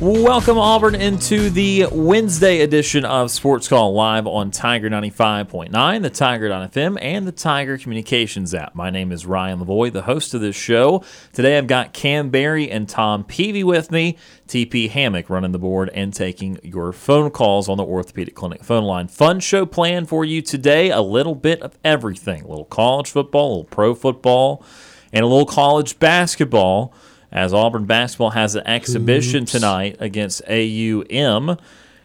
Welcome, Auburn, into the Wednesday edition of Sports Call live on Tiger 95.9, the Tiger.fm, and the Tiger Communications app. My name is Ryan Lavoie, the host of this show. Today I've got Kam Berry and Tom Peavy with me, TP Hammock running the board and taking your phone calls on the Orthopedic Clinic phone line. Fun show planned for you today, a little bit of everything a little college football, a little pro football, and a little college basketball as Auburn basketball has an exhibition Oops. tonight against AUM.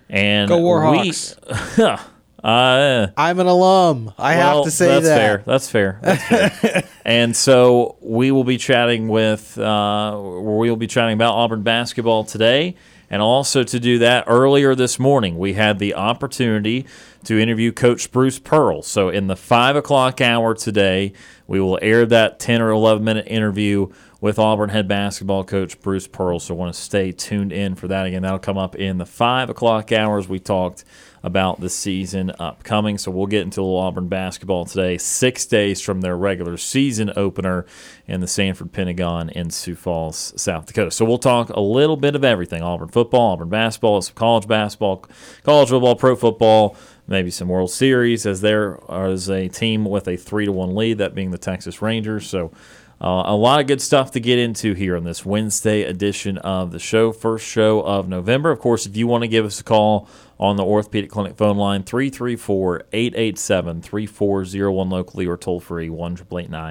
And Go Warhawks. We, uh, I'm an alum. I well, have to say that's that. Fair. That's fair. That's fair. and so we will be chatting with, uh, we will be chatting about Auburn basketball today. And also to do that earlier this morning, we had the opportunity to interview Coach Bruce Pearl. So in the five o'clock hour today, we will air that 10 or 11 minute interview with Auburn head basketball coach Bruce Pearl. So want to stay tuned in for that. Again, that'll come up in the five o'clock hours. We talked about the season upcoming. So we'll get into Auburn basketball today, six days from their regular season opener in the Sanford Pentagon in Sioux Falls, South Dakota. So we'll talk a little bit of everything Auburn football, Auburn basketball, some college basketball, college football, pro football maybe some World Series as there is a team with a three to one lead, that being the Texas Rangers. So uh, a lot of good stuff to get into here on this Wednesday edition of the show, first show of November. Of course, if you want to give us a call on the Orthopedic Clinic phone line, 334 887 3401 locally or toll free 1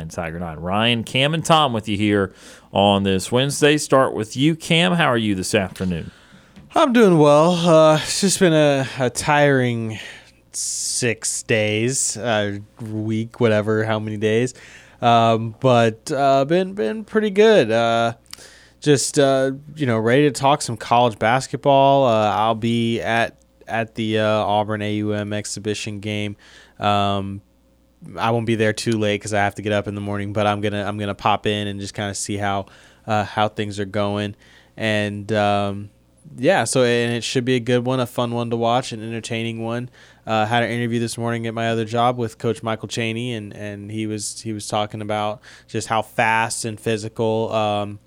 Tiger 9. Ryan, Kam, and Tom with you here on this Wednesday. Start with you, Kam. How are you this afternoon? I'm doing well. Uh, it's just been a, a tiring six days, uh, week, whatever, how many days. Um, but uh, been been pretty good. Uh, just uh, you know, ready to talk some college basketball. Uh, I'll be at at the uh, Auburn AUM exhibition game. Um, I won't be there too late because I have to get up in the morning. But I'm gonna I'm gonna pop in and just kind of see how uh, how things are going. And um, yeah, so and it should be a good one, a fun one to watch, an entertaining one. Uh, had an interview this morning at my other job with Coach Michael Cheney, and, and he was he was talking about just how fast and physical, um,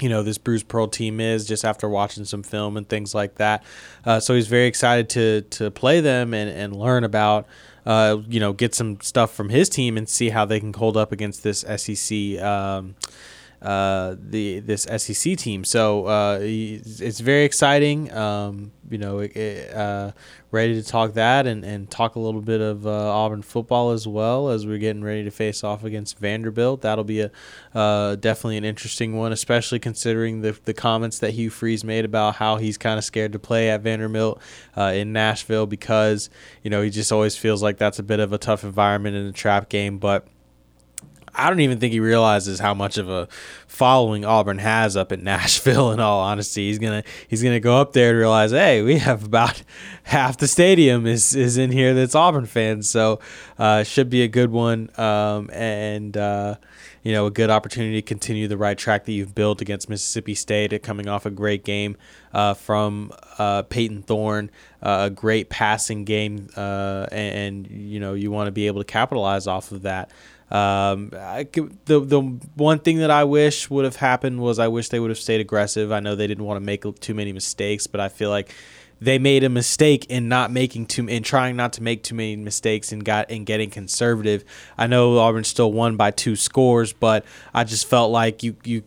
you know, this Bruce Pearl team is just after watching some film and things like that. Uh, so he's very excited to to play them and, and learn about. Uh, you know, get some stuff from his team and see how they can hold up against this SEC um, uh, the this SEC team. So uh, it's very exciting. Um, you know, it, uh, ready to talk that and, and talk a little bit of uh, Auburn football as well as we're getting ready to face off against Vanderbilt. That'll be a uh, definitely an interesting one, especially considering the the comments that Hugh Freeze made about how he's kind of scared to play at Vanderbilt uh, in Nashville because you know he just always feels like that's a bit of a tough environment in a trap game, but I don't even think he realizes how much of a following Auburn has up in Nashville. In all honesty, he's gonna he's gonna go up there and realize, hey, we have about half the stadium is is in here that's Auburn fans. So uh, should be a good one, um, and uh, you know a good opportunity to continue the right track that you've built against Mississippi State, coming off a great game uh, from uh, Payton Thorne, uh, a great passing game, uh, and, and you know you want to be able to capitalize off of that. Um, I, the the one thing that I wish would have happened was I wish they would have stayed aggressive. I know they didn't want to make too many mistakes, but I feel like they made a mistake in not making too in trying not to make too many mistakes and got in getting conservative. I know Auburn still won by two scores, but I just felt like you you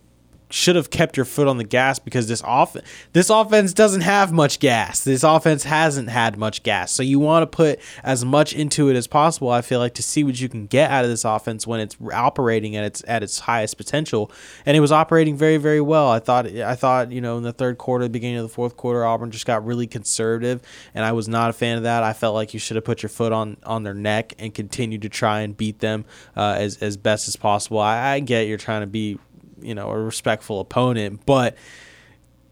should have kept your foot on the gas because this off this offense doesn't have much gas. This offense hasn't had much gas. So you want to put as much into it as possible. I feel like to see what you can get out of this offense when it's operating at its at its highest potential. And it was operating very very well. I thought I thought, you know, in the third quarter, beginning of the fourth quarter, Auburn just got really conservative and I was not a fan of that. I felt like you should have put your foot on on their neck and continued to try and beat them uh, as as best as possible. I, I get you're trying to be you know a respectful opponent, but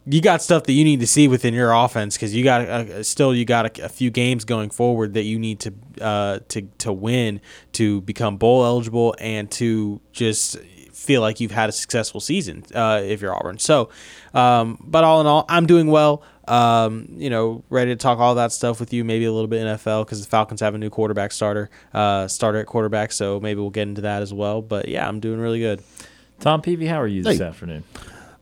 you got stuff that you need to see within your offense because you got uh, still you got a, a, few games going forward that you need to uh, to to win to become bowl eligible and to just feel like you've had a successful season uh, if you're Auburn. So, um, but all in all, I'm doing well. Um, you know, ready to talk all that stuff with you. Maybe a little bit NFL because the Falcons have a new quarterback starter, uh, starter at quarterback. So maybe we'll get into that as well. But yeah, I'm doing really good. Tom Peavy, how are you this Hey. afternoon?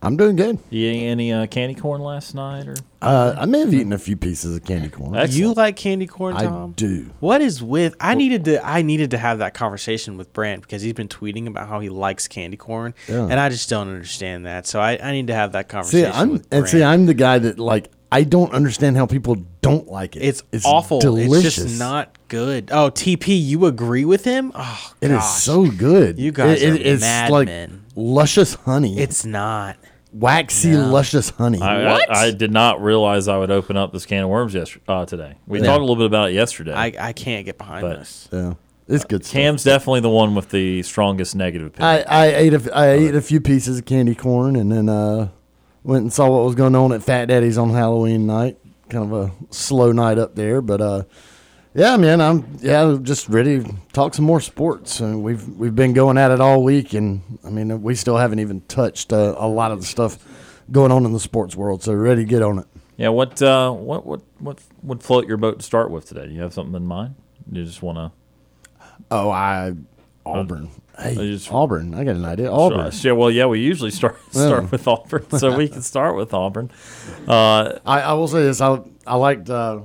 I'm doing good. You ate any uh, candy corn last night, or Uh, I may have eaten a few pieces of candy corn. Excellent. You like candy corn, I Tom? do. What is with? I needed to. I needed to have that conversation with Brand because he's been tweeting about how he likes candy corn, Yeah. and I just don't understand that. So I, I need to have that See, conversation I'm with and Brand. see, I'm the guy that like I don't understand how people don't like it. it's, awful. Delicious. It's just not good. Oh, TP, you agree with him? Oh, It is so good. You guys It- are it- it's like madmen. luscious honey. It's not. waxy, No. luscious honey. I, I, I did not realize I would open up this can of worms yesterday. Uh, today we Yeah. talked a little bit about it yesterday. I, I can't get behind But- this. yeah, it's good stuff. Kam's definitely the one with the strongest negative opinion. I, I ate a, I ate a few pieces of candy corn and then uh, went and saw what was going on at Fat Daddy's on Halloween night. Kind of a slow night up there, but uh, yeah, man, I'm yeah just ready to talk some more sports. Uh, we've we've been going at it all week, and I mean we still haven't even touched uh, a lot of the stuff going on in the sports world. So ready to get on it. yeah, what uh, what what what would float your boat to start with today? Do you have something in mind? You just want to Oh, I Auburn. Hey, I just- Auburn. I got an idea. Auburn. Yeah, well, yeah, we usually start start Yeah. with Auburn, so we can start with Auburn. Uh, I, I will say this. I I liked uh,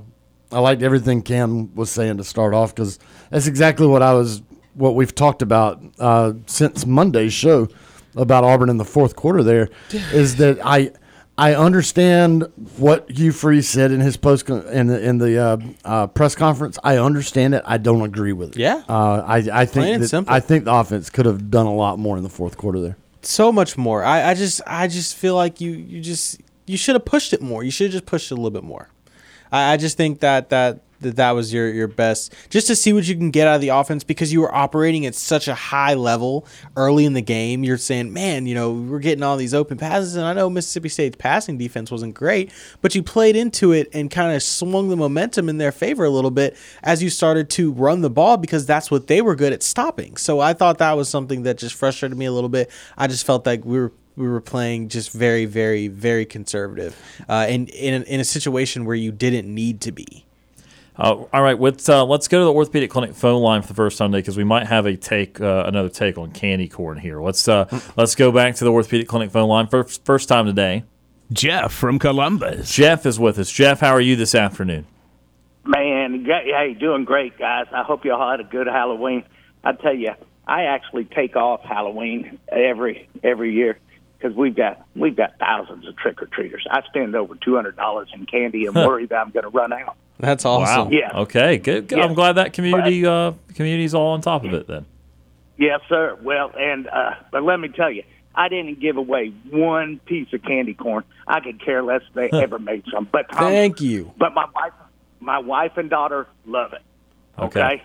I liked everything Kam was saying to start off because that's exactly what I was what we've talked about uh, since Monday's show about Auburn in the fourth quarter. There is that I I understand what Hugh Freeze said in his post in the in the uh, uh, press conference. I understand it. I don't agree with it. Yeah. uh, I I think that. I think the offense could have done a lot more in the fourth quarter there. so much more. I, I just I just feel like you you just you should have pushed it more. You should have just pushed it a little bit more. I, I just think that that that that was your your best just to see what you can get out of the offense because you were operating at such a high level early in the game. You're saying, man, you know, we're getting all these open passes, and I know Mississippi State's passing defense wasn't great, but you played into it and kind of swung the momentum in their favor a little bit as you started to run the ball because that's what they were good at stopping. So I thought that was something that just frustrated me a little bit. I just felt like we were we were playing just very, very, very conservative, uh, and in in a situation where you didn't need to be. Uh, all right, let's uh, let's go to the orthopedic clinic phone line for the first time today because we might have a take uh, another take on candy corn here. Let's uh, let's go back to the orthopedic clinic phone line first first time today. Jeff from Columbus. Jeff is with us. Jeff, how are you this afternoon? Man, g- hey, doing great, guys. I hope y'all had a good Halloween. I tell you, I actually take off Halloween every every year because we've got we've got thousands of trick or treaters. I spend over two hundred dollars in candy and worry that I'm going to run out. That's awesome. Yeah. Okay. Good. good. Yeah. I'm glad that community uh, community's all on top of it then. Yes, sir. Well, and uh, but let me tell you, I didn't give away one piece of candy corn. I could care less if they ever made some. But Tom, Thank you. But my wife, my wife and daughter love it. Okay. Okay.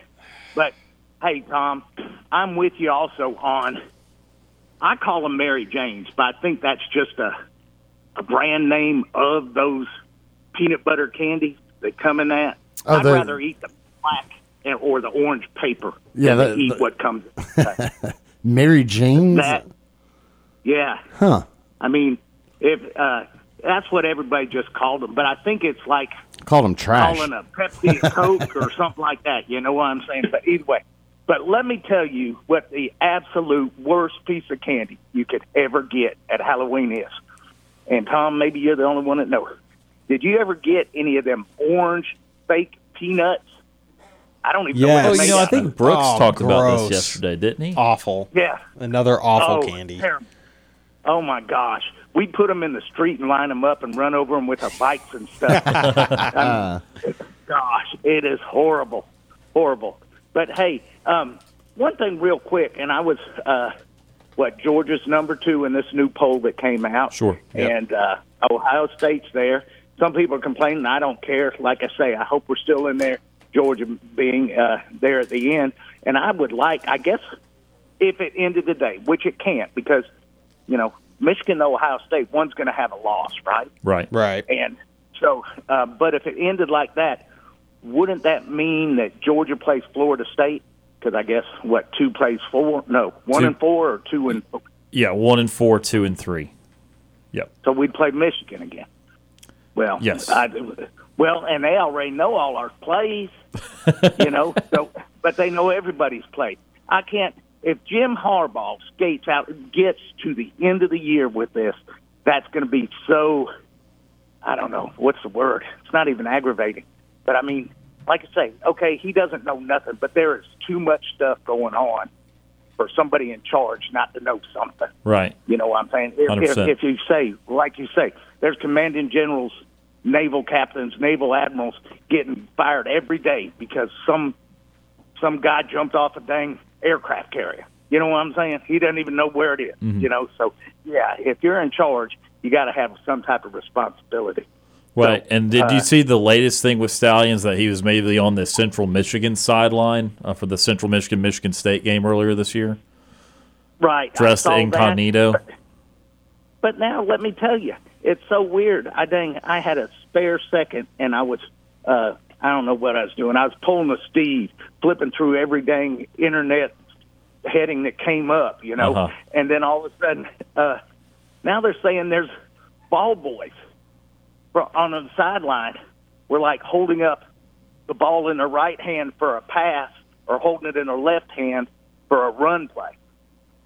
But hey, Tom, I'm with you also on. I call them Mary Janes, but I think that's just a a brand name of those peanut butter candies that come in that. Oh, I'd the- rather eat the black and, or the orange paper Yeah, than the- eat the- what comes. Mary Jane's. that yeah. Huh. I mean, if uh, that's what everybody just called them, but I think it's like Called them trash. calling a Pepsi a Coke or something like that. You know what I'm saying? But either way. But let me tell you what the absolute worst piece of candy you could ever get at Halloween is. And Tom, maybe you're the only one that knows. Did you ever get any of them orange fake peanuts? I don't even know Yes. what Oh, they you know, I think. Brooks Oh, talked about this yesterday, didn't he? Awful. Yeah. Another awful oh, candy. terrible. Oh my gosh, we put them in the street and line them up and run over them with our bikes and stuff. I mean, gosh, it is horrible, horrible. But hey, um, one thing real quick, and I was uh, what Georgia's number two in this new poll that came out. Sure. Yep. And uh, Ohio State's there. Some people are complaining. I don't care. Like I say, I hope we're still in there. Georgia being uh, there at the end, and I would like, I guess, if it ended today, which it can't, because you know Michigan, Ohio State, one's going to have a loss, right? Right. Right. And so, uh, but if it ended like that, wouldn't that mean that Georgia plays Florida State? Because I guess what two plays four? No, one Two. and four or two and Yeah, one and four, two and three. Yep. so we'd play Michigan again. Well, Yes. I, well, and they already know all our plays, you know. So, but they know everybody's plays. I can't. If Jim Harbaugh skates out, gets to the end of the year with this, that's going to be so. I don't know what's the word. It's not even aggravating, but I mean, like I say, okay, he doesn't know nothing, but there is too much stuff going on for somebody in charge not to know something. Right. You know what I'm saying? If, if, 100%. if you say, like you say, there's commanding generals, naval captains, naval admirals getting fired every day because some some guy jumped off a dang aircraft carrier. You know what I'm saying? He doesn't even know where it is, Mm-hmm. You know, so yeah, if you're in charge, you got to have some type of responsibility. Right. and did uh, you see the latest thing with Stalions that he was maybe on the Central Michigan sideline uh, for the Central Michigan Michigan State game earlier this year? Right. Dressed saw that. incognito. But now let me tell you, it's so weird. I dang, I had a spare second, and I was, uh, I don't know what I was doing. I was pulling the Steve, flipping through every dang internet heading that came up, you know. Uh-huh. And then all of a sudden, uh, now they're saying there's ball boys on the sideline. We're like holding up the ball in the right hand for a pass, or holding it in the left hand for a run play.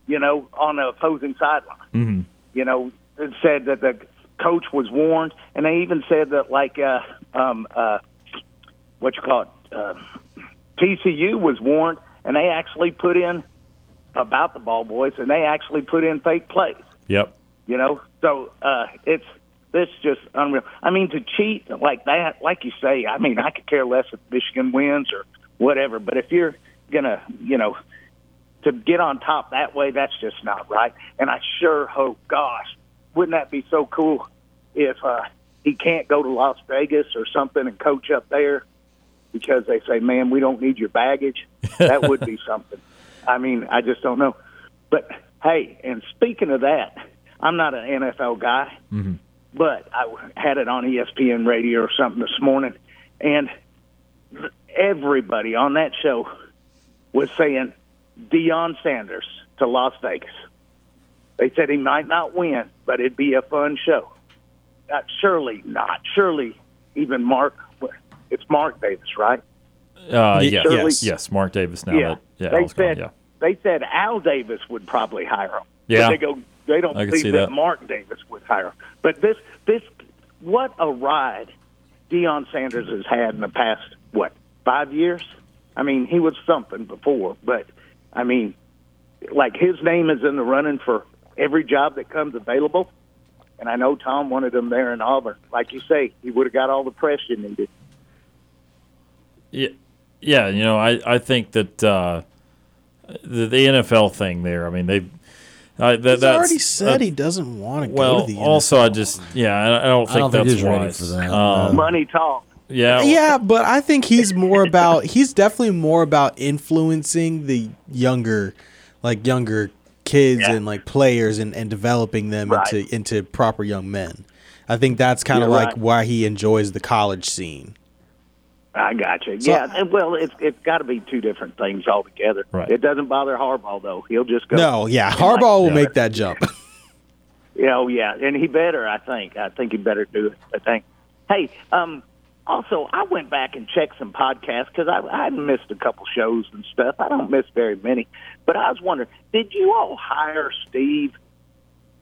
You know, on the opposing sideline hmm you know, it said that the coach was warned, and they even said that like uh, um, uh, what you call it, uh, TCU was warned, and they actually put in about the ball boys, and they actually put in fake plays. Yep. You know, so uh, it's this just unreal. I mean, to cheat like that, like you say, I mean, I could care less if Michigan wins or whatever, but if you're gonna, you know, to get on top that way, that's just not right. And I sure hope, gosh, wouldn't that be so cool if uh, he can't go to Las Vegas or something and coach up there because they say, man, we don't need your baggage. That would be something. I mean, I just don't know. But hey, and speaking of that, I'm not an NFL guy, but I had it on ESPN radio or something this morning, and everybody on that show was saying Deion Sanders to Las Vegas. They said he might not win, but it'd be a fun show. Uh, surely not. Surely even Mark. It's Mark Davis, right? Uh, Ye- yes. yes. yes. Mark Davis now. yeah. That, yeah. they Al's gone, said yeah. they said Al Davis would probably hire him. Yeah. They go. They don't believe that, that. Mark Davis would hire him. But this this what a ride Deion Sanders has had in the past what five years. I mean, he was something before, but I mean, like his name is in the running for every job that comes available. And I know Tom wanted him there in Auburn. Like you say, he would have got all the press you needed. Yeah, yeah. You know, I, I think that uh, the, the NFL thing there. I mean, they. Uh, that, He's that's, already said uh, he doesn't want to well, go to the also, I just yeah, I, I don't think don't that's he's ready wise. for that, Um, Money talk. yeah, yeah, but I think he's more about he's definitely more about influencing the younger, like younger kids Yeah. and like players and, and developing them Right. into into proper young men. I think that's kind of like right. why he enjoys the college scene. I got you. So- yeah, and, well, it's it's got to be two different things altogether. Right. It doesn't bother Harbaugh though. He'll just go. No, yeah, and, Harbaugh will make that jump. Yeah, oh yeah, and he better. I think. I think he better do it. I think. Hey, um, also, I went back and checked some podcasts because I I missed a couple shows and stuff. I don't miss very many, but I was wondering, did you all hire Steve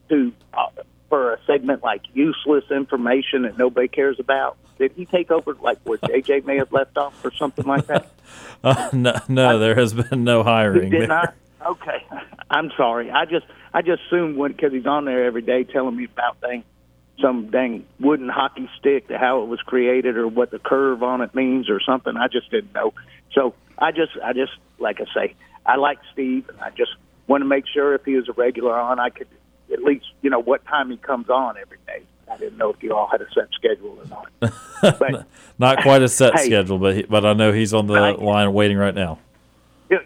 to uh, for a segment like useless information that nobody cares about? Did he take over like where JJ may have left off or something like that? Uh, no, no, there has been no hiring. Did there. not? Okay. I'm sorry. I just I just assumed when because he's on there every day telling me about things, some dang wooden hockey stick, to how it was created, or what the curve on it means, or something. I just didn't know. So I just, I just, like I say, I like Steve, and I just want to make sure if he was a regular on, I could at least, you know, what time he comes on every day. I didn't know if you all had a set schedule or not. But Not quite a set Hey. schedule, but he, but I know he's on the I- line waiting right now.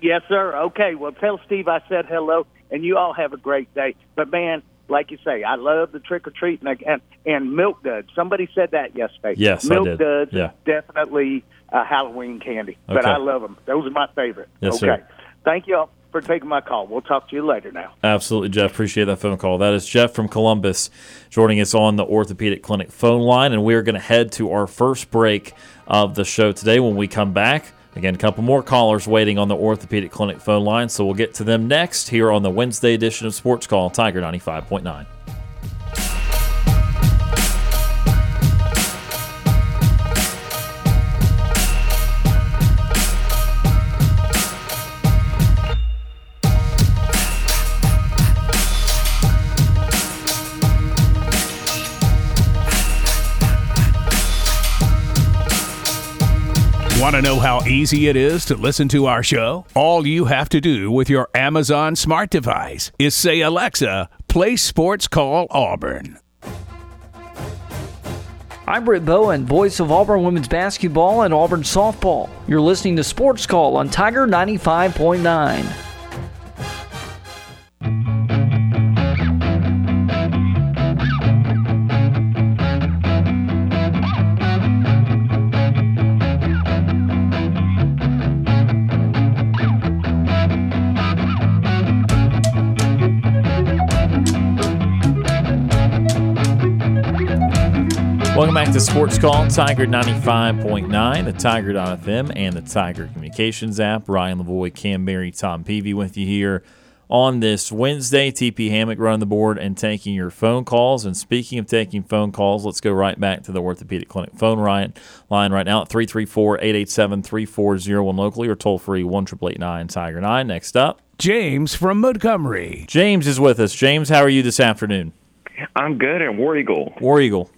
yes, sir. Okay. Well, tell Steve I said hello, and you all have a great day. But man, like you say, I love the trick or treat and, and and milk duds. Somebody said that yesterday. Yes, I milk did. duds. Yeah. definitely a Halloween candy. Okay. But I love them. Those are my favorite. Yes, okay. sir. Thank you all for taking my call. We'll talk to you later now. Absolutely, Jeff. Appreciate that phone call. That is Jeff from Columbus joining us on the Orthopedic Clinic phone line. And we're going to head to our first break of the show today. When we come back, again, a couple more callers waiting on the Orthopedic Clinic phone line. So we'll get to them next here on the Wednesday edition of Sports Call, Tiger 95.9. Want to know how easy it is to listen to our show? All you have to do with your Amazon smart device is say, Alexa, play Sports Call Auburn. I'm Britt Bowen, voice of Auburn women's basketball and Auburn softball. You're listening to Sports Call on Tiger 95.9. back to Sports Call, Tiger 95.9, the Tiger.fm, and the Tiger Communications app. Ryan Lavoie, Kam Berry, Tom Peavy with you here on this Wednesday. TP Hammock running the board and taking your phone calls. And speaking of taking phone calls, let's go right back to the Orthopedic Clinic phone line, line right now at 334 887 3401 locally or toll free 1 Tiger 9. Next up, James from Montgomery. James is with us. James, how are you this afternoon? I'm good at War Eagle. War Eagle.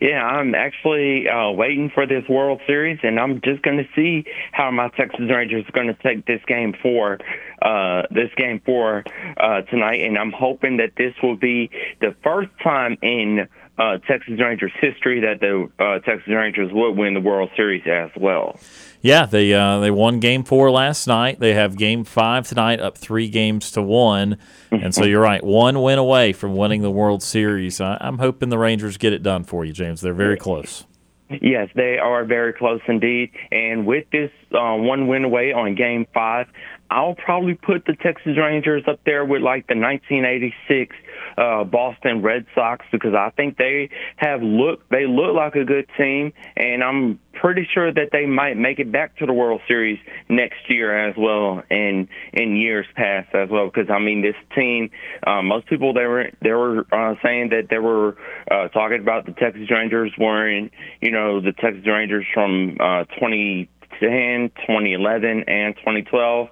Yeah, I'm actually uh, waiting for this World Series, and I'm just going to see how my Texas Rangers are going to take this game for uh, this game for uh, tonight, and I'm hoping that this will be the first time in uh, Texas Rangers history that the uh, Texas Rangers would win the World Series as well. Yeah, they uh, they won Game Four last night. They have Game Five tonight, up three games to one. And so you're right, one win away from winning the World Series. I, I'm hoping the Rangers get it done for you, James. They're very close. Yes, they are very close indeed. And with this uh, one win away on Game Five, I'll probably put the Texas Rangers up there with like the 1986 uh, Boston Red Sox because I think they have look they look like a good team, and I'm pretty sure that they might make it back to the World Series next year as well, and in years past as well. Because I mean, this team, uh, most people they were they were uh, saying that they were uh, talking about the Texas Rangers wearing, you know, the Texas Rangers from uh, 2010, 2011, and 2012.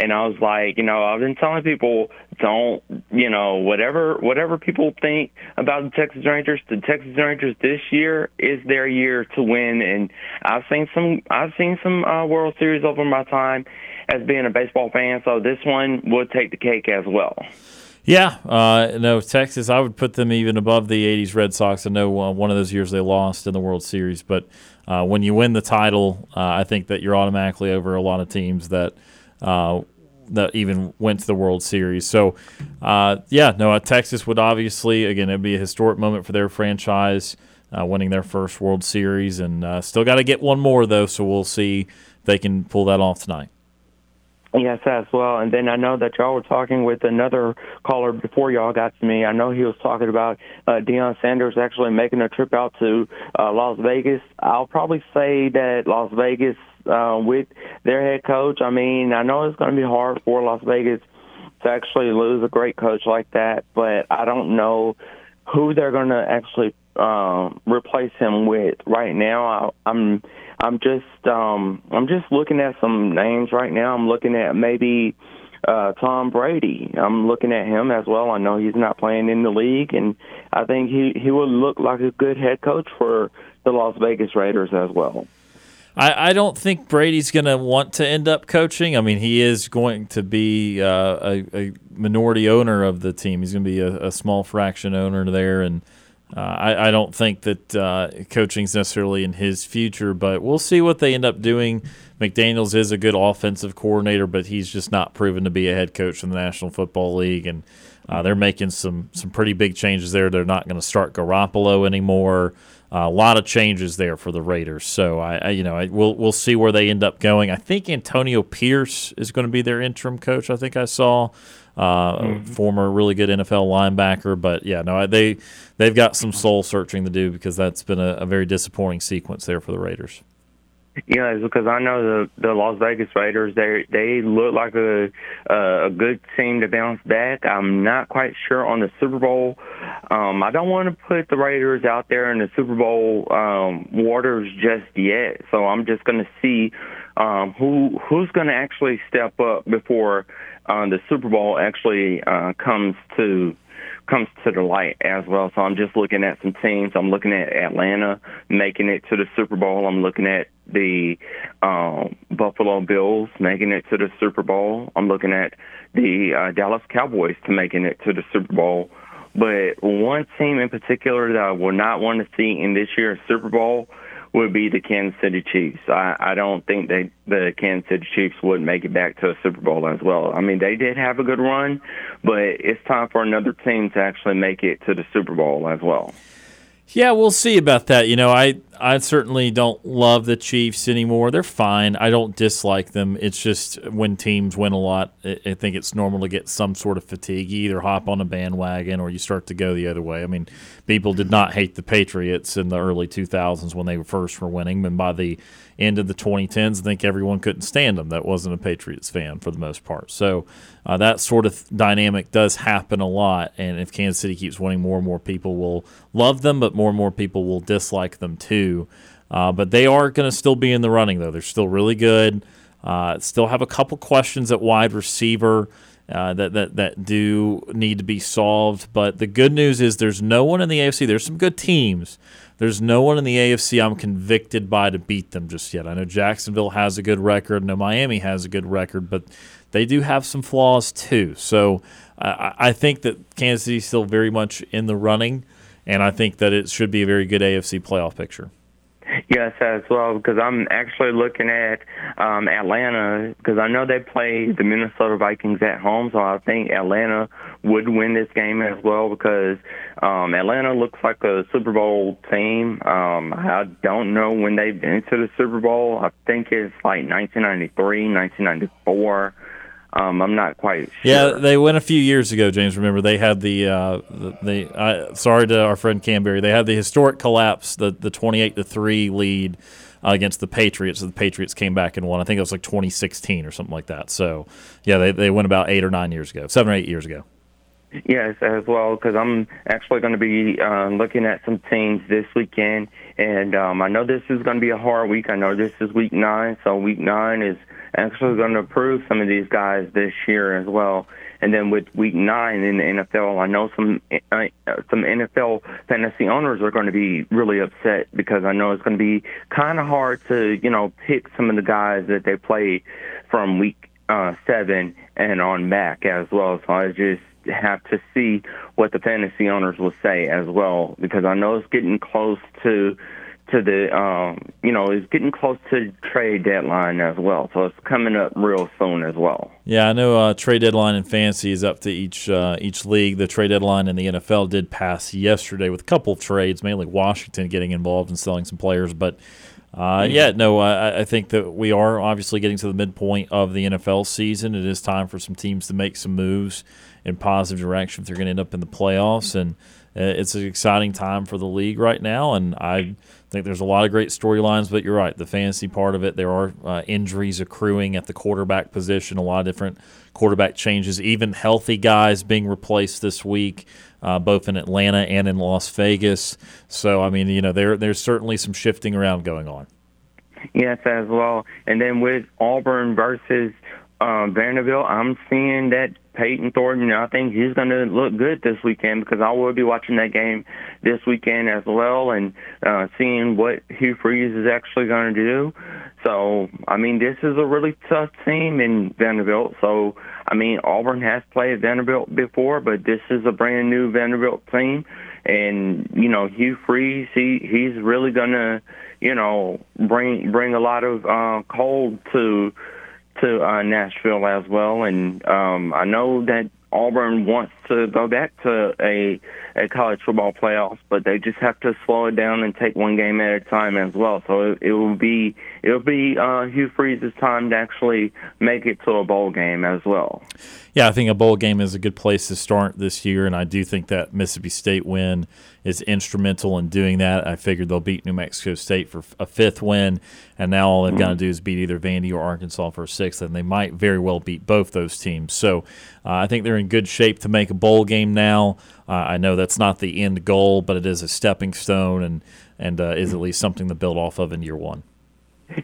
And I was like, you know, I've been telling people don't, you know, whatever whatever people think about the Texas Rangers, the Texas Rangers this year is their year to win. And I've seen some I've seen some uh, World Series over my time as being a baseball fan, so this one would take the cake as well. Yeah, uh, no, Texas, I would put them even above the 80s Red Sox. I know uh, one of those years they lost in the World Series, but uh, when you win the title, uh, I think that you're automatically over a lot of teams that uh, that even went to the World Series. So, uh, yeah, no, uh, Texas would obviously, again, it'd be a historic moment for their franchise, uh, winning their first World Series, and uh, still got to get one more, though, so we'll see if they can pull that off tonight. Yes, as well. And then I know that y'all were talking with another caller before y'all got to me. I know he was talking about uh, Deion Sanders actually making a trip out to uh, Las Vegas. I'll probably say that Las Vegas, uh, with their head coach, I mean, I know it's going to be hard for Las Vegas to actually lose a great coach like that, but I don't know who they're going to actually um, replace him with right now. I, I'm I'm just um, I'm just looking at some names right now. I'm looking at maybe uh, Tom Brady. I'm looking at him as well. I know he's not playing in the league, and I think he he will look like a good head coach for the Las Vegas Raiders as well. I, I don't think Brady's going to want to end up coaching. I mean, he is going to be uh, a, a, minority owner of the team. He's going to be a, a, small fraction owner there, and uh, I, I, don't think that uh, coaching's necessarily in his future. But we'll see what they end up doing. McDaniels is a good offensive coordinator, but he's just not proven to be a head coach in the National Football League, and uh, they're making some some pretty big changes there. They're not going to start Garoppolo anymore. Uh, a lot of changes there for the Raiders. So I, I you know, I, we'll we'll see where they end up going. I think Antonio Pierce is going to be their interim coach. I think I saw. Uh, mm-hmm. former really good NFL linebacker, but yeah, no, they they've got some soul searching to do because that's been a, a very disappointing sequence there for the Raiders. Yeah, it's because I know the the Las Vegas Raiders. They they look like a a good team to bounce back. I'm not quite sure on the Super Bowl. Um, I don't want to put the Raiders out there in the Super Bowl um, waters just yet. So I'm just going to see um, who who's going to actually step up before uh, the Super Bowl actually uh, comes to comes to the light as well. So I'm just looking at some teams. I'm looking at Atlanta making it to the Super Bowl. I'm looking at the um, Buffalo Bills making it to the Super Bowl. I'm looking at the uh, Dallas Cowboys to making it to the Super Bowl. But one team in particular that I will not want to see in this year's Super Bowl would be the Kansas City Chiefs. I, I don't think they the Kansas City Chiefs would make it back to a Super Bowl as well. I mean, they did have a good run, but it's time for another team to actually make it to the Super Bowl as well. Yeah, we'll see about that. You know, I I certainly don't love the Chiefs anymore. They're fine. I don't dislike them. It's just when teams win a lot, I think it's normal to get some sort of fatigue. You either hop on a bandwagon or you start to go the other way. I mean, people did not hate the Patriots in the early 2000s when they first were winning, and by the end of the 2010s, I think everyone couldn't stand them that wasn't a Patriots fan for the most part. So uh, that sort of dynamic does happen a lot. And if Kansas City keeps winning, more and more people will love them, but more and more people will dislike them too. Uh, but they are going to still be in the running, though. They're still really good. Uh, still have a couple questions at wide receiver. Uh, that, that that do need to be solved. But the good news is there's no one in the AFC. There's some good teams, there's no one in the AFC I'm convicted by to beat them just yet. I know Jacksonville has a good record. I know Miami has a good record, but they do have some flaws too. So I think that Kansas City is still very much in the running, and I think that it should be a very good AFC playoff picture. Yes, as well, because I'm actually looking at um, Atlanta because I know they play the Minnesota Vikings at home, so I think Atlanta would win this game as well because um, Atlanta looks like a Super Bowl team. Um, I don't know when they've been to the Super Bowl. I think it's like 1993, 1994. Um, I'm not quite sure. Yeah, they went a few years ago, James. Remember, they had the, uh, the, the uh, sorry to our friend Kam Berry, they had the historic collapse, the, the 28 to 3 lead uh, against the Patriots. The Patriots came back and won. I think it was like 2016 or something like that. So, yeah, they, they went about eight or nine years ago, seven or eight years ago. Yes, as well, because I'm actually going to be uh, looking at some teams this weekend, and um, I know this is going to be a hard week. I know this is week nine, so week nine is actually going to approve some of these guys this year as well. And then with week nine in the NFL, I know some uh, some NFL fantasy owners are going to be really upset because I know it's going to be kind of hard to you know pick some of the guys that they play from week uh, seven and on back as well. So I just have to see what the fantasy owners will say as well because I know it's getting close to to the um, you know is getting close to trade deadline as well. So it's coming up real soon as well. Yeah, I know uh, trade deadline in fantasy is up to each uh, each league. The trade deadline in the NFL did pass yesterday with a couple of trades, mainly Washington getting involved and selling some players, but. Uh, mm-hmm. yeah, no, I, I, think that we are obviously getting to the midpoint of the NFL season. It is time for some teams to make some moves in positive direction if they're going to end up in the playoffs. And uh, it's an exciting time for the league right now. And I think there's a lot of great storylines, but you're right. The fantasy part of it, there are uh, injuries accruing at the quarterback position, a lot of different quarterback changes, even healthy guys being replaced this week. Uh, both in Atlanta and in Las Vegas, so I mean, you know, there there's certainly some shifting around going on. Yes, as well. And then with Auburn versus uh, Vanderbilt, I'm seeing that Payton Thornton. I think he's going to look good this weekend because I will be watching that game this weekend as well and uh, seeing what Hugh Freeze is actually going to do. So, I mean, this is a really tough team in Vanderbilt. So, I mean, Auburn has played Vanderbilt before, but this is a brand new Vanderbilt team. And, you know, Hugh Freeze, he, he's really going to, you know, bring bring a lot of uh, cold to to uh, Nashville as well. And um, I know that Auburn wants to go back to a a college football playoffs, but they just have to slow it down and take one game at a time as well. So it, it will be it will be uh, Hugh Freeze's time to actually make it to a bowl game as well. Yeah, I think a bowl game is a good place to start this year, and I do think that Mississippi State win is instrumental in doing that. I figured they'll beat New Mexico State for a fifth win, and now all they've got to do is beat either Vandy or Arkansas for a sixth, and they might very well beat both those teams. So uh, I think they're in good shape to make a bowl game now. Uh, I know that's not the end goal, but it is a stepping stone and and uh, is at least something to build off of in year one.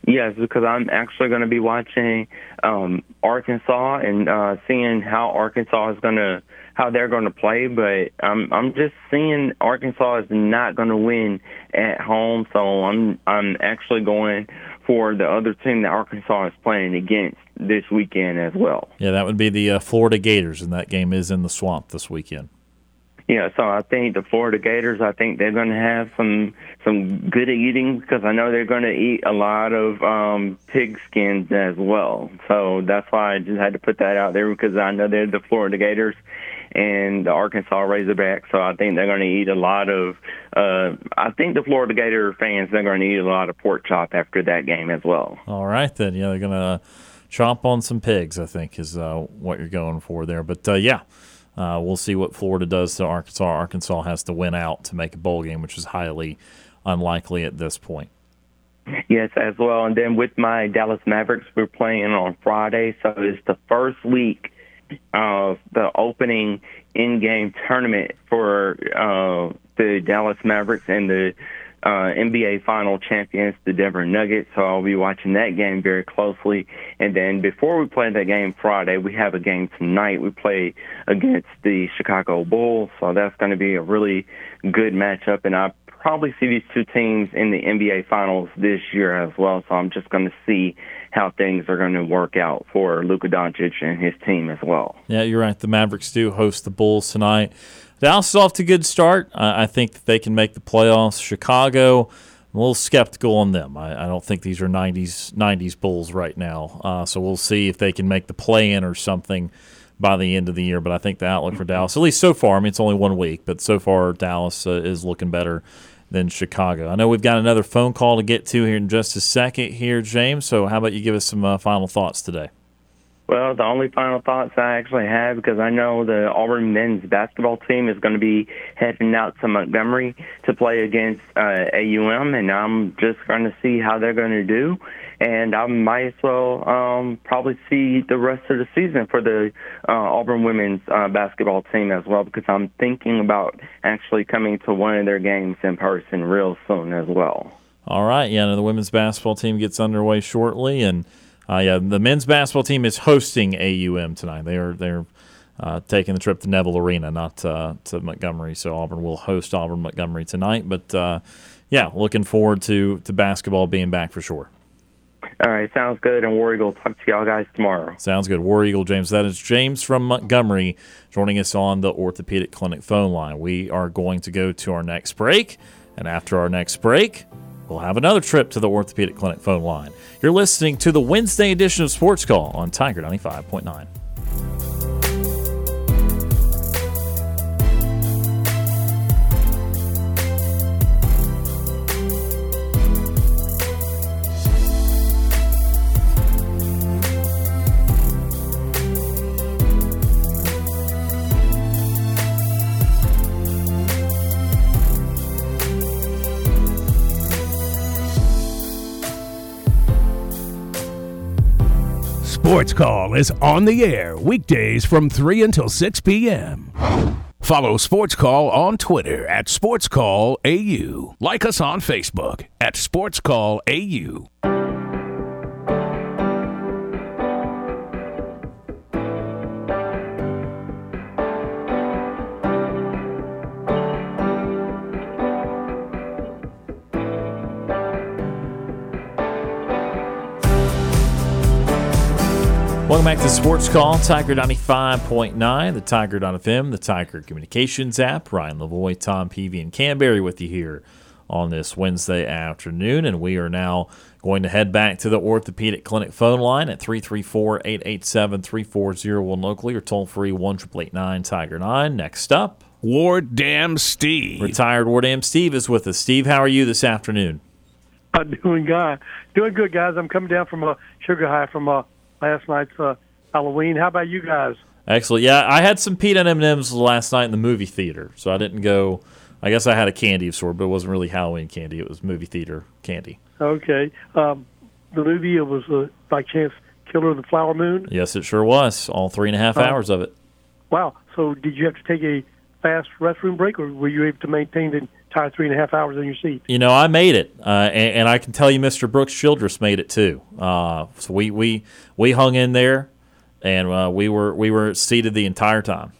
Yes, because I'm actually going to be watching um, Arkansas and uh, seeing how Arkansas is going to how they're going to play. But I'm I'm just seeing Arkansas is not going to win at home, so I'm I'm actually going for the other team that Arkansas is playing against this weekend as well. Yeah, that would be the uh, Florida Gators, and that game is in the swamp this weekend. Yeah, so I think the Florida Gators, I think they're going to have some some good eating because I know they're going to eat a lot of um, pig skins as well. So that's why I just had to put that out there because I know they're the Florida Gators and the Arkansas Razorbacks. So I think they're going to eat a lot of. Uh, I think the Florida Gator fans they're going to eat a lot of pork chop after that game as well. All right, then. Yeah, they're going to chomp on some pigs. I think is uh, what you're going for there. But uh, yeah. Uh, we'll see what Florida does to Arkansas. Arkansas has to win out to make a bowl game, which is highly unlikely at this point. Yes, as well. And then with my Dallas Mavericks, we're playing on Friday, so it's the first week of the opening in-game tournament for uh, the Dallas Mavericks and the uh, NBA final champions, the Denver Nuggets. So I'll be watching that game very closely. And then before we play that game Friday, we have a game tonight. We play against the Chicago Bulls. So that's going to be a really good matchup. And I probably see these two teams in the NBA finals this year as well. So I'm just going to see how things are going to work out for Luka Doncic and his team as well. Yeah, you're right. The Mavericks do host the Bulls tonight. Dallas is off to a good start. I, I think that they can make the playoffs. Chicago, I'm a little skeptical on them. I, I don't think these are 90s 90s Bulls right now. Uh, so we'll see if they can make the play in or something by the end of the year. But I think the outlook for Dallas, at least so far, I mean, it's only one week, but so far Dallas uh, is looking better than Chicago. I know we've got another phone call to get to here in just a second here, James. So how about you give us some uh, final thoughts today? Well, the only final thoughts I actually have, because I know the Auburn men's basketball team is going to be heading out to Montgomery to play against uh, AUM, and I'm just going to see how they're going to do. And I might as well um, probably see the rest of the season for the uh, Auburn women's uh, basketball team as well, because I'm thinking about actually coming to one of their games in person real soon as well. All right. Yeah, the women's basketball team gets underway shortly, and – uh, yeah, the men's basketball team is hosting AUM tonight. They are they're uh, taking the trip to Neville Arena, not uh, to Montgomery. So Auburn will host Auburn Montgomery tonight. But uh, yeah, looking forward to to basketball being back for sure. All right, sounds good. And War Eagle, talk to y'all guys tomorrow. Sounds good. War Eagle, James. That is James from Montgomery joining us on the Orthopedic Clinic phone line. We are going to go to our next break. And after our next break, we'll have another trip to the Orthopedic Clinic phone line. You're listening to the Wednesday edition of Sports Call on Tiger 95.9. Sports Call is on the air weekdays from 3 until 6 p.m. Follow Sports Call on Twitter at Sports Call AU. Like us on Facebook at Sports Call AU. Welcome back to the Sports Call, Tiger 95.9, the Tiger.fm, the Tiger Communications app. Ryan Lavoie, Tom Peavy, and Kam Berry with you here on this Wednesday afternoon. And we are now going to head back to the Orthopedic Clinic phone line at 334 887 3401 locally or toll free 1 Tiger 9. Next up, Ward Dam Steve. retired Ward Dam Steve is with us. Steve, how are you this afternoon? I'm doing good, doing good, guys. I'm coming down from a sugar high from uh, last night's uh, Halloween. How about you guys? Excellent. Yeah, I had some peanut M&Ms last night in the movie theater, so I didn't go. I guess I had a candy of sort, but it wasn't really Halloween candy. It was movie theater candy. Okay. Um, the movie it was uh, by chance Killer of the Flower Moon. Yes, it sure was. All three and a half Oh. hours of it. Wow. So did you have to take a fast restroom break, or were you able to maintain the entire three and a half hours in your seat? You know, I made it, uh, and, and I can tell you, Mr. Brooks Childress made it too. Uh, so we, we we hung in there, and uh, we were we were seated the entire time.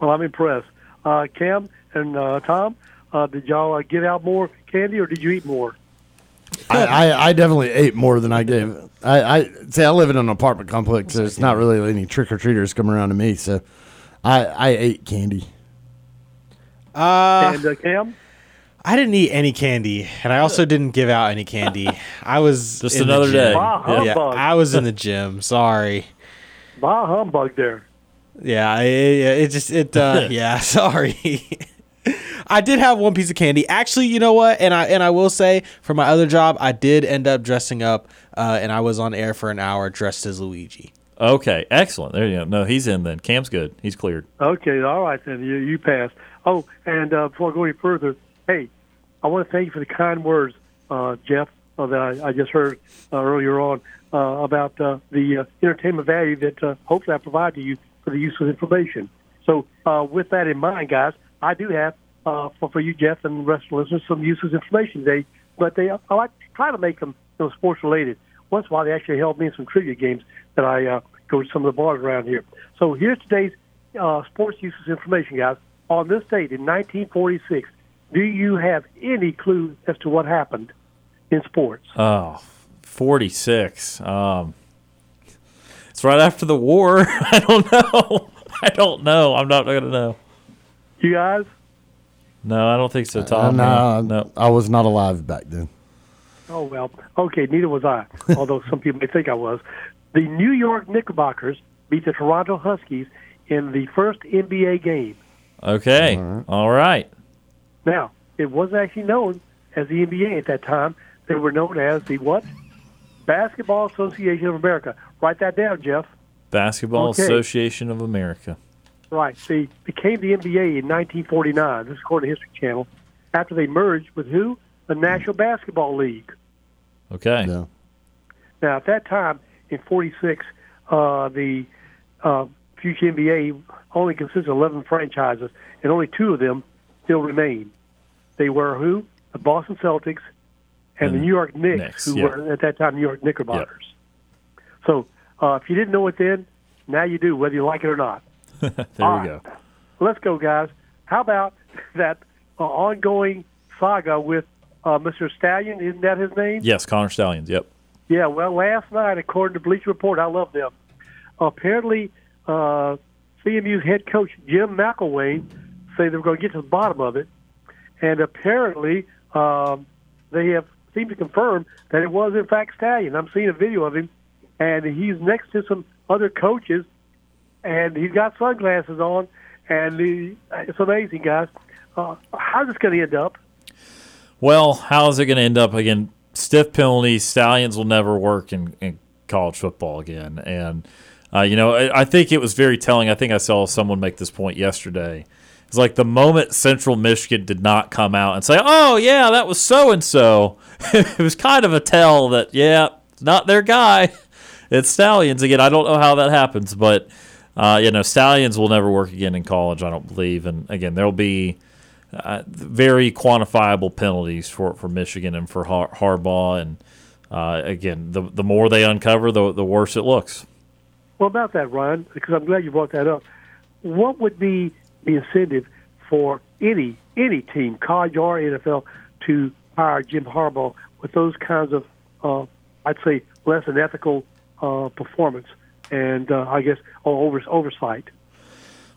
Well, I'm impressed. Uh, Kam and uh, Tom, uh, did y'all uh, give out more candy, or did you eat more? I, I, I definitely ate more than I gave. I, I say I live in an apartment complex, so it's not really any trick or treaters come around to me. So I I ate candy. Uh, and uh, Kam, I didn't eat any candy, and I also didn't give out any candy. I was Just in the another gym. day. Bah Yeah. Yeah. I was in the gym. Sorry. bah humbug there. Yeah, it, it just it. Uh, yeah, sorry. I did have one piece of candy. Actually, you know what? And I and I will say for my other job, I did end up dressing up, uh, and I was on air for an hour dressed as Luigi. Okay, excellent. There you go. No, he's in then. Kam's good. He's cleared. Okay, all right then. You you passed. Oh, and uh, before I go any further, hey, I want to thank you for the kind words, uh, Jeff, uh, that I, I just heard uh, earlier on uh, about uh, the uh, entertainment value that uh, hopefully I provide to you for the use of information. So, uh, with that in mind, guys, I do have uh, for, for you, Jeff, and the rest of the listeners, some useless information today. But they, I like to try to make them you know, sports related. Once in a while, they actually help me in some trivia games that I uh, go to some of the bars around here. So here's today's uh, sports useless information, guys. On this date in 1946, do you have any clue as to what happened in sports? Oh, 46. Um, it's right after the war. I don't know. I don't know. I'm not going to know. You guys? No, I don't think so, Uh, Tom. no, no. I was not alive back then. Oh well, okay. Neither was I. although some people may think I was. The New York Knickerbockers beat the Toronto Huskies in the first NBA game. Okay. All right. Now, it wasn't actually known as the NBA at that time. They were known as the what? Basketball Association of America. Write that down, Jeff. Basketball Okay. Association of America. Right. They became the NBA in 1949. This is according to History Channel. After they merged with who? The National Basketball League. Okay. Yeah. Now, at that time in '46, uh, the uh, future NBA only consists of 11 franchises, and only two of them still remain. They were who? The Boston Celtics and, the New York Knicks, Knicks, who yeah. were at that time New York Knickerbockers. So, uh, if you didn't know it then, now you do, whether you like it or not. There All we right. go. Let's go, guys. How about that uh, ongoing saga with uh, Mr. Stallion? Isn't that his name? Yes, Connor Stallions. Yep. Yeah, well, last night, according to Bleacher Report, I love them. Apparently, uh, CMU's head coach Jim McElwain say they were going to get to the bottom of it, and apparently um, they have seemed to confirm that it was in fact Stallion. I'm seeing a video of him, and he's next to some other coaches, and he's got sunglasses on, and he, it's amazing, guys. Uh, how's this going to end up? Well, how is it going to end up again? Stiff penalties. Stallions will never work in, in college football again. And, uh, you know, I, I think it was very telling. I think I saw someone make this point yesterday. It's like the moment Central Michigan did not come out and say, oh, yeah, that was so and so, it was kind of a tell that, yeah, it's not their guy. It's Stallions again. I don't know how that happens, but, uh, you know, Stallions will never work again in college, I don't believe. And, again, there'll be uh, very quantifiable penalties for, for Michigan and for Har- Harbaugh. And uh, again, the the more they uncover, the the worse it looks. Well, about that, Ryan, because I'm glad you brought that up. What would be the incentive for any any team, college or NFL, to hire Jim Harbaugh with those kinds of, uh, I'd say, less than ethical uh, performance and uh, I guess over, oversight.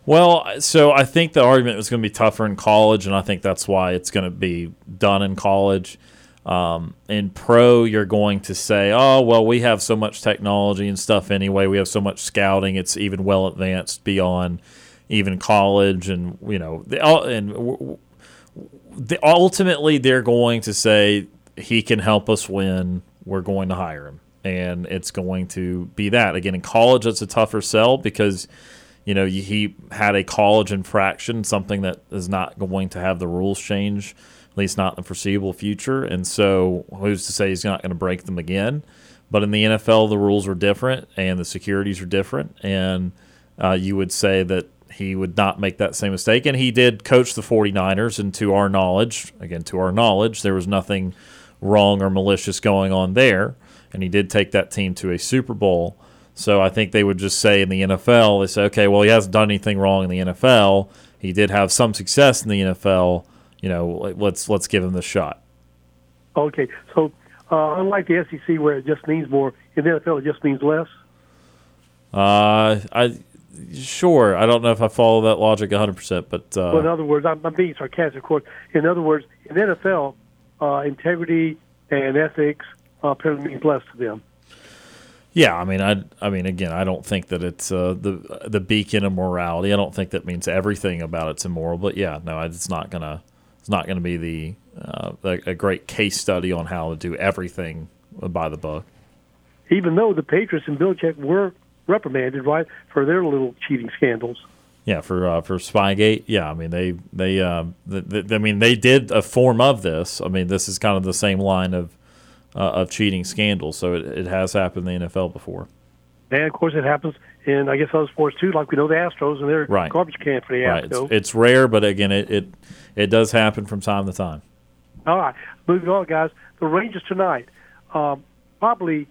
Well, so I think the argument was going to be tougher in college, and I think that's why it's going to be done in college. Um, in pro, you're going to say, "Oh, well, we have so much technology and stuff anyway. We have so much scouting. It's even well advanced beyond even college." And you know, the, and the, ultimately, they're going to say he can help us win. We're going to hire him, and it's going to be that. Again, in college, it's a tougher sell because you know, he had a college infraction, something that is not going to have the rules change, at least not in the foreseeable future. And so, who's to say he's not going to break them again? But in the NFL, the rules are different and the securities are different. And uh, you would say that he would not make that same mistake. And he did coach the 49ers. And to our knowledge, again, to our knowledge, there was nothing wrong or malicious going on there. And he did take that team to a Super Bowl. So I think they would just say in the NFL, they say, okay, well, he hasn't done anything wrong in the NFL. He did have some success in the NFL. You know, let's let's give him the shot. Okay, so uh, unlike the SEC where it just means more, in the NFL it just means less. Uh, I sure. I don't know if I follow that logic 100, percent but uh, well, in other words, I'm, I'm being sarcastic, of course. In other words, in NFL, uh, integrity and ethics uh, apparently means less to them. Yeah, I mean, I, I mean, again, I don't think that it's uh, the the beacon of morality. I don't think that means everything about it's immoral. But yeah, no, it's not gonna it's not gonna be the uh, a, a great case study on how to do everything by the book. Even though the Patriots and Belichick were reprimanded, right, for their little cheating scandals. Yeah, for uh, for Spygate. Yeah, I mean they they uh, the, the, I mean they did a form of this. I mean this is kind of the same line of uh, of cheating scandals. So it, it has happened in the NFL before. And of course, it happens in I guess other sports too. Like we know the Astros and their right. garbage can for the right. Astros. It's, it's, rare, but again, it, it it does happen from time to time. All right, moving on, guys. The Rangers tonight um, probably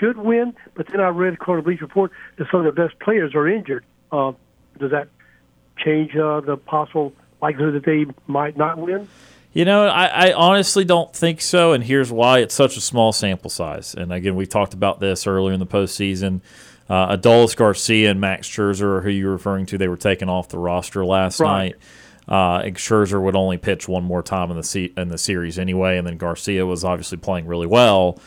should win, but then I read according to Bleach Report that some of the best players are injured. Uh, does that change uh, the possible likelihood that they might not win? You know, I, I, honestly don't think so, and here's why: it's such a small sample size. And again, we talked about this earlier in the postseason. Uh, Adolis Garcia and Max Scherzer, who you're referring to, they were taken off the roster last right. night. Uh, Scherzer would only pitch one more time in the se- in the series anyway, and then Garcia was obviously playing really well,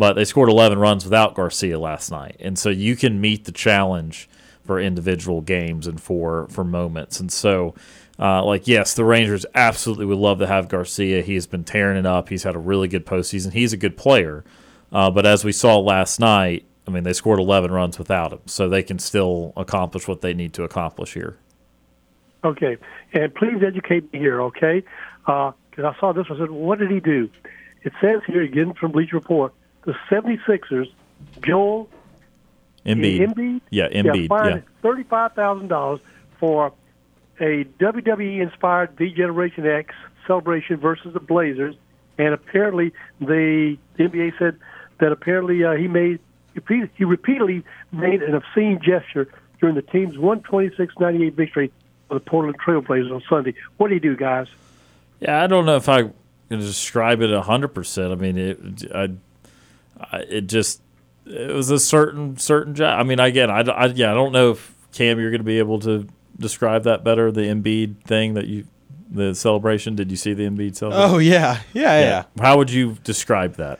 but they scored 11 runs without Garcia last night, and so you can meet the challenge for individual games and for for moments, and so uh, like, yes, the Rangers absolutely would love to have Garcia. He's been tearing it up. He's had a really good postseason. He's a good player. Uh, but as we saw last night, I mean, they scored 11 runs without him, so they can still accomplish what they need to accomplish here. Okay, and please educate me here, okay? Because uh, I saw this. I said, what did he do? It says here, again from Bleacher Report, the 76ers, Joel Embiid. Embiid? Yeah, Embiid. Yeah, $35,000 for a WWE inspired D Generation X celebration versus the Blazers, and apparently the, the NBA said that apparently uh, he made he repeatedly made an obscene gesture during the team's 126-98 victory for the Portland Trailblazers on Sunday. What do you do, guys? Yeah, I don't know if I can describe it hundred percent. I mean, it, I, it just it was a certain certain job. I mean, again, I, I yeah, I don't know if Kam, you're going to be able to describe that better? The Embiid thing that you, the celebration. Did you see the Embiid celebration? Oh yeah, yeah, yeah. yeah. How would you describe that?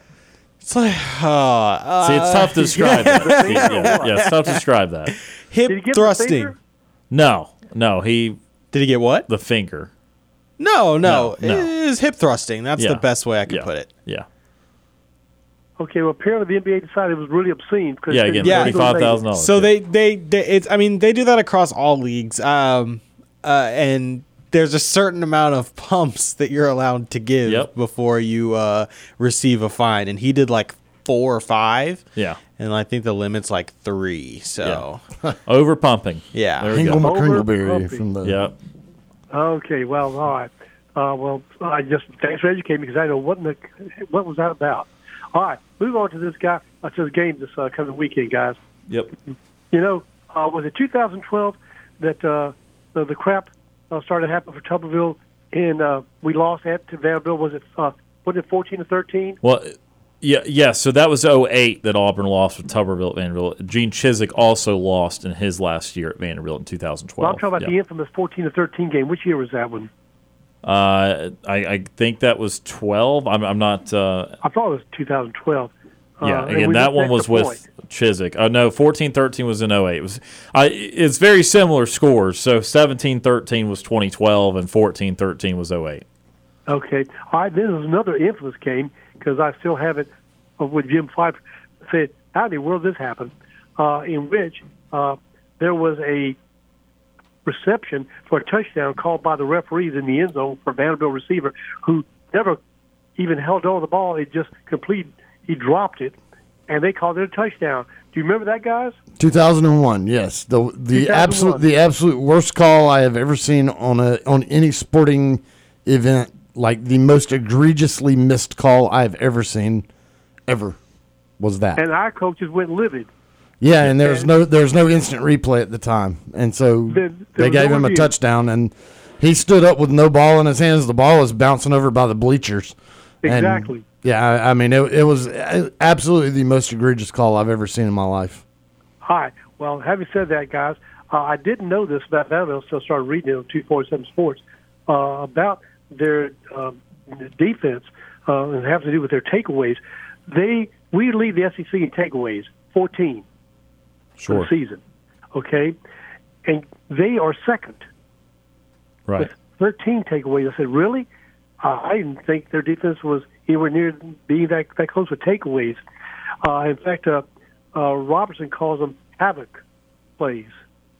It's like, uh, see, it's tough to describe. that. yeah, yeah, it's tough to describe that. Hip thrusting. No, no, he. Did he get what? The finger. No, no, no, no. it is hip thrusting. That's yeah. the best way I could yeah. put it. Yeah. Okay, well, apparently the NBA decided it was really obscene. Because yeah, again, yeah. thirty-five thousand dollars. So they, they, they, it's. I mean, they do that across all leagues. Um, uh, and there's a certain amount of pumps that you're allowed to give yep. before you uh, receive a fine, and he did like four or five. Yeah. And I think the limit's like three. So yeah. over pumping. Yeah. There Hingle McCringleberry from the. Yep. Okay. Well, all right. Uh, well, I just thanks for educating me because I know what the, what was that about. All right, move on to this guy uh, to the game this uh, coming weekend, guys. Yep. You know, uh, was it 2012 that uh, the, the crap uh, started happening for Tuberville, and uh, we lost at to Vanderbilt? Was it uh, was it 14 to 13? Well, Yeah, yeah. So that was 08 that Auburn lost with Tuberville at Vanderbilt. Gene Chizik also lost in his last year at Vanderbilt in 2012. Well, I'm talking about Yeah. the infamous 14 to 13 game. Which year was that one? Uh, I, I think that was 12. I'm, I'm not. Uh, I thought it was 2012. yeah, Uh, and again, that one was with point. Chizik. Uh, no, 14 13 was in 08. It was, I, it's very similar scores. So 17 13 was 2012, and 14 13 was 08. Okay. All right. This is another infamous game because I still have it uh, with Jim Fyffe said, "How in the world did this happen?" Uh, in which uh, there was a reception for a touchdown called by the referees in the end zone for Vanderbilt receiver who never even held on to the ball. It just complete. He dropped it, and they called it a touchdown. Do you remember that, guys? 2001, yes. The the absolute the absolute worst call I have ever seen on a on any sporting event, like the most egregiously missed call I've ever seen ever was that. And our coaches went livid. Yeah, and there was no there was no instant replay at the time. And so they gave him a touchdown and he stood up with no ball in his hands. The ball was bouncing over by the bleachers. And, Exactly. yeah, I, I mean it, it was absolutely the most egregious call I've ever seen in my life. Hi. Well, having said that, guys, uh, I didn't know this about Vanderbilt until I started reading it on 247 Sports uh, about their um, defense uh, and having to do with their takeaways. They we lead the SEC in takeaways, 14 for the season. Okay, and they are second Right. with 13 takeaways. I said, really? Uh, I didn't think their defense was anywhere near being that, that close with takeaways. Uh, in fact, uh, uh, Robertson calls them havoc plays.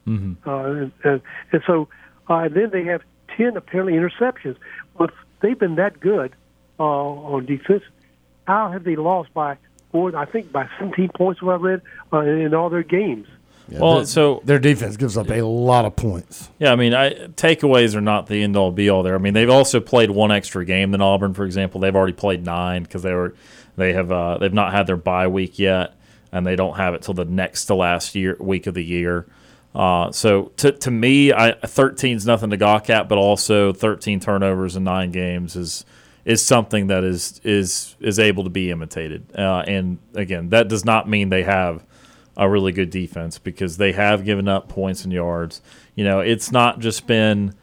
Mm-hmm. Uh, and, and, and so uh, and then they have 10 apparently interceptions. But they've been that good uh, on defense. How have they lost by more? I think by 17 points. What I read uh, in all their games. well, their- so Their defense gives up a lot of points. Yeah, I mean, I, takeaways are not the end all be all there. I mean, they've also played one extra game than Auburn, for example. They've already played nine because they were they have uh, they've not had their bye week yet, and they don't have it till the next to last year week of the year. Uh, so to to me, I, 13 is nothing to gawk at, but also 13 turnovers in nine games is is something that is is is able to be imitated. Uh, and again, that does not mean they have a really good defense because they have given up points and yards. You know, it's not just been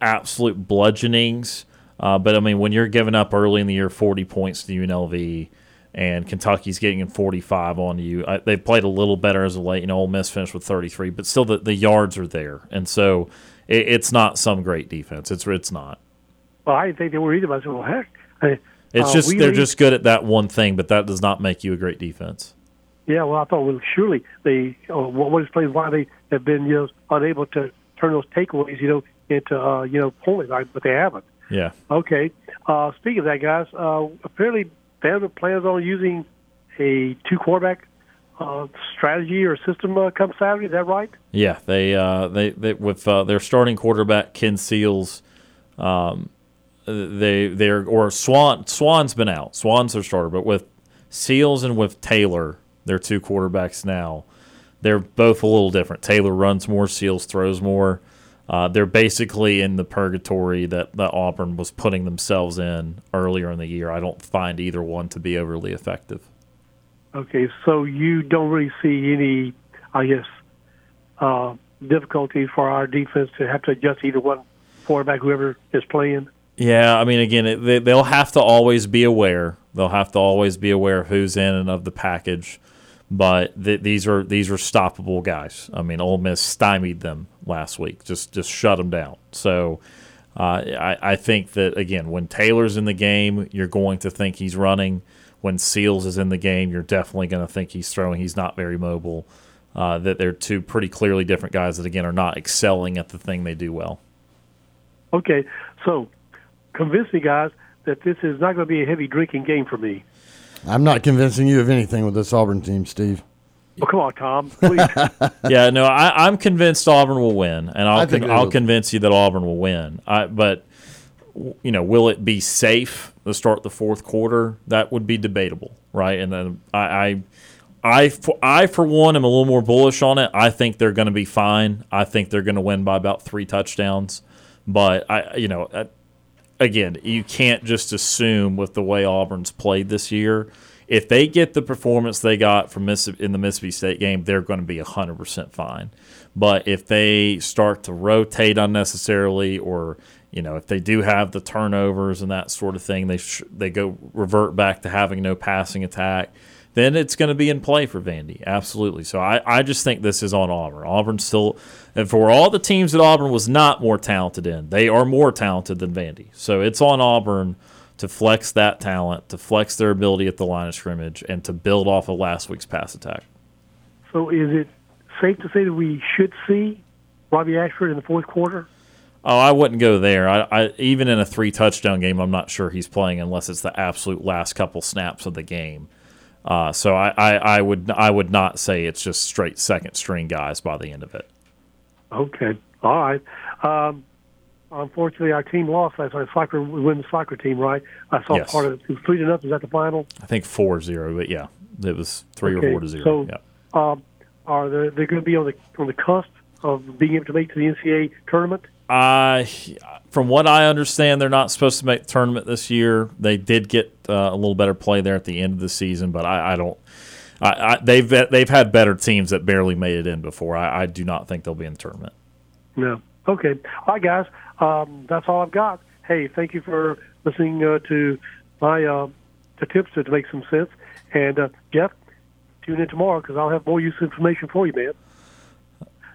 absolute bludgeonings, uh, but I mean, when you're giving up early in the year 40 points to UNLV and Kentucky's getting in 45 on you, I, they've played a little better as of late. You know, Ole Miss finished with 33, but still the, the yards are there. And so it, it's not some great defense. It's, it's not. Well, I didn't think they were either. But I said, well, heck. I, It's uh, just they're lead- just good at that one thing, but that does not make you a great defense. Yeah, well, I thought, well, surely they, uh, what explains why they have been, you know, unable to turn those takeaways, you know, into, uh, you know, points, like, but they haven't. Yeah. Okay. Uh, speaking of that, guys, uh, apparently Vanderbilt plans on using a two quarterback uh, strategy or system uh, come Saturday. Is that right? Yeah, they uh, they, they with uh, their starting quarterback Ken Seals, um, they they're or Swann Swann's been out. Swann's their starter, but with Seals and with Taylor, they're two quarterbacks now, they're both a little different. Taylor runs more, Seals throws more. Uh, they're basically in the purgatory that, that Auburn was putting themselves in earlier in the year. I don't find either one to be overly effective. Okay, so you don't really see any, I guess, uh, difficulties for our defense to have to adjust either one quarterback, whoever is playing. Yeah, I mean, again, it, they, they'll have to always be aware. They'll have to always be aware of who's in and of the package. But th- these are these are stoppable guys. I mean, Ole Miss stymied them last week. Just just shut them down. So uh, I, I think that again, when Taylor's in the game, you're going to think he's running. When Seals is in the game, you're definitely going to think he's throwing. He's not very mobile. Uh, that they're two pretty clearly different guys that again are not excelling at the thing they do well. Okay, so convince me, guys, that this is not going to be a heavy drinking game for me. I'm not convincing you of anything with this Auburn team, Steve. Oh, come on, Tom, please. yeah, no, I, I'm convinced Auburn will win, and I'll con I'll convince you that Auburn will win. I, but you know, will it be safe to start the fourth quarter? That would be debatable, right? And then I, I, I, for, I for one am a little more bullish on it. I think they're going to be fine. I think they're going to win by about three touchdowns. But I, you know, uh, again, you can't just assume with the way Auburn's played this year. if they get the performance they got from Mississippi, in the Mississippi State game, they're going to be 100% fine. But if they start to rotate unnecessarily or you know, if they do have the turnovers and that sort of thing, they sh- they go revert back to having no passing attack. Then it's going to be in play for Vandy, absolutely. So I, I just think this is on Auburn. Auburn still, and for all the teams that Auburn was not more talented in, they are more talented than Vandy. So it's on Auburn to flex that talent, to flex their ability at the line of scrimmage, and to build off of last week's pass attack. So is it safe to say that we should see Robby Ashford in the fourth quarter? Oh, I wouldn't go there. I, I, even in a three touchdown game, I'm not sure he's playing unless it's the absolute last couple snaps of the game. Uh, so I, I, I, would I would not say it's just straight second string guys by the end of it. Okay, all right. Um, unfortunately, our team lost last night. Soccer, women's soccer team, right? I saw Yes. part of it. It was three to nothing. Is that the final? I think 4-0, but yeah, it was three Okay, or four to zero. So, yeah. um, are they they're going to be on the on the cusp of being able to make to the NCAA tournament? Uh, from what I understand, they're not supposed to make the tournament this year. They did get uh, a little better play there at the end of the season, but I, I don't. I, I, they've they've had better teams that barely made it in before. I, I do not think they'll be in the tournament. No. Okay. All right, guys. Um, that's all I've got. Hey, thank you for listening uh, to my uh, tips to, make some sense. And uh, Jeff, tune in tomorrow because I'll have more useful information for you, man.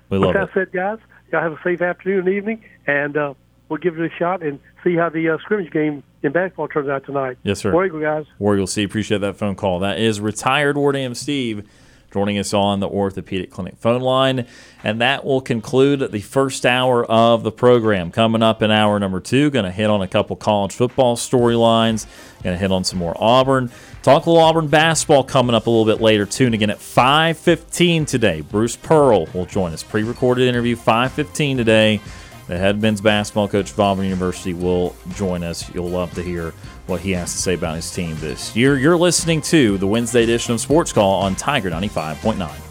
We With love that it. said, guys, y'all have a safe afternoon and evening, and uh, we'll give it a shot and see how the uh, scrimmage game in basketball turns out tonight. Yes, sir. War Eagle, guys. War Eagle C. Appreciate that phone call. That is retired War Dam Steve joining us on the Orthopedic Clinic phone line. And that will conclude the first hour of the program. Coming up in hour number two, going to hit on a couple college football storylines, going to hit on some more Auburn. Talk a little Auburn basketball coming up a little bit later too. And again at 5.15 today, Bruce Pearl will join us. Pre-recorded interview, 5.15 today. The head men's basketball coach of Auburn University will join us. You'll love to hear what he has to say about his team this year. You're listening to the Wednesday edition of Sports Call on Tiger 95.9.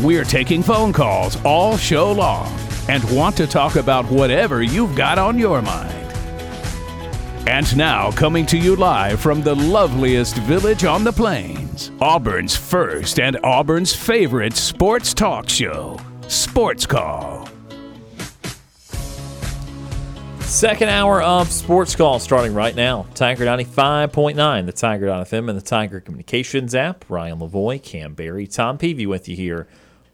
We're taking phone calls all show long and want to talk about whatever you've got on your mind. And now, coming to you live from the loveliest village on the plains, Auburn's first and Auburn's favorite sports talk show, Sports Call. Second hour of Sports Call starting right now. Tiger 95.9, the Tiger.fm, and the Tiger Communications app. Ryan Lavoie, Kam Berry, Tom Peavy with you here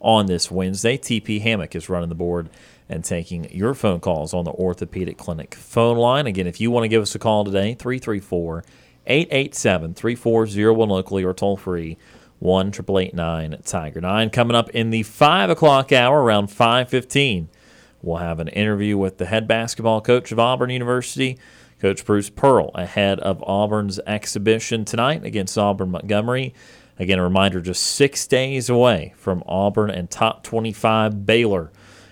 on this Wednesday. TP Hammock is running the board and taking your phone calls on the Orthopedic Clinic phone line. Again, if you want to give us a call today, 334 887 3401 locally or toll free 1 Tiger 9. Coming up in the 5 o'clock hour around 515. We'll have an interview with the head basketball coach of Auburn University, Coach Bruce Pearl, ahead of Auburn's exhibition tonight against Auburn Montgomery. Again, a reminder just six days away from Auburn and top 25 Baylor.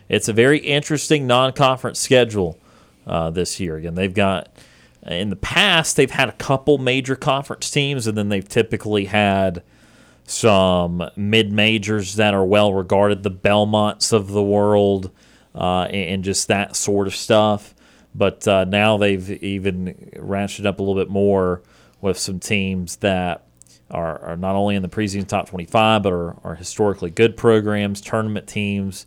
It's a very interesting non conference schedule uh, this year. Again, they've got, in the past, they've had a couple major conference teams, and then they've typically had some mid majors that are well regarded, the Belmonts of the world, uh, and, just that sort of stuff. But uh, now they've even ratcheted up a little bit more with some teams that are, are not only in the preseason top 25, but are, are historically good programs, tournament teams.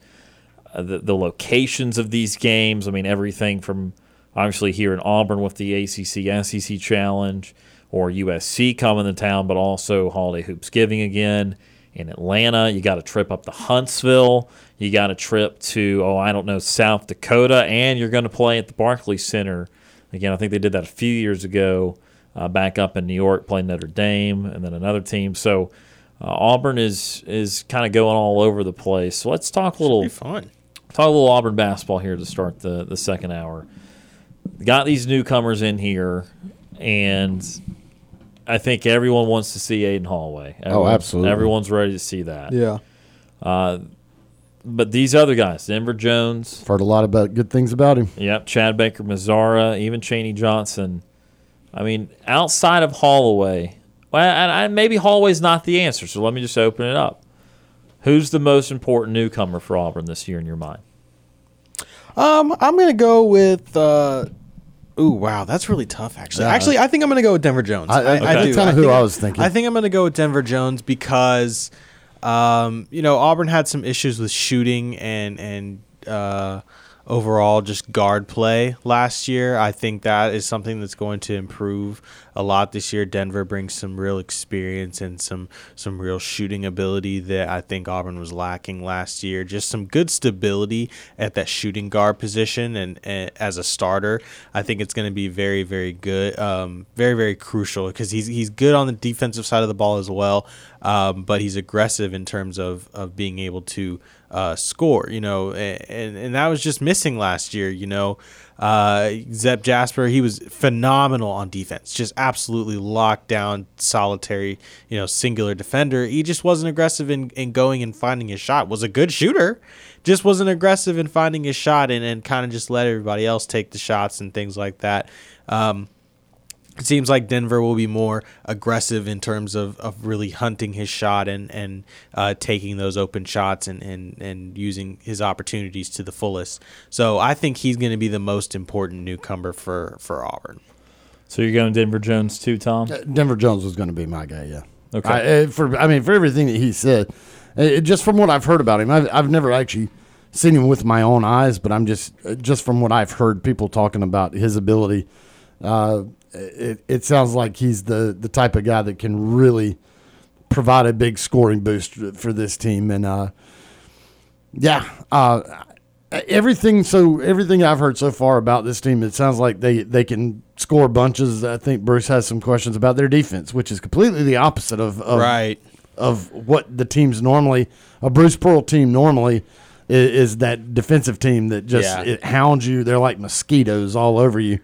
Uh, the, the locations of these games, I mean, everything from obviously here in Auburn with the ACC SEC Challenge or USC coming to town, but also Holiday Hoops Giving again in Atlanta. You got a trip up to Huntsville. You got a trip to, oh, I don't know, South Dakota. And you're going to play at the Barclays Center. Again, I think they did that a few years ago uh, back up in New York, playing Notre Dame and then another team. So uh, Auburn is is kind of going all over the place. So let's talk a little Be fun. talk a little Auburn basketball here to start the the second hour. Got these newcomers in here, and I think everyone wants to see Aden Holloway. Everyone's- absolutely. Everyone's ready to see that. Yeah. Uh, But these other guys, Denver Jones, I've heard a lot about good things about him. Yep, Chad Baker, Mazara, even Chaney Johnson. I mean, outside of Holloway, well, and, and maybe Holloway's not the answer. So let me just open it up. Who's the most important newcomer for Auburn this year in your mind? Um, I'm gonna go with. Uh, ooh, wow, that's really tough. Actually, Yeah. actually, I think I'm gonna go with Denver Jones. I- I- that's do. kinda who think I was thinking. I think I'm gonna go with Denver Jones because, um, you know, Auburn had some issues with shooting and and uh, overall just guard play last year. I think that is something that's going to improve a lot this year. Denver brings some real experience and some some real shooting ability that I think Auburn was lacking last year. Just some good stability at that shooting guard position and, and as a starter, I think it's going to be very very good, um, very very crucial because he's he's good on the defensive side of the ball as well, um, but he's aggressive in terms of of being able to uh, score. You know, and and that was just missing last year. You know. Uh, Zep Jasper, he was phenomenal on defense, just absolutely locked down, solitary, you know, singular defender. He just wasn't aggressive in, in going and finding his shot. Was a good shooter, just wasn't aggressive in finding his shot and, and kind of just let everybody else take the shots and things like that. Um, it seems like Denver will be more aggressive in terms of, of really hunting his shot and and uh, taking those open shots and, and, and using his opportunities to the fullest. So I think he's going to be the most important newcomer for, for Auburn. So you're going to Denver Jones too, Tom? Denver Jones was going to be my guy. Yeah. Okay. I, uh, for I mean, for everything that he said, uh, just from what I've heard about him, I've, I've never actually seen him with my own eyes, but I'm just uh, just from what I've heard people talking about his ability. Uh, it, it sounds like he's the the type of guy that can really provide a big scoring boost for this team, and uh, yeah, uh, everything. So everything I've heard so far about this team, it sounds like they they can score bunches. I think Bruce has some questions about their defense, which is completely the opposite of, of Right. of what the teams normally a Bruce Pearl team normally is, is that defensive team that just Yeah. it hounds you. They're like mosquitoes all over you.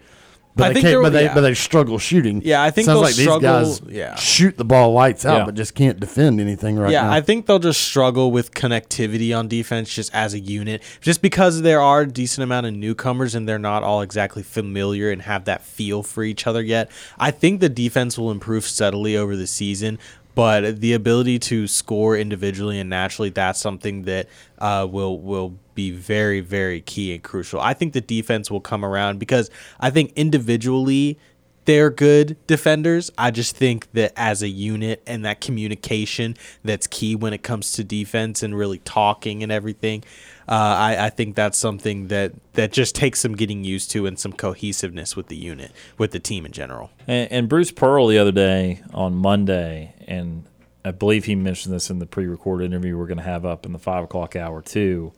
But I they think can't, but they yeah. but they struggle shooting. Yeah, I think sounds they'll like struggle- these guys yeah. shoot the ball lights out, Yeah. but just can't defend anything right yeah, now. I think they'll just struggle with connectivity on defense just as a unit. Just because there are a decent amount of newcomers and they're not all exactly familiar and have that feel for each other yet. I think the defense will improve steadily over the season, but the ability to score individually and naturally that's something that uh, will will be very very key and crucial. I think the defense will come around because I think individually they're good defenders. I just think that as a unit and that communication that's key when it comes to defense and really talking and everything. Uh, I, I think that's something that, that just takes some getting used to and some cohesiveness with the unit, with the team in general. And, and Bruce Pearl the other day on Monday, and I believe he mentioned this in the pre-recorded interview we're going to have up in the five o'clock hour too.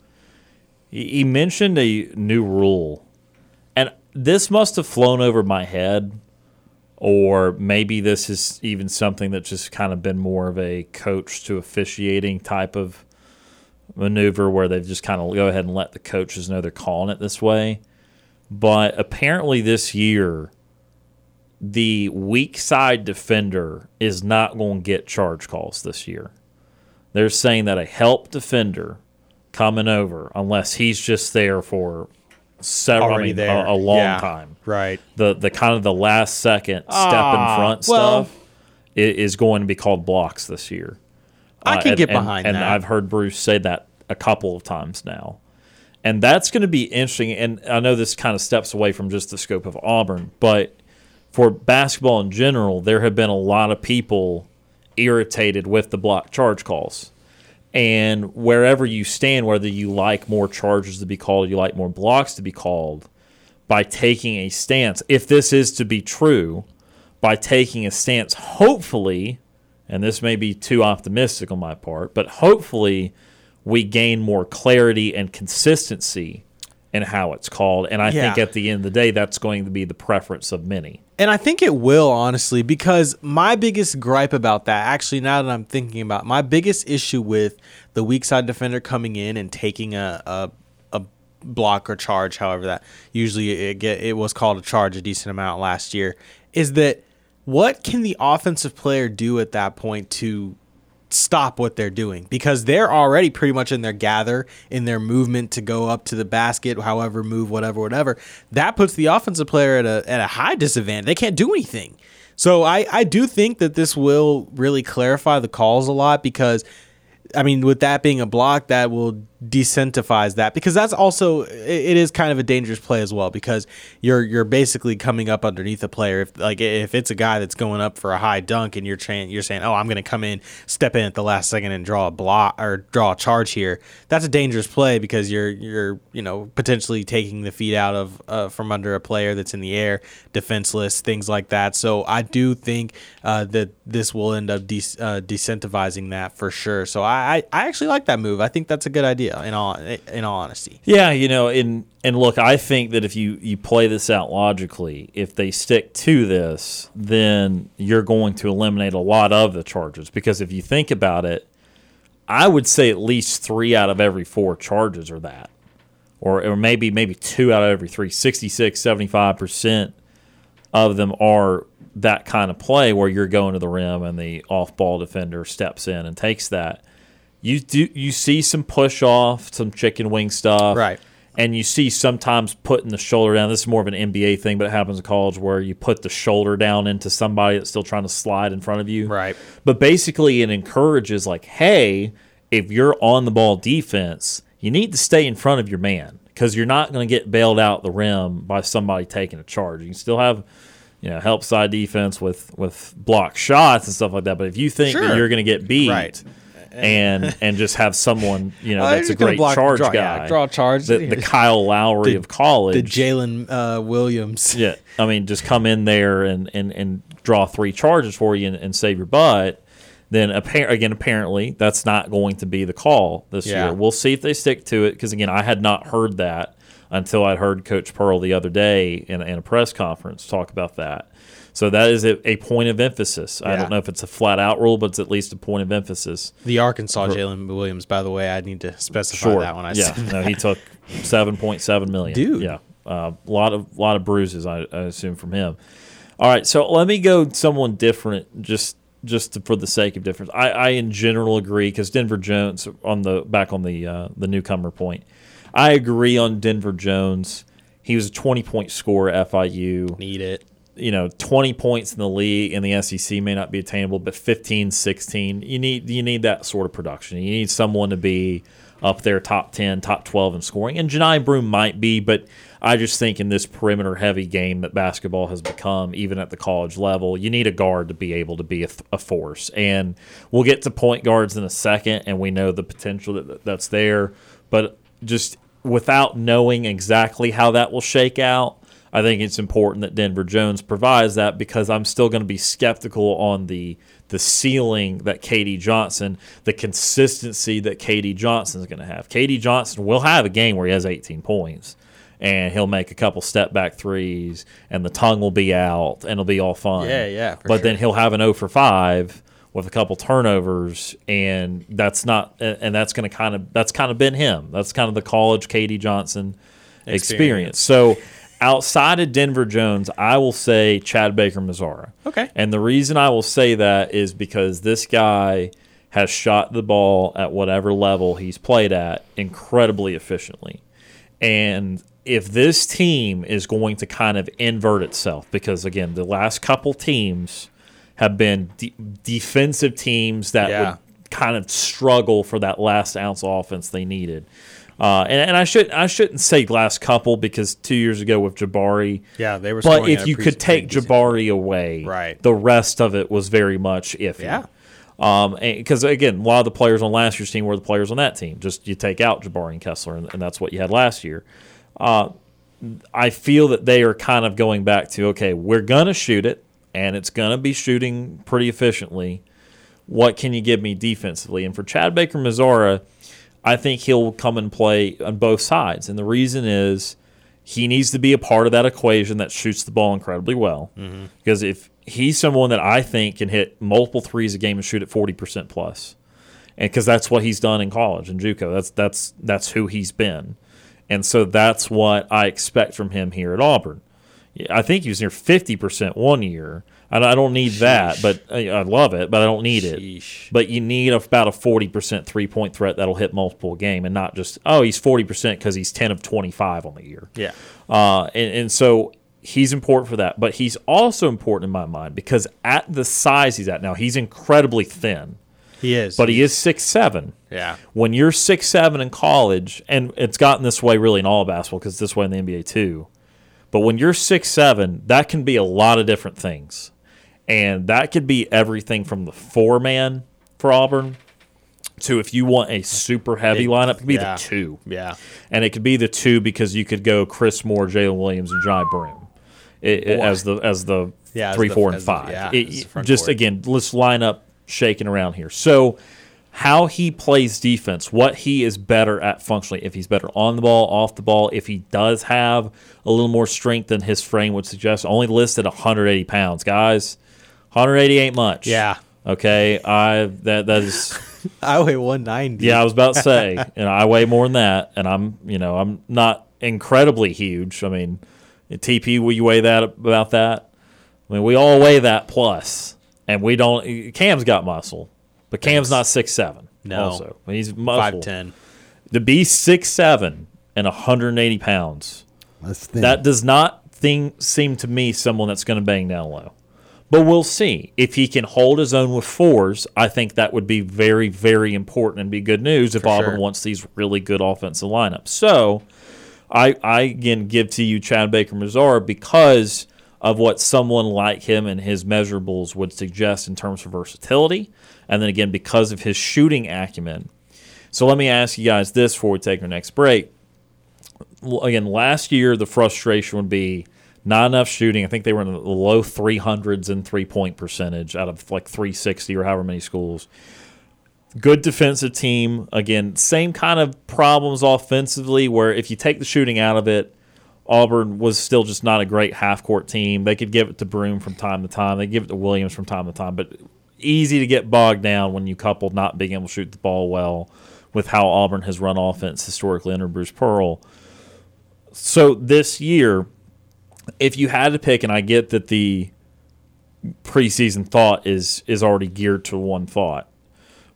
He, mentioned a new rule, and this must have flown over my head, or maybe this is even something that's just kind of been more of a coach to officiating type of maneuver where they've just kind of go ahead and let the coaches know they're calling it this way. But apparently this year the weak side defender is not going to get charge calls this year. They're saying that a help defender coming over, unless he's just there for several, I mean, there. A, a long Yeah. time. Right. The the kind of the last second step Ah, in front well- stuff is going to be called blocks this year. I Uh, can and- get behind and that. And I've heard Bruce say that a couple of times now. And that's going to be interesting. And I know this kind of steps away from just the scope of Auburn, but for basketball in general, there have been a lot of people irritated with the block charge calls. And wherever you stand, whether you like more charges to be called, you like more blocks to be called, by taking a stance, if this is to be true, by taking a stance, hopefully, and this may be too optimistic on my part, but hopefully we gain more clarity and consistency in how it's called. And I think at the end of the day, that's going to be the preference of many. And I think it will, honestly, because my biggest gripe about that, actually, now that I'm thinking about it, my biggest issue with the weak side defender coming in and taking a, a, block or charge, however that usually it get it was called a charge a decent amount last year, is that what can the offensive player do at that point to stop what they're doing because they're already pretty much in their gather in their movement to go up to the basket however move whatever whatever. That puts the offensive player at a, at a high disadvantage. They can't do anything. So I, I do think that this will really clarify the calls a lot because I mean, with that being a block, that will decentivize that because that's also it- is kind of a dangerous play as well because you're you're basically coming up underneath a player. If like if it's a guy that's going up for a high dunk and you're trying you're saying oh I'm going to come in step in at the last second and draw a block or draw a charge here that's a dangerous play because you're you're you know potentially taking the feet out of uh, from under a player that's in the air defenseless things like that. So I do think uh, that this will end up de- uh, decentivizing that for sure. So I I actually like that move. I think that's a good idea in all in all honesty Yeah, you know, and and look, I think that if you you play this out logically, if they stick to this, then you're going to eliminate a lot of the charges because if you think about it, I would say at least 3 out of every 4 charges are that. Or or maybe maybe 2 out of every 3, 66, 75% of them are that kind of play where you're going to the rim and the off-ball defender steps in and takes that. You do you see some push off, some chicken wing stuff, Right. And you see sometimes putting the shoulder down. This is more of an NBA thing, but it happens in college where you put the shoulder down into somebody that's still trying to slide in front of you, Right. But basically, it encourages like, hey, if you're on the ball defense, you need to stay in front of your man because you're not going to get bailed out the rim by somebody taking a charge. You can still have you know help side defense with with block shots and stuff like that. But if you think that you're going to get beat, Right. And and just have someone you know that's a great charge draw- yeah, guy, draw a charge. the, the Kyle Lowry The- of college, the Jaylin uh, Williams yeah, I mean, just come in there and, and, and draw three charges for you and, and save your butt. Then appar- again, apparently that's not going to be the call this Yeah. year. We'll see if they stick to it because again, I had not heard that until I heard Coach Pearl the other day in, in a press conference talk about that. So that is a, a point of emphasis. I don't know if it's a flat out rule, but it's at least a point of emphasis. the Arkansas Jaylin Williams by the way I need to specify that when I yeah, no, he took seven point seven million. Dude. yeah, a lot of lot of bruises, I, I assume from him. All right, so let me go someone different, just just for the sake of difference. I, I in general agree because Denver Jones on the back on the uh, the newcomer point. I agree on Denver Jones. He was a twenty point scorer at FIU need it you know 20 points in the league in the SEC may not be attainable but 15 16 you need you need that sort of production. You need someone to be up there top 10 top 12 in scoring. And Johni Broome might be but I just think in this perimeter heavy game that basketball has become even at the college level you need a guard to be able to be a, a force. And we'll get to point guards in a second and we know the potential that that's there. But just without knowing exactly how that will shake out I think it's important that Denver Jones provides that because I'm still going to be skeptical on the the ceiling that KD Johnson, the consistency that KD Johnson is going to have. KD Johnson will have a game where he has 18 points and he'll make a couple step back threes and the tongue will be out and it'll be all fun. Yeah, yeah, but then he'll have an 0 for 5 with a couple turnovers and that's not and that's going to kind of that's kind of been him. That's kind of the college KD Johnson experience. Experience. So outside of Denver Jones, I will say Chad Baker Mazara. Okay. And the reason I will say that is because this guy has shot the ball at whatever level he's played at incredibly efficiently. And if this team is going to kind of invert itself, because again, the last couple teams have been de- defensive teams that Yeah. would kind of struggle for that last ounce of offense they needed. Uh, and, and I should I shouldn't say last couple because two years ago with Jabari, Yeah, they were. but if you could take Jabari away, Right. the rest of it was very much iffy. Yeah. Um, because again, a lot of the players on last year's team were the players on that team. Just you take out Jabari and Kessler, and, and that's what you had last year. Uh, I feel that they are kind of going back to okay, we're gonna shoot it, and it's gonna be shooting pretty efficiently. What can you give me defensively? And for Chad Baker Mazara, I think he'll come and play on both sides. And the reason is he needs to be a part of that equation that shoots the ball incredibly well. Mm-hmm. Because if he's someone that I think can hit multiple threes a game and shoot at 40% plus, and because that's what he's done in college in JUCO, that's that's that's who he's been, and so that's what I expect from him here at Auburn. I think he was near 50% one year. And I don't need that, but I I love it, but I don't need Sheesh. it. But you need about a 40% three point threat that'll hit multiple game and not just, oh, he's 40% because he's 10 of 25 on the year. Yeah. Uh, and, and so he's important for that. But he's also important in my mind because at the size he's at now, he's incredibly thin, He is. but he is six seven. Yeah. When you're six seven in college, and it's gotten this way really in all of basketball because it's this way in the NBA too. But when you're six seven, that can be a lot of different things, and that could be everything from the four man for Auburn to if you want a super heavy lineup, it could be Yeah. the two Yeah. and it could be the two because you could go Chris Moore, Jaylin Williams, and Johni Broome it, it- as the as the Yeah, as three, the- four, and as the- five. yeah, It- as just court. again, let's line up shaking around here. So, how he plays defense, what he is better at functionally, if he's better on the ball, off the ball, if he does have a little more strength than his frame would suggest, only listed 180 pounds, guys. 180 ain't much. Yeah. Okay. I that that is. I weigh 190. Yeah, I was about to say, and I weigh more than that, and I'm, you know, I'm not incredibly huge. I mean, TP, will you weigh that about that? I mean, we all weigh that plus, and we don't. Kam's got muscle, but Kam's not six seven. No. also I mean, he's muscle. 5'10. To be six seven and 180 pounds, That's thin. that does not thing, seem to me someone that's going to bang down low. But we'll see. If he can hold his own with fours, I think that would be very, very important and be good news if Auburn sure. wants these really good offensive lineups. So I, I again give to you Chad Baker Mazara because of what someone like him and his measurables would suggest in terms of versatility. And then again, because of his shooting acumen. So let me ask you guys this before we take our next break again, last year the frustration would be not enough shooting. I think they were in the low 300s in three point percentage out of like 360 or however many schools. Good defensive team. Again, same kind of problems offensively, where if you take the shooting out of it, Auburn was still just not a great half court team. They could give it to Broome from time to time. They give it to Williams from time to time, but easy to get bogged down when you couple not being able to shoot the ball well with how Auburn has run offense historically under Bruce Pearl. So this year, if you had to pick, and I get that the preseason thought is is already geared to one thought,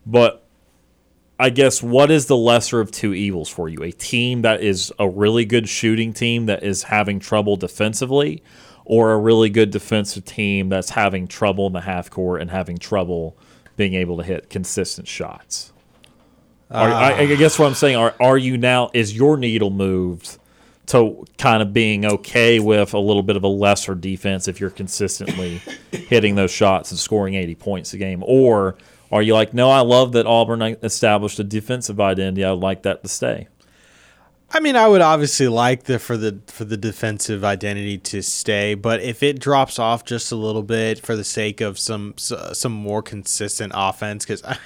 but I guess what is the lesser of two evils for you? A team that is a really good shooting team that is having trouble defensively, or a really good defensive team that's having trouble in the half court and having trouble being able to hit consistent shots? Are, I, I ah. guess what I'm saying are are you now is your needle moved to kind of being okay with a little bit of a lesser defense if you're consistently hitting those shots and scoring 80 points a game? Or are you like no I love that Auburn established a defensive identity. I'd like that to stay. I mean, I would obviously like the for the for the defensive identity to stay, but if it drops off just a little bit for the sake of some some more consistent offense, because I,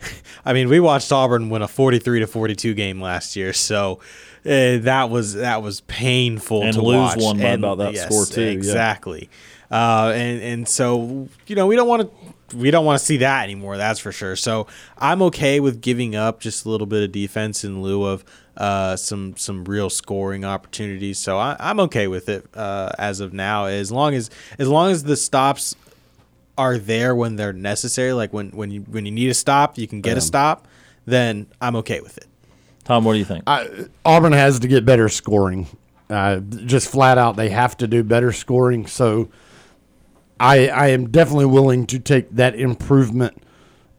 I mean, we watched Auburn win a forty-three to forty-two game last year, so uh, that was that was painful And to lose watch. one by And- about that score, too, yeah. Exactly, uh, and and so you know we don't want to we don't want to see that anymore. That's for sure. So I'm okay with giving up just a little bit of defense in lieu of uh, some some real scoring opportunities. So I, I'm okay with it uh, as of now, as long as as long as the stops are there when they're necessary. Like when when you when you need a stop, you can get a stop. Then I'm okay with it. Tom what do you think Auburn has to get better scoring. Uh, just flat out, they have to do better scoring. So, I I am definitely willing to take that improvement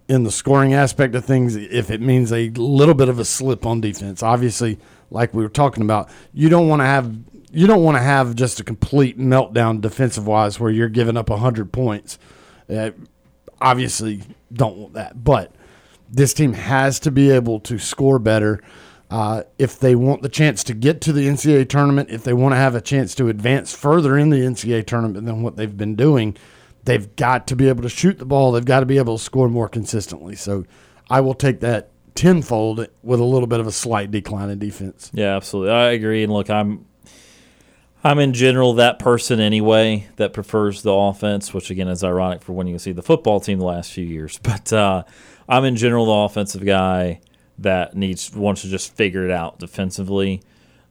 in the scoring aspect of things if it means a little bit of a slip on defense. Obviously, like we were talking about, you don't want to have you don't want to have just a complete meltdown defensive wise where you're giving up 100 points. Uh, obviously, don't want that. But this team has to be able to score better. Uh, if they want the chance to get to the NCAA tournament, if they want to have a chance to advance further in the NCAA tournament than what they've been doing, they've got to be able to shoot the ball. They've got to be able to score more consistently. So I will take that tenfold with a little bit of a slight decline in defense. Yeah, absolutely. I agree. And look, I'm I'm in general that person anyway that prefers the offense, which again is ironic for when you see the football team the last few years. But uh, I'm in general the offensive guy that needs wants to just figure it out defensively.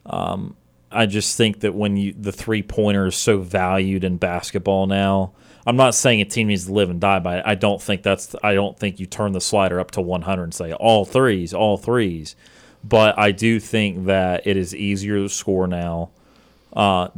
Um, I just think that when you the three pointer is so valued in basketball now. I'm not saying a team needs to live and die by it. I don't think that's. I don't think you turn the slider up to 100 and say all threes, all threes. But I do think that it is easier to score now uh,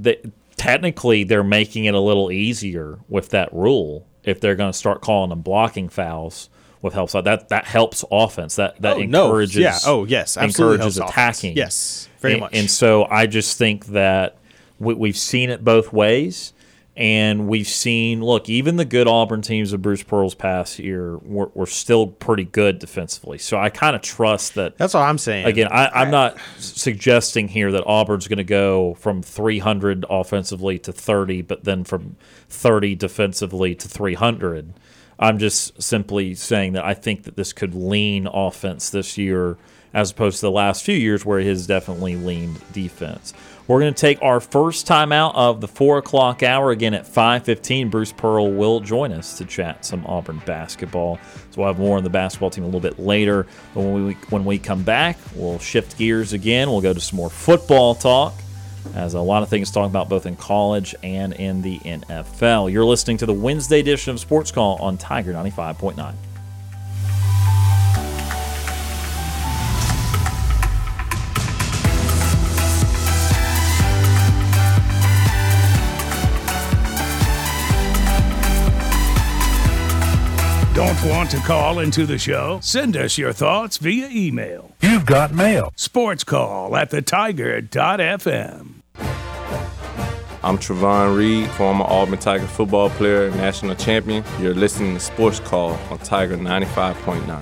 technically, they're making it a little easier with that rule if they're going to start calling them blocking fouls with help side. That that helps offense. That that Oh, encourages. no. Yeah. Oh, yes. Absolutely encourages attacking. offense. Yes. Very and, much. And so I just think that we, we've seen it both ways. And we've seen, look, even the good Auburn teams of Bruce Pearl's past year were, were still pretty good defensively. So I kind of trust that That's what I'm saying. Again, I, I'm not suggesting here that Auburn's going to go from 300 offensively to 30, but then from 30 defensively to 300. I'm just simply saying that I think that this could lean offense this year as opposed to the last few years where it has definitely leaned defense. We're going to take our first time out of the 4 o'clock hour again at 5.15. Bruce Pearl will join us to chat some Auburn basketball. So we'll have more on the basketball team a little bit later. But when we, when we come back, we'll shift gears again. We'll go to some more football talk as a lot of things talk about both in college and in the NFL. You're listening to the Wednesday edition of Sports Call on Tiger 95.9. Don't want to call into the show? Send us your thoughts via email. You've got mail. Sports call at thetiger.fm. I'm Trovon Reed, former Auburn Tiger football player, national champion. You're listening to Sports Call on Tiger 95.9.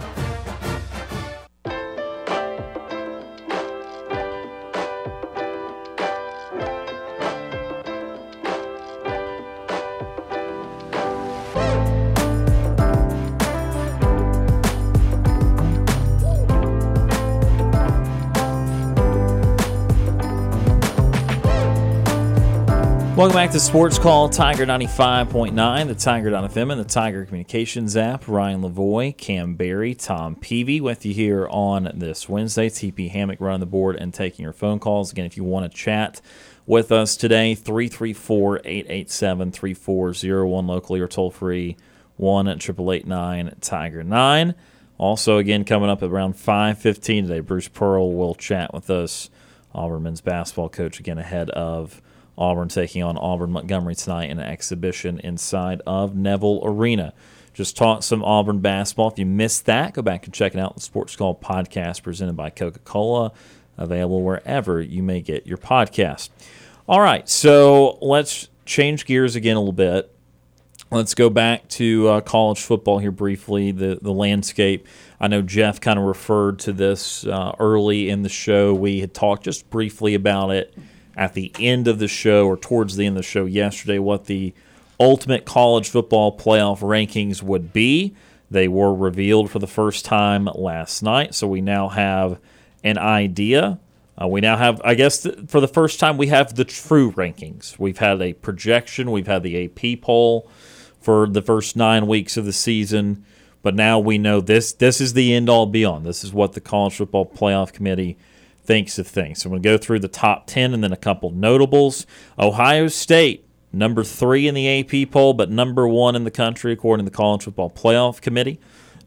Welcome back to Sports Call Tiger 95.9, the Tiger.fm, and the Tiger Communications app. Ryan Lavoie, Kam Berry, Tom Peavy with you here on this Wednesday. TP Hammock running the board and taking your phone calls. Again, if you want to chat with us today, 334 887 3401 locally or toll free 1 at 888 Tiger 9. Also, again, coming up at around 5.15 today, Bruce Pearl will chat with us, Auburn men's basketball coach, again ahead of Auburn taking on Auburn Montgomery tonight in an exhibition inside of Neville Arena. Just talk some Auburn basketball. If you missed that, go back and check it out. The Sports Call podcast presented by Coca Cola, available wherever you may get your podcast. All right, so let's change gears again a little bit. Let's go back to uh, college football here briefly. The the landscape. I know Jeff kind of referred to this uh, early in the show. We had talked just briefly about it at the end of the show or towards the end of the show yesterday. What the ultimate college football playoff rankings would be. They were revealed for the first time last night, so we now have an idea. Uh, we now have, I guess, th- for the first time, we have the true rankings. We've had a projection, we've had the AP poll for the first nine weeks of the season, but now we know this. This is the end all beyond. This is what the College Football Playoff Committee thinks of things. So I'm going to go through the top 10 and then a couple notables. Ohio State, number three in the AP poll, but number one in the country according to the College Football Playoff Committee.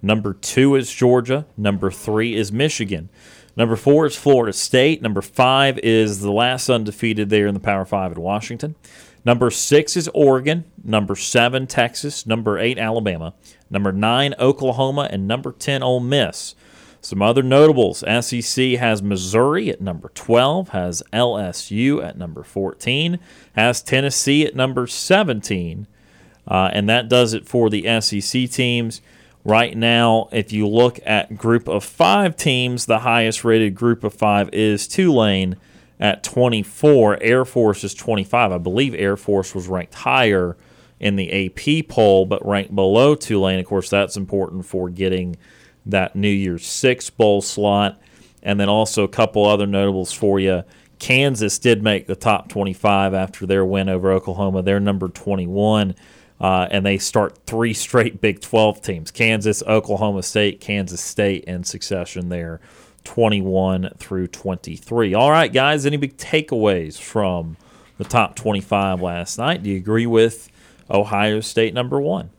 Number two is Georgia. Number three is Michigan. Number four is Florida State. Number five is the last undefeated there in the Power Five at Washington. Number six is Oregon. Number seven, Texas. Number eight, Alabama. Number nine, Oklahoma. And number 10, Ole Miss. Some other notables SEC has Missouri at number 12, has LSU at number 14, has Tennessee at number 17. Uh, and that does it for the SEC teams. Right now, if you look at group of five teams, the highest rated group of five is Tulane at 24. Air Force is 25. I believe Air Force was ranked higher in the AP poll, but ranked below Tulane. Of course, that's important for getting that New Year's Six bowl slot. And then also a couple other notables for you. Kansas did make the top 25 after their win over Oklahoma. They're number 21. Uh, and they start three straight Big 12 teams Kansas, Oklahoma State, Kansas State in succession there, 21 through 23. All right, guys, any big takeaways from the top 25 last night? Do you agree with Ohio State number one?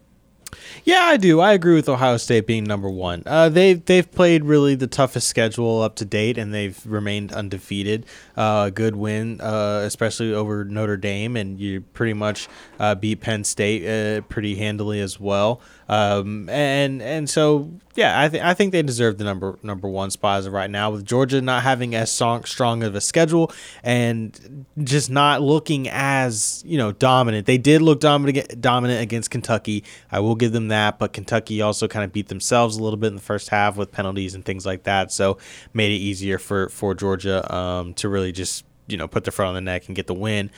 Yeah, I do. I agree with Ohio State being number one. Uh, they've they've played really the toughest schedule up to date, and they've remained undefeated. Uh, good win, uh, especially over Notre Dame, and you pretty much uh, beat Penn State uh, pretty handily as well. Um, and and so yeah, I think I think they deserve the number number one spot as of right now. With Georgia not having as strong strong of a schedule and just not looking as you know dominant. They did look dominant dominant against Kentucky. I will give them that, but Kentucky also kind of beat themselves a little bit in the first half with penalties and things like that. So made it easier for for Georgia um, to really just you know put the front on the neck and get the win.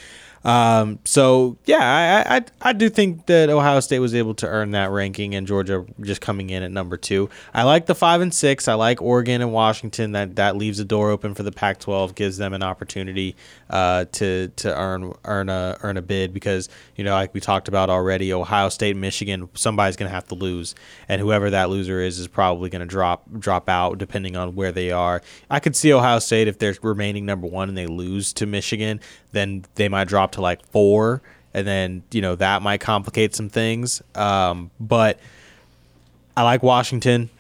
Um, so yeah, I, I I do think that Ohio State was able to earn that ranking, and Georgia just coming in at number two. I like the five and six. I like Oregon and Washington. That that leaves the door open for the Pac-12, gives them an opportunity uh, to to earn earn a earn a bid because you know like we talked about already, Ohio State, Michigan, somebody's gonna have to lose, and whoever that loser is is probably gonna drop drop out depending on where they are. I could see Ohio State if they're remaining number one and they lose to Michigan, then they might drop to like four, and then you know that might complicate some things. Um, but I like Washington,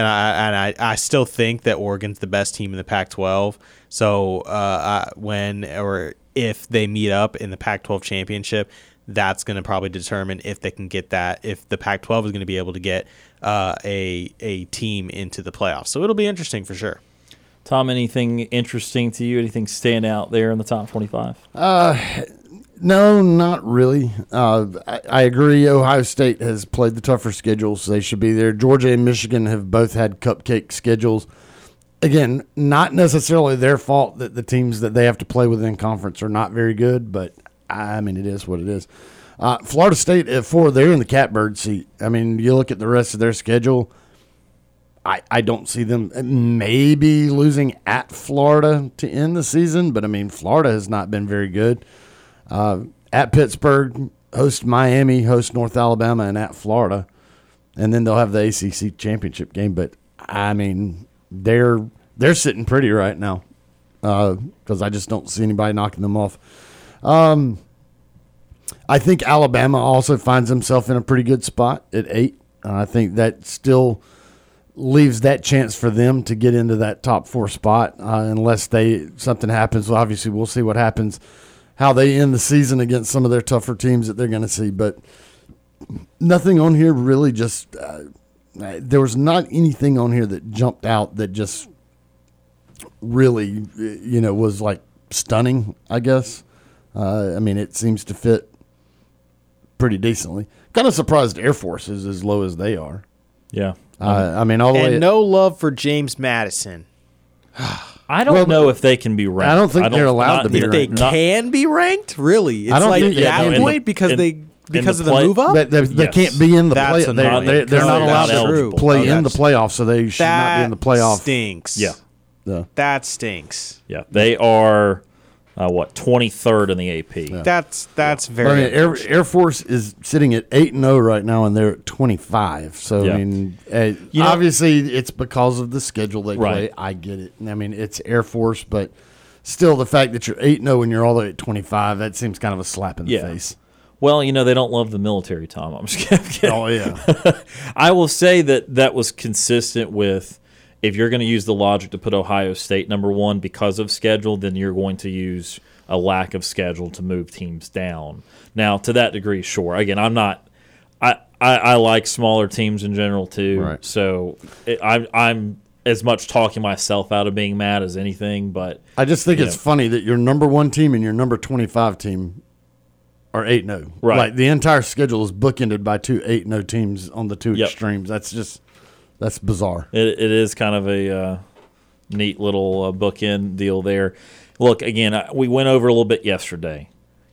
and I and I, I still think that Oregon's the best team in the Pac-12. So uh, I, when or if they meet up in the Pac-12 championship, that's going to probably determine if they can get that. If the Pac-12 is going to be able to get uh, a a team into the playoffs, so it'll be interesting for sure. Tom, anything interesting to you? Anything stand out there in the top 25? Uh, no, not really. Uh, I, I agree. Ohio State has played the tougher schedules. So they should be there. Georgia and Michigan have both had cupcake schedules. Again, not necessarily their fault that the teams that they have to play within conference are not very good, but I mean, it is what it is. Uh, Florida State at four, they're in the catbird seat. I mean, you look at the rest of their schedule. I, I don't see them maybe losing at Florida to end the season, but I mean, Florida has not been very good. Uh, at Pittsburgh, host Miami, host North Alabama, and at Florida. And then they'll have the ACC championship game. But I mean, they're they're sitting pretty right now because I just don't see anybody knocking them off. Um, I think Alabama also finds himself in a pretty good spot at eight. Uh, I think that still leaves that chance for them to get into that top four spot uh, unless they something happens. Well, obviously, we'll see what happens, how they end the season against some of their tougher teams that they're going to see. But nothing on here really just uh, there was not anything on here that jumped out that just really you know was like stunning. I guess. Uh, I mean, it seems to fit pretty decently. Kind of surprised Air Force is as low as they are. Yeah. Uh, I mean, all the and way. no love for James Madison. I don't Well, know if they can be ranked. I don't think they're allowed to be They ranked. not- can be ranked, really. It's I don't like think- yeah, that no, in the- point because in- they because the of the move up. They, they, they Yes. can't be in the That's play. They're, annoying. they're, they're not allowed to play Oh, in the playoffs, so they should not be in the playoff. Stinks. Yeah. Yeah. that stinks. Yeah. They are, uh, what, 23rd in the AP. That's that's But very. I mean, Air. Air Force is sitting at eight and zero right now, and they're at twenty five. So Yeah. I mean, uh, You know- obviously it's because of the schedule they play. Right. I get it. I mean, it's Air Force, but still, the fact that you're eight and zero and you're all the way at twenty five, that seems kind of a slap in the Yeah. face. Well, you know, they don't love the military, Tom. I'm just kidding. Oh yeah, I will say that that was consistent with if you're going to use the logic to put Ohio State number one because of schedule, then you're going to use a lack of schedule to move teams down. Now, to that degree, sure. Again, I'm not. I, I, I like smaller teams in general too. Right. So it, I'm I'm as much talking myself out of being mad as anything. But I just think it's know, funny that your number one team and your number 25 team are 8 0. Right. Like the entire schedule is bookended by two 8 0 teams on the two Yep. extremes. That's just, that's bizarre. It, it is kind of a uh, neat little uh, bookend deal there. Look, again, I, we went over a little bit yesterday.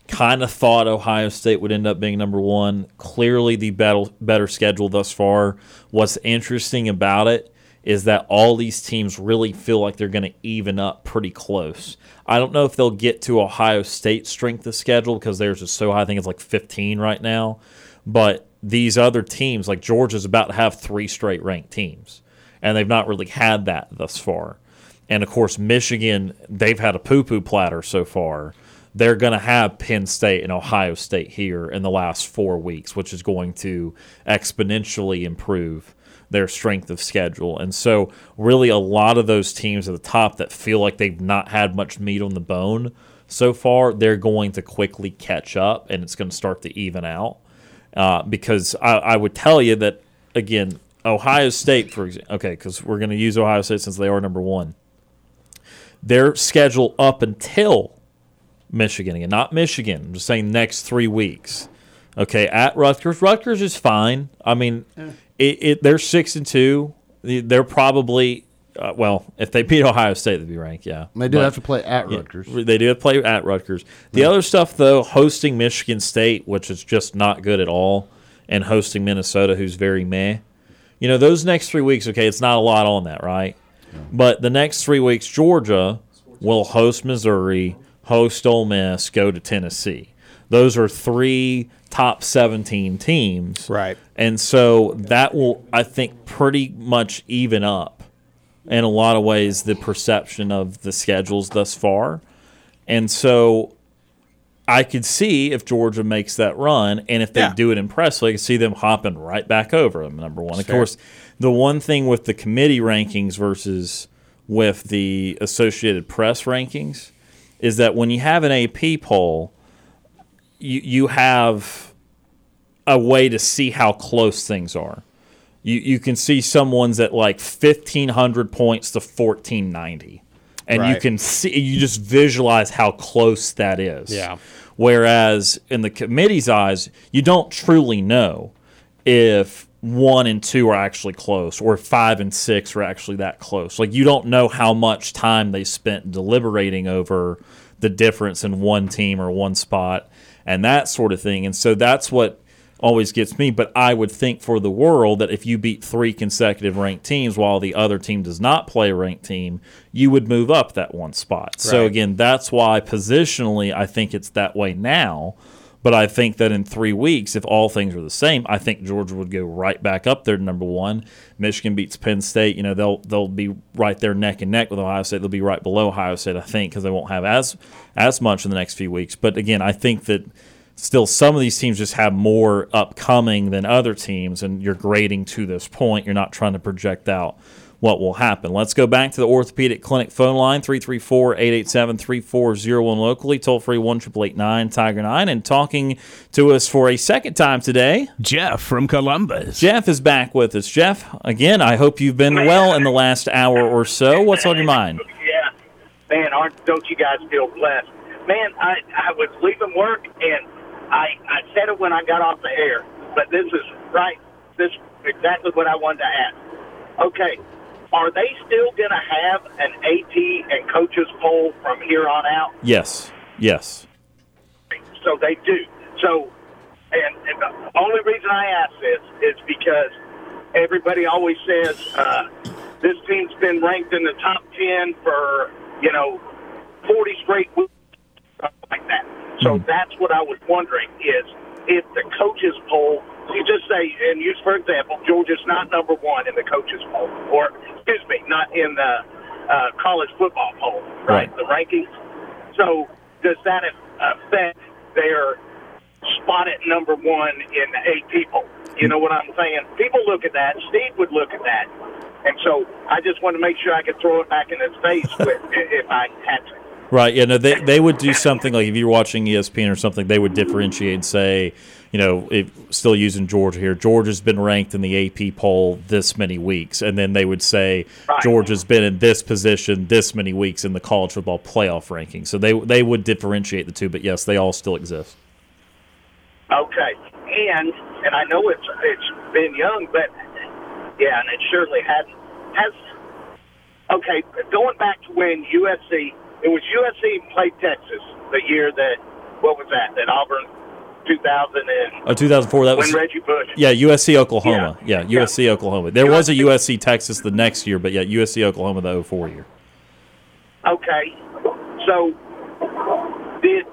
Kind of thought Ohio State would end up being number one. Clearly, the better, better schedule thus far. What's interesting about it is that all these teams really feel like they're going to even up pretty close. I don't know if they'll get to Ohio State's strength of schedule because theirs is so high. I think it's like 15 right now. But these other teams, like Georgia's about to have three straight ranked teams, and they've not really had that thus far. And of course, Michigan, they've had a poo poo platter so far. They're going to have Penn State and Ohio State here in the last four weeks, which is going to exponentially improve their strength of schedule. And so, really, a lot of those teams at the top that feel like they've not had much meat on the bone so far, they're going to quickly catch up and it's going to start to even out. Uh, because I, I would tell you that, again, Ohio State, for example, okay, because we're going to use Ohio State since they are number one. Their schedule up until Michigan again, not Michigan. I'm just saying next three weeks. Okay, at Rutgers. Rutgers is fine. I mean, it, it they're six and two. They're probably uh, well, if they beat Ohio State, they'd be ranked. Yeah, They do But- have to play at yeah, Rutgers. They do have to play at Rutgers. The other stuff, though, hosting Michigan State, which is just not good at all, and hosting Minnesota, who's very meh. You know, those next three weeks, okay, it's not a lot on that, right? But the next three weeks, Georgia will host Missouri, host Ole Miss, go to Tennessee. Those are three top 17 teams. Right. And so that will, I think, pretty much even up in a lot of ways the perception of the schedules thus far. And so I could see if Georgia makes that run and if they Yeah. do it impressively, I could see them hopping right back over them, number one. Of course, the one thing with the committee rankings versus with the Associated Press rankings is that when you have an AP poll, you, you have a way to see how close things are. You, you can see someone's at like 1500 points to 1490 and you can see you just visualize how close that is. Yeah. whereas in the committee's eyes you don't truly know if one and two are actually close or five and six are actually that close. Like you don't know how much time they spent deliberating over the difference in one team or one spot and that sort of thing. And so that's what always gets me. But I would think for the world that if you beat three consecutive ranked teams while the other team does not play a ranked team, you would move up that one spot. So again, that's why positionally I think it's that way now. But I think that in three weeks, if all things are the same, I think Georgia would go right back up there to number one. Michigan beats Penn State. You know they'll they'll be right there neck and neck with Ohio State. They'll be right below Ohio State, I think, because they won't have as as much in the next few weeks. But again, I think that still some of these teams just have more upcoming than other teams and you're grading to this point. You're not trying to project out what will happen. Let's go back to the orthopedic clinic phone line 334-887-3401 locally toll free 1 tiger 9 and talking to us for a second time today. Jeff from Columbus. jeff is back with us. Jeff again i hope you've been well in the last hour or so. What's on your mind? Yeah, man, aren't don't you guys feel blessed? Man, I I was leaving work and I I said it when I got off the air, but this is right. This is exactly what I wanted to ask. Okay, are they still going to have an AP and coaches poll from here on out? yes yes So they do. So, and, and the only reason I ask this is because everybody always says uh, this team's been ranked in the top ten for you know forty straight weeks, something like that. So that's what I was wondering is if the coaches poll. You just say, and use for example, Georgia's not number one in the coaches poll, or excuse me, not in the uh, college football poll, right? Right. The rankings. So does that affect their spot at number one in the eight people? You know what I'm saying? People look at that. Steve would look at that. And so I just want to make sure I could throw it back in his face with, if I had to. Right. Yeah. No, they they would do something like if you're watching ESPN or something, they would differentiate and say, you know, if still using Georgia here, Georgia's been ranked in the AP poll this many weeks, and then they would say Right. Georgia's been in this position this many weeks in the college football playoff ranking. So they they would differentiate the two, but yes, they all still exist. Okay, and and I know it's it's been young, but yeah, and it surely hasn't. has. Okay, going back to when USC, it was USC played Texas the year that what was that? That Auburn, two thousand and Oh, 2004. That was when Reggie Bush. yeah USC Oklahoma. Yeah, Yeah. USC Oklahoma. There was a USC USC Texas the next year, but yeah, USC Oklahoma the 04 year. Okay, so did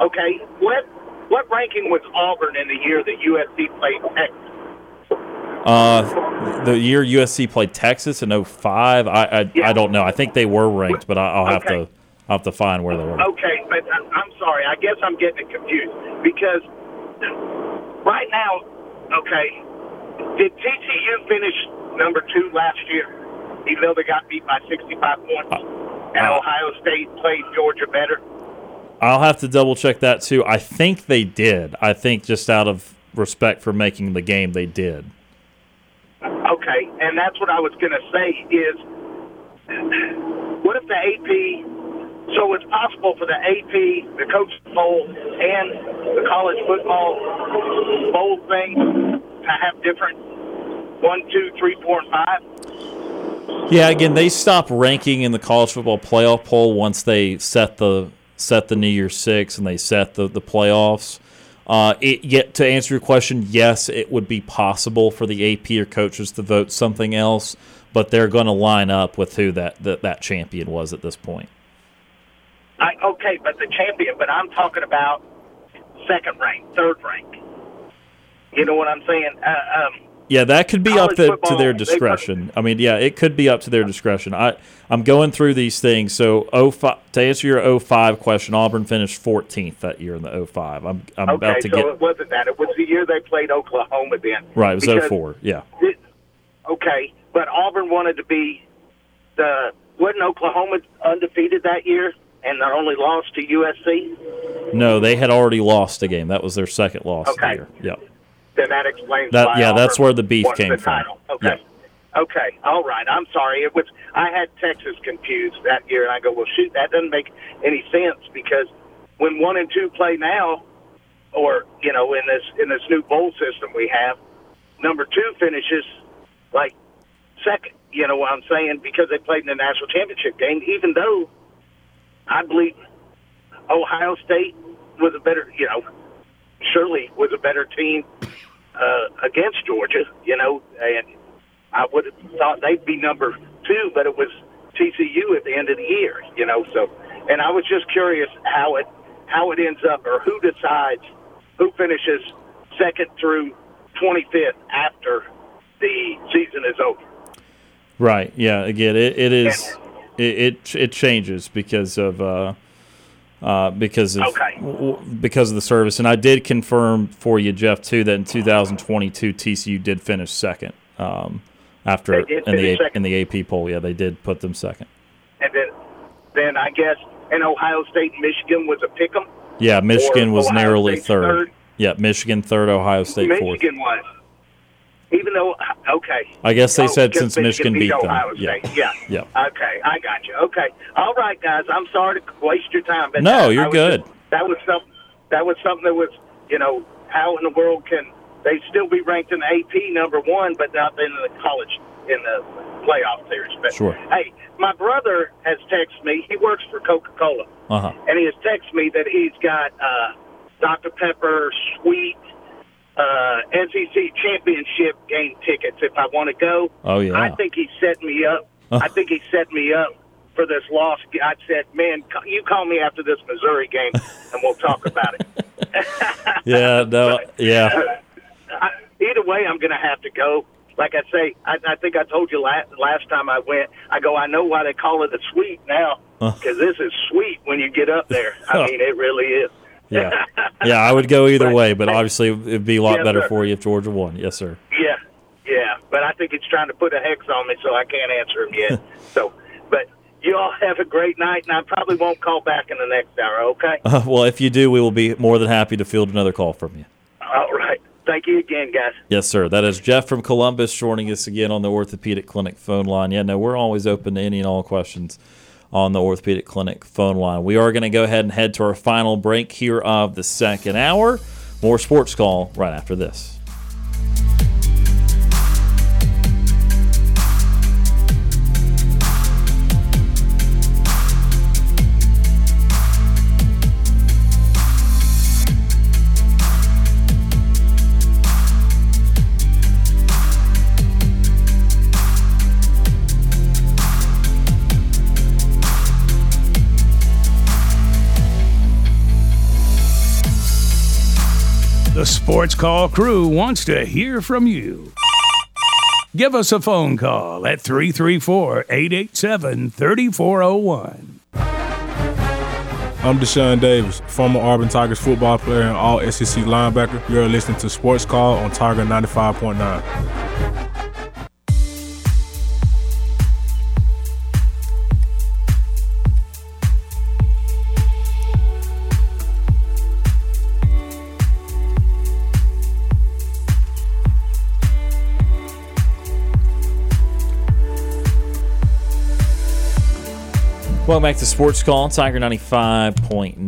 okay what what ranking was Auburn in the year that USC played Texas? Uh, the year USC played Texas in 05, I I, Yeah. I don't know. I think they were ranked, but I, I'll have Okay. to I'll have to find where they were. Okay, but I'm sorry. I guess I'm getting it confused because right now, okay, did TCU finish number two last year, even though they got beat by 65 points, and uh, Ohio State played Georgia better? I'll have to double check that too. I think they did. I think just out of respect for making the game, they did. Okay, and that's what I was going to say is, what if the AP? So it's possible for the AP, the coach bowl, and the college football bowl thing to have different one, two, three, four, and five. Yeah, again, they stop ranking in the college football playoff poll once they set the set the New Year's Six and they set the the playoffs. Uh, it, yet to answer your question, yes, it would be possible for the AP or coaches to vote something else, but they're going to line up with who that, that that champion was at this point. I, okay, but the champion. But I'm talking about second rank, third rank. You know what I'm saying? Uh, um, Yeah, that could be up College to, to their discretion. I mean, yeah, it could be up to their discretion. I I'm going through these things. So 05, to answer your 05 question, Auburn finished 14th that year in the 05. I'm I'm okay, about to so get it wasn't that. It was the year they played Oklahoma. Then right. It was Because 04. Yeah. it- okay, but Auburn wanted to be the wasn't Oklahoma undefeated that year, and they only lost to USC. No, they had already lost a game. That was their second loss Okay. year. Yep. Then that explains That- why yeah, that's where the beef came the from. Okay. Okay, all right. I'm sorry. It was I had Texas confused that year, and I go, well, shoot, that doesn't make any sense because when one and two play now, or you know, in this in this new bowl system we have, number two finishes like second. You know what I'm saying? Because they played in the national championship game, even though I believe Ohio State was a better, you know, surely was a better team uh, against Georgia, you know, and I would have thought they'd be number two, but it was TCU at the end of the year, you know. So, and I was just curious how it how it ends up, or who decides who finishes second through 25th after the season is over. Right. Yeah. Again, it, it is. It, it it changes because of uh, uh, because of Okay. w- because of the service. And I did confirm for you, Jeff, too, that in 2022 TCU did finish second um, after in the A- in the AP poll. Yeah, they did put them second. And then, then I guess, and Ohio State Michigan was a pick 'em. Yeah, Michigan was Ohio narrowly third. third. Yeah, Michigan third, Ohio State fourth. Michigan was. Even though, okay. I guess they Oh, said since Michigan beat them. Ohio Yeah. State. Yeah. Yeah. Okay, I got you. Okay. All right, guys. I'm sorry to waste your time, but No, that- you're was good. just- that was something. That was something that was, you know, how in the world can they still be ranked in the AP number one, but not in the college in the playoff series? But Sure. hey, my brother has texted me. He works for Coca Cola Uh huh. and he has texted me that he's got uh, Dr. Pepper Sweet uh, SEC championship game tickets. If I want to go, Oh, yeah. I think he set me up. I think he set me up for this loss. I said, "Man, you call me after this Missouri game, and we'll talk about it." Yeah. No. Yeah. I, either way, I'm going to have to go. Like I say, I, I think I told you last, last time I went. I go, I know why they call it a suite now, because this is sweet when you get up there. I mean, it really is. Yeah. Yeah. I would go either But- way, but obviously it'd be a lot Yes, better sir. for you if Georgia won. Yes, sir. Yeah, yeah, but I think it's trying to put a hex on me, so I can't answer him yet. so, but You all have a great night, and I probably won't call back in the next hour. Okay. Uh, well, if you do, we will be more than happy to field another call from you. All right. Thank you again, guys. Yes, sir. That is Jeff from Columbus joining us again on the Orthopedic Clinic phone line. Yeah, no, we're always open to any and all questions on the Orthopedic Clinic phone line. We are going to go ahead and head to our final break here of the second hour. More sports call right after this. The Sports Call crew wants to hear from you. Give us a phone call at 334 887 3401. I'm Deshaun Davis, former Auburn Tigers football player and all SEC linebacker. You're listening to Sports Call on Tiger 95.9. Welcome back to Sports Call, Tiger 95.9.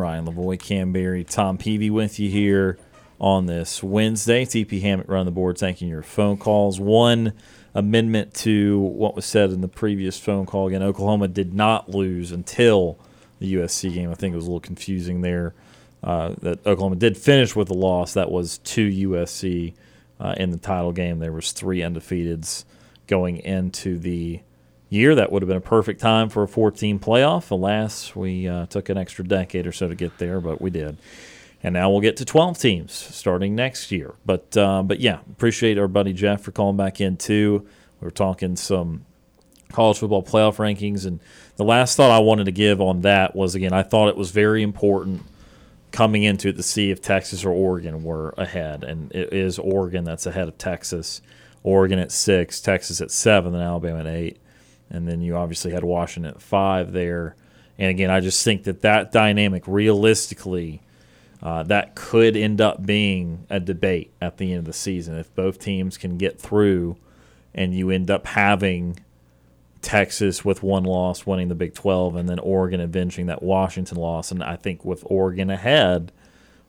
Ryan Lavoie, Kam Berry, Tom Peavy with you here on this Wednesday. TP Hammock run the board, thanking your phone calls. One amendment to what was said in the previous phone call. Again, Oklahoma did not lose until the USC game. I think it was a little confusing there. Uh, that Oklahoma did finish with a loss. That was to USC uh, in the title game. There was three undefeateds going into the year. That would have been a perfect time for a 14 playoff. Alas, we uh, took an extra decade or so to get there, but we did. And now we'll get to 12 teams starting next year. But uh, but yeah, appreciate our buddy Jeff for calling back in too. We were talking some college football playoff rankings, and the last thought I wanted to give on that was again, I thought it was very important coming into it to see if Texas or Oregon were ahead, and it is Oregon that's ahead of Texas. Oregon at six, Texas at seven, and Alabama at eight and then you obviously had Washington at five there. And again, I just think that that dynamic, realistically, uh, that could end up being a debate at the end of the season if both teams can get through, and you end up having Texas with one loss winning the Big 12, and then Oregon avenging that Washington loss. And I think with Oregon ahead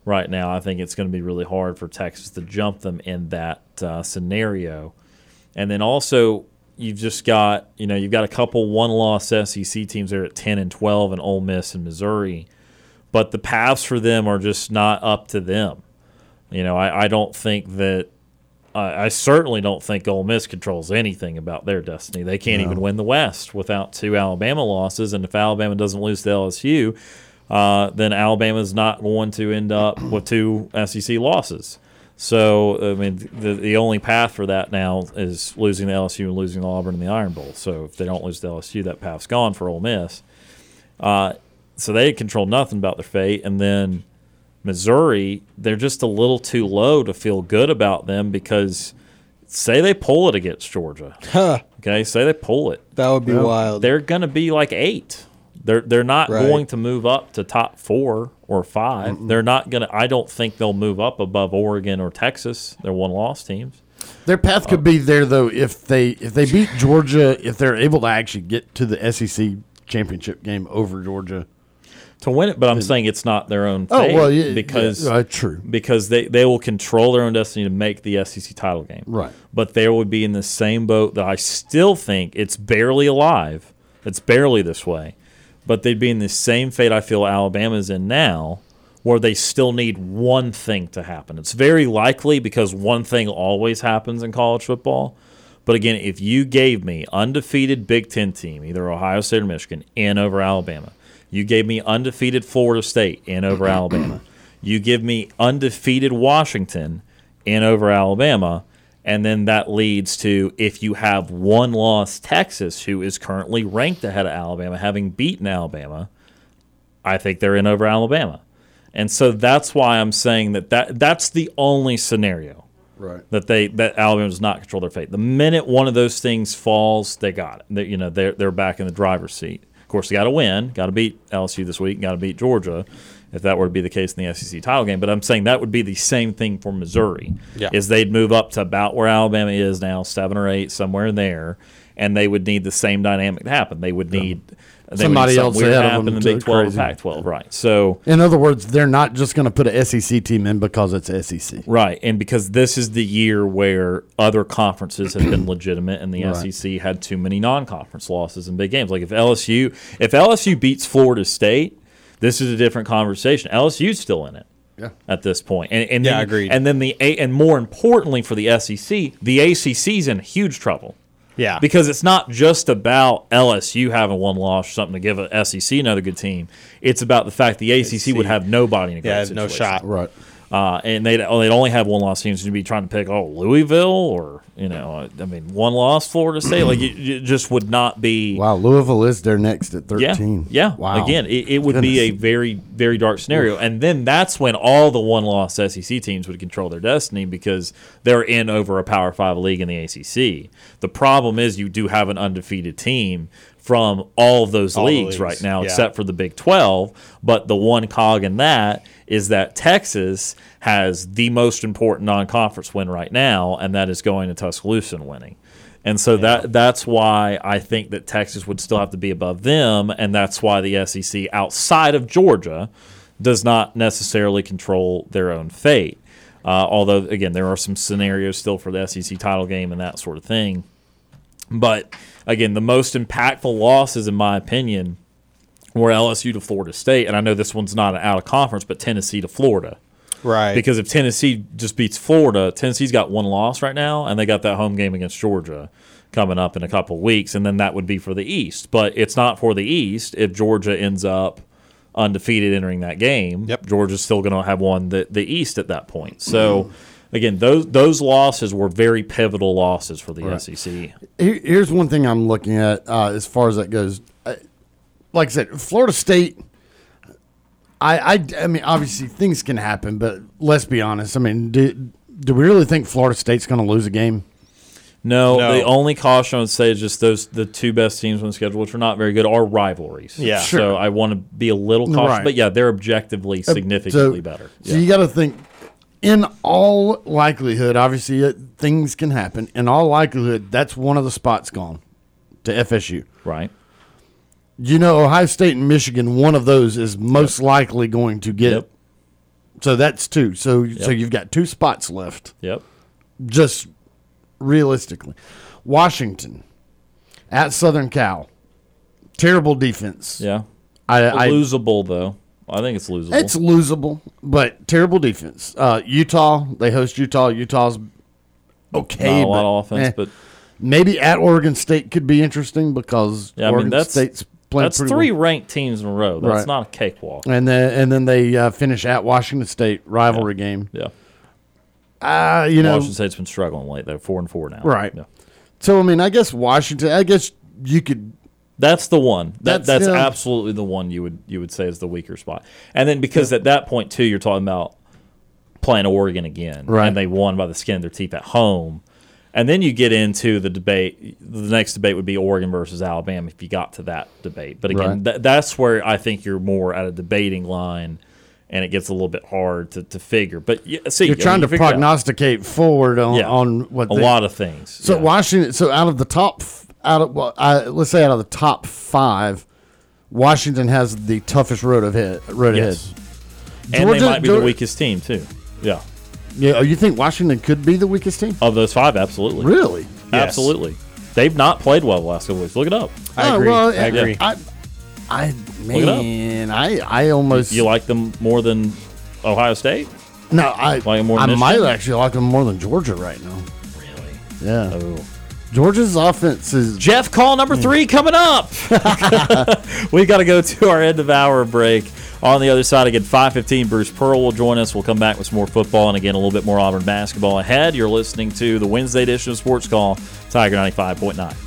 right now, I think it's going to be really hard for Texas to jump them in that uh, scenario. And then also you've just got you know you've got a couple one loss SEC teams there at ten and twelve and Ole Miss and Missouri, but the paths for them are just not up to them. You know, I, I don't think that I, I certainly don't think Ole Miss controls anything about their destiny. They can't No. even win the West without two Alabama losses, and if Alabama doesn't lose to LSU, uh, then Alabama's not going to end up with two SEC losses. So I mean, the the only path for that now is losing the LSU and losing the Auburn in the Iron Bowl. So if they don't lose the LSU, that path's gone for Ole Miss. Uh, so they control nothing about their fate, and then Missouri, they're just a little too low to feel good about them because say they pull it against Georgia. Huh. Okay, say they pull it. That would be wild. They're going to be like eight. They're they're not Right. going to move up to top four or 5 They're not going to. I don't think they'll move up above Oregon or Texas. They're one loss teams. Their path could be there though if they if they beat Georgia if they're able to actually get to the SEC championship game over Georgia. to win it, but I'm saying it's not their own Oh, well, yeah, because yeah, uh, true. because they, they will control their own destiny to make the SEC title game. Right. But they would be in the same boat that I still think it's barely alive. It's barely this way. But they'd be in the same fate I feel Alabama's in now, where they still need one thing to happen. It's very likely because one thing always happens in college football. But again, if you gave me undefeated Big Ten team, either Ohio State or Michigan, in over Alabama, you gave me undefeated Florida State in over Alabama, you give me undefeated Washington in over Alabama, and then that leads to if you have one loss Texas, who is currently ranked ahead of Alabama, having beaten Alabama, I think they're in over Alabama. And so that's why I'm saying that, that that's the only scenario Right. That they that Alabama does not control their fate. The minute one of those things falls, they got it. They, you know, they're they're back in the driver's seat. Of course, they got to win. Got to beat LSU this week. Got to beat Georgia, if that were to be the case in the SEC title game. But I'm saying that would be the same thing for Missouri. Yeah. Is they'd move up to about where Alabama is now, seven or eight, somewhere in there, and they would need the same dynamic to happen. They would need they Somebody would need else something weird ahead to of happen them in the Big 12 crazy. Pac 12, right? So In other words, they're not just going to put a SEC team in because it's SEC. Right, and because this is the year where other conferences have been legitimate, and the Right. SEC had too many non-conference losses in big games. Like if LSU, if LSU beats Florida State, this is a different conversation. LSU's still in it. Yeah. At this point, and, and Yeah, then, agreed. And then the A, and more importantly for the SEC, the ACC's in huge trouble Yeah. because it's not just about LSU having one loss or something to give a SEC another good team. It's about the fact the ACC would have nobody in a great yeah, situation. no shot. Right. Uh, and they'd, oh, they'd only have one loss teams to be trying to pick, oh, Louisville or, you know, I mean, one loss Florida State. like, it, it just would not be. Wow, Louisville is there next at 13. Yeah. Wow. Again, it, it would be a very, very dark scenario. And then that's when all the one loss SEC teams would control their destiny because they're in over a Power Five league in the ACC. The problem is you do have an undefeated team from all of those All leagues, leagues, right now, yeah. except for the Big 12. But the one cog in that is that Texas has the most important non conference win right now, and that is going to Tuscaloosa and winning. And so that that's why I think that Texas would still have to be above them, and that's why the SEC outside of Georgia does not necessarily control their own fate. Uh, although again, there are some scenarios still for the SEC title game and that sort of thing. But again, the most impactful losses, in my opinion, were LSU to Florida State, and I know this one's not an out of conference, but Tennessee to Florida. Right. Because if Tennessee just beats Florida, Tennessee's got one loss right now, and they got that home game against Georgia coming up in a couple weeks, and then that would be for the East. But it's not for the East if Georgia ends up undefeated entering that game. Yep. Georgia's still going to have won the, the East at that point. So. Mm-hmm. Again, those those losses were very pivotal losses for the E SEC. Here's one thing I'm looking at uh, as far as that goes. Like I said, Florida State. I, I, I mean, obviously things can happen, but let's be honest. I mean, do, do we really think Florida State's going to lose a game? No, No. the only caution I would say is just those the two best teams on the schedule, which are not very good, are rivalries. Yeah. so I want to be a little cautious, Right. but yeah, they're objectively significantly so, better. So you got to think. In all likelihood, obviously uh, things can happen. In all likelihood, that's one of the spots gone to FSU. Right? You know, Ohio State and Michigan, one of those is most likely going to get. Yep. So that's two. So so you've got two spots left. Yep. just realistically. Washington at Southern Cal, terrible defense. Yeah. I, I losable though. I think it's losable. it's losable, but terrible defense. Uh, Utah, they host Utah. Utah's okay, not a lot but, of offense, eh. but maybe at Oregon State could be interesting because yeah, I Oregon mean that's State's playing that's three well. ranked teams in a row. That's Right. not a cakewalk. And then and then they uh, finish at Washington State rivalry game. Yeah. Uh, you know, Washington State's been struggling late. They're four and four now. Right. Yeah. so I mean, I guess Washington. I guess you could That's the one. That, That's- that's yeah. absolutely the one you would you would say is the weaker spot. And then because at that point too, you're talking about playing Oregon again, Right. and they won by the skin of their teeth at home. And then you get into the debate. The next debate would be Oregon versus Alabama if you got to that debate. But again, Right. tha- that's where I think you're more at a debating line, and it gets a little bit hard to, to figure. But yeah, see, you're I trying mean, to it out. prognosticate forward on, Yeah. on what a they- lot of things. So yeah. Washington. So out of the top, out of well, I, let's say out of the top five, Washington has the toughest road ahead. Road Yes. ahead. and they Georgia- might be the weakest team too. Yeah, Yeah. oh, You think Washington could be the weakest team? of those five, absolutely. Really? Absolutely. They've not played well the last couple weeks. Look it up. I Oh, agree. well, I agree. I, I man, I, I almost You like them more than Ohio State? no, I, like more I than might actually like them more than Georgia right now. Really? Yeah, Oh. Georgia's offense is Jeff, call number hmm. three coming up. we got to go to our end of hour break. On the other side, again, 5:15. Bruce Pearl will join us. We'll come back with some more football and again a little bit more Auburn basketball ahead. You're listening to the Wednesday edition of Sports Call, Tiger 95.9.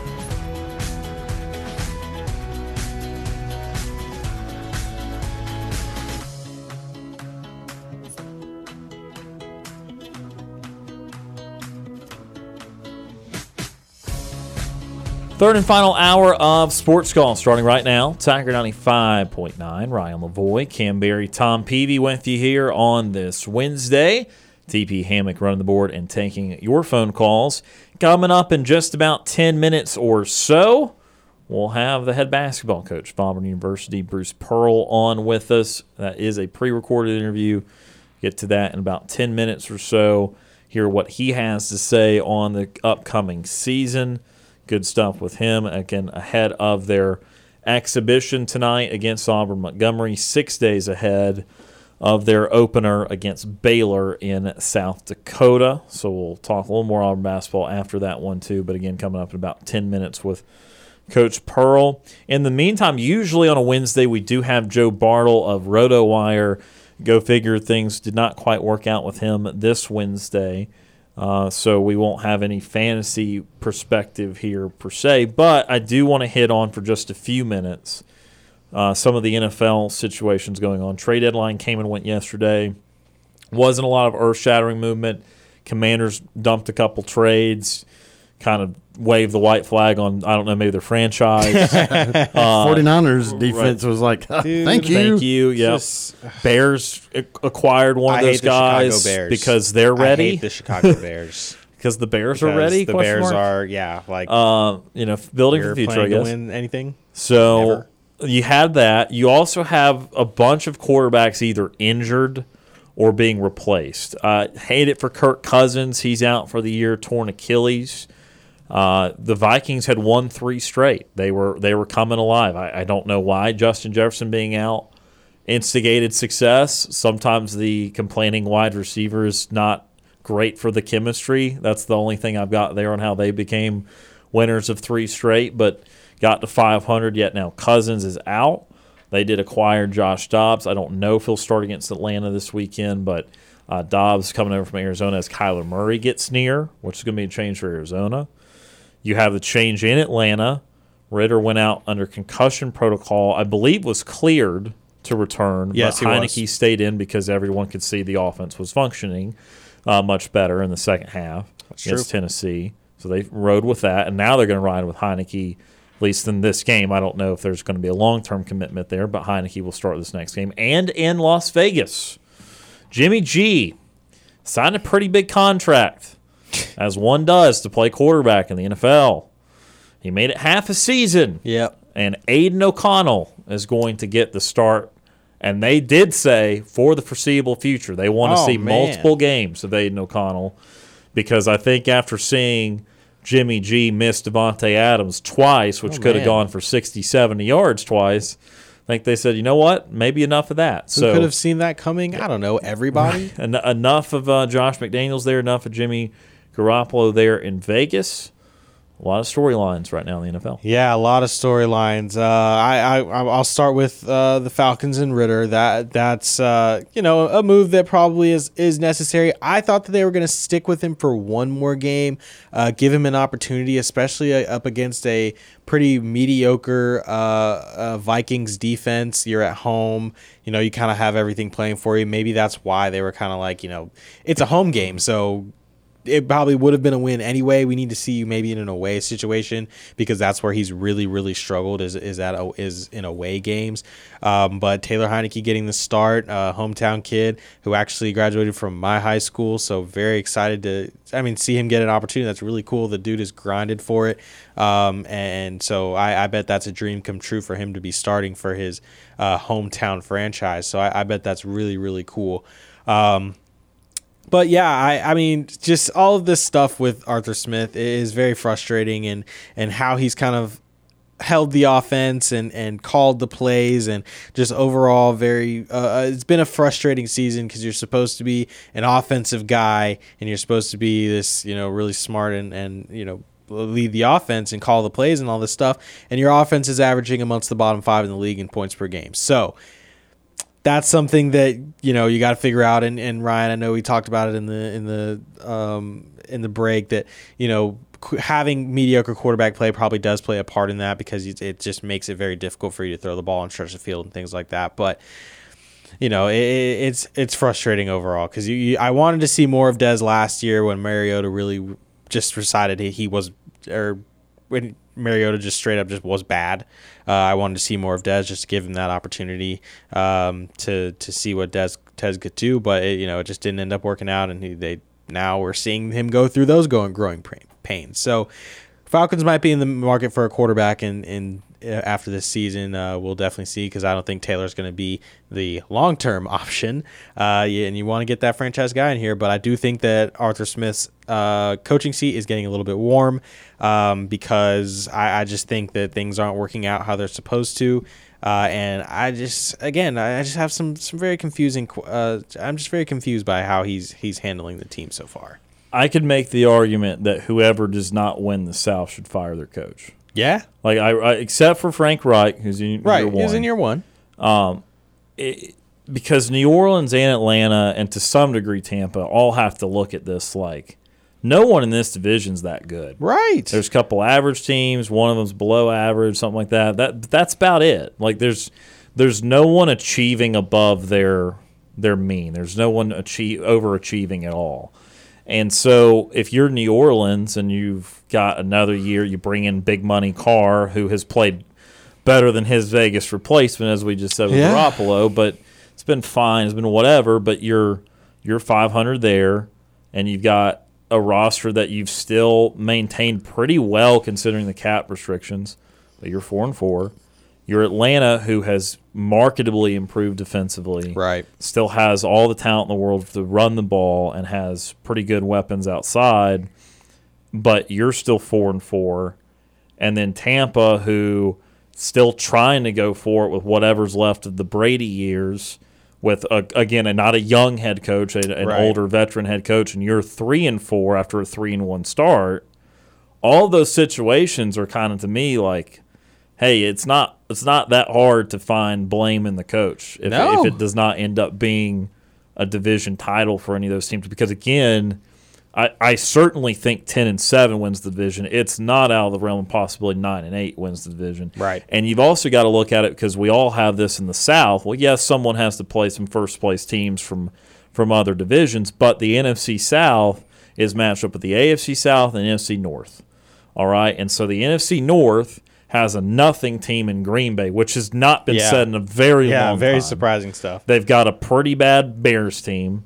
Third and final hour of Sports Call starting right now. Tiger 95.9, Ryan Lavoie, Kam Berry, Tom Peavy with you here on this Wednesday. TP Hammock running the board and taking your phone calls. Coming up in just about 10 minutes or so, we'll have the head basketball coach Auburn University, Bruce Pearl, on with us. That is a pre recorded interview. Get to that in about 10 minutes or so. Hear what he has to say on the upcoming season. Good stuff with him. Again, ahead of their exhibition tonight against Auburn Montgomery, six days ahead of their opener against Baylor in South Dakota. So we'll talk a little more Auburn basketball after that one, too. But again, coming up in about 10 minutes with Coach Pearl. In the meantime, usually on a Wednesday, we do have Joe Bartle of RotoWire. Go figure, things did not quite work out with him this Wednesday. Uh, so we won't have any fantasy perspective here per se, but I do want to hit on for just a few minutes uh, some of the NFL situations going on. Trade deadline came and went yesterday. Wasn't a lot of earth shattering movement. Commanders dumped a couple trades, kind of wave the white flag on, I don't know, maybe their franchise. uh, 49ers defense was like, thank you. Thank you. Yep. Just- Bears acquired one I of those hate the guys Bears. because they're I ready. hate the Chicago Bears. Because the Bears are ready. The Bears mark? are, yeah, like uh, you know, building for you're the future. I planning to guess. win anything. So Never. you had that. You also have a bunch of quarterbacks either injured or being replaced. Uh, hate it for Kirk Cousins. He's out for the year, torn Achilles. Uh, the Vikings had won three straight. They were they were coming alive. I, I don't know why Justin Jefferson being out instigated success. Sometimes the complaining wide receiver is not great for the chemistry. That's the only thing I've got there on how they became winners of three straight, but got to 500. Yet now Cousins is out. They did acquire Josh Dobbs. I don't know if he'll start against Atlanta this weekend, but uh, Dobbs coming over from Arizona as Kyler Murray gets near, which is going to be a change for Arizona. You have the change in Atlanta. Ridder went out under concussion protocol. I believe was cleared to return. Yes, but he was. Heinicke stayed in because everyone could see the offense was functioning uh, much better in the second half against true. Tennessee. So they rode with that, and now they're going to ride with Heinicke. At least in this game, I don't know if there's going to be a long-term commitment there, but Heinicke will start this next game. And in Las Vegas, Jimmy G signed a pretty big contract, as one does to play quarterback in the NFL. He made it half a season Yep. and Aidan O'Connell is going to get the start. And they did say for the foreseeable future they want to Oh, see man. multiple games of Aidan O'Connell because I think after seeing Jimmy G miss Davante Adams twice, which Oh, could have gone for 60, 70 yards twice, I think they said, you know what, maybe enough of that. Who so could have seen that coming? I don't know. Everybody. En- enough of uh, Josh McDaniels there, enough of Jimmy Garoppolo there in Vegas. A lot of storylines right now in the NFL. Yeah, a lot of storylines. Uh, I, I I'll start with uh, the Falcons and Ridder. That that's uh, you know a move that probably is is necessary. I thought that they were going to stick with him for one more game, uh, give him an opportunity, especially uh, up against a pretty mediocre uh, Vikings defense. You're at home. You know you kind of have everything playing for you. Maybe that's why they were kind of like you know it's a home game, so it probably would have been a win anyway. We need to see you maybe in an away situation because that's where he's really really struggled is is at is in away games. Um, but Taylor Heinicke getting the start, uh, hometown kid who actually graduated from my high school, so very excited to I mean see him get an opportunity. That's really cool. The dude has grinded for it, um, and so I, I, bet that's a dream come true for him to be starting for his uh, hometown franchise. So I, I, bet that's really really cool. Um, but yeah, I, I mean, just all of this stuff with Arthur Smith is very frustrating, and and how he's kind of held the offense and and called the plays and just overall very uh, uh it's been a frustrating season because you're supposed to be an offensive guy and you're supposed to be this you know really smart and and you know lead the offense and call the plays and all this stuff. And your offense is averaging amongst the bottom five in the league in points per game. So that's something that you know you got to figure out. And, and Ryan, I know we talked about it in the in the um, in the break that you know having mediocre quarterback play probably does play a part in that because it just makes it very difficult for you to throw the ball and stretch the field and things like that. But you know, it, it's it's frustrating overall because you, you, I wanted to see more of Dez last year when Mariota really just decided he, he was or when Mariota just straight up just was bad. Uh, I wanted to see more of Dez just to give him that opportunity um, to to see what Dez Dez could do, but it, you know it just didn't end up working out, and he, they now we're seeing him go through those going growing pains. So Falcons might be in the market for a quarterback in in after this season. Uh, we'll definitely see because I don't think Taylor's going to be the long term option. Uh, and you want to get that franchise guy in here, but I do think that Arthur Smith's uh, coaching seat is getting a little bit warm um, because I, I, just think that things aren't working out how they're supposed to. Uh, and I just, again, I just have some some very confusing. Uh, I'm just very confused by how he's he's handling the team so far. I could make the argument that whoever does not win the South should fire their coach. Yeah, like I, I except for Frank Reich, who's in right, year one. He's in year one. Um, it, because New Orleans and Atlanta, and to some degree Tampa, all have to look at this like no one in this division's that good. Right. There's a couple average teams. One of them's below average, something like that. That that's about it. Like there's there's no one achieving above their their mean. There's no one achieve overachieving at all. And so if you're New Orleans and you've got another year, you bring in big money Carr, who has played better than his Vegas replacement, as we just said with yeah. Garoppolo, but it's been fine, it's been whatever. But you're you're 500 there, and you've got a roster that you've still maintained pretty well considering the cap restrictions. But you're four and four. You're Atlanta, who has marketably improved defensively. Right. Still has all the talent in the world to run the ball and has pretty good weapons outside. But you're still four and four. And then Tampa, who still trying to go for it with whatever's left of the Brady years with a, again a, not a young head coach, a, an right. older veteran head coach, and you're three and four after a three and one start. All those situations are kind of to me like, hey, it's not it's not that hard to find blame in the coach if, no. if it does not end up being a division title for any of those teams because again I, I certainly think ten and seven wins the division. It's not out of the realm of possibility nine and eight wins the division. Right. And you've also got to look at it because we all have this in the South. Well, yes, someone has to play some first place teams from from other divisions, but the NFC South is matched up with the AFC South and NFC North. All right. And so the NFC North has a nothing team in Green Bay, which has not been yeah. said in a very yeah, long very time. surprising stuff. They've got a pretty bad Bears team.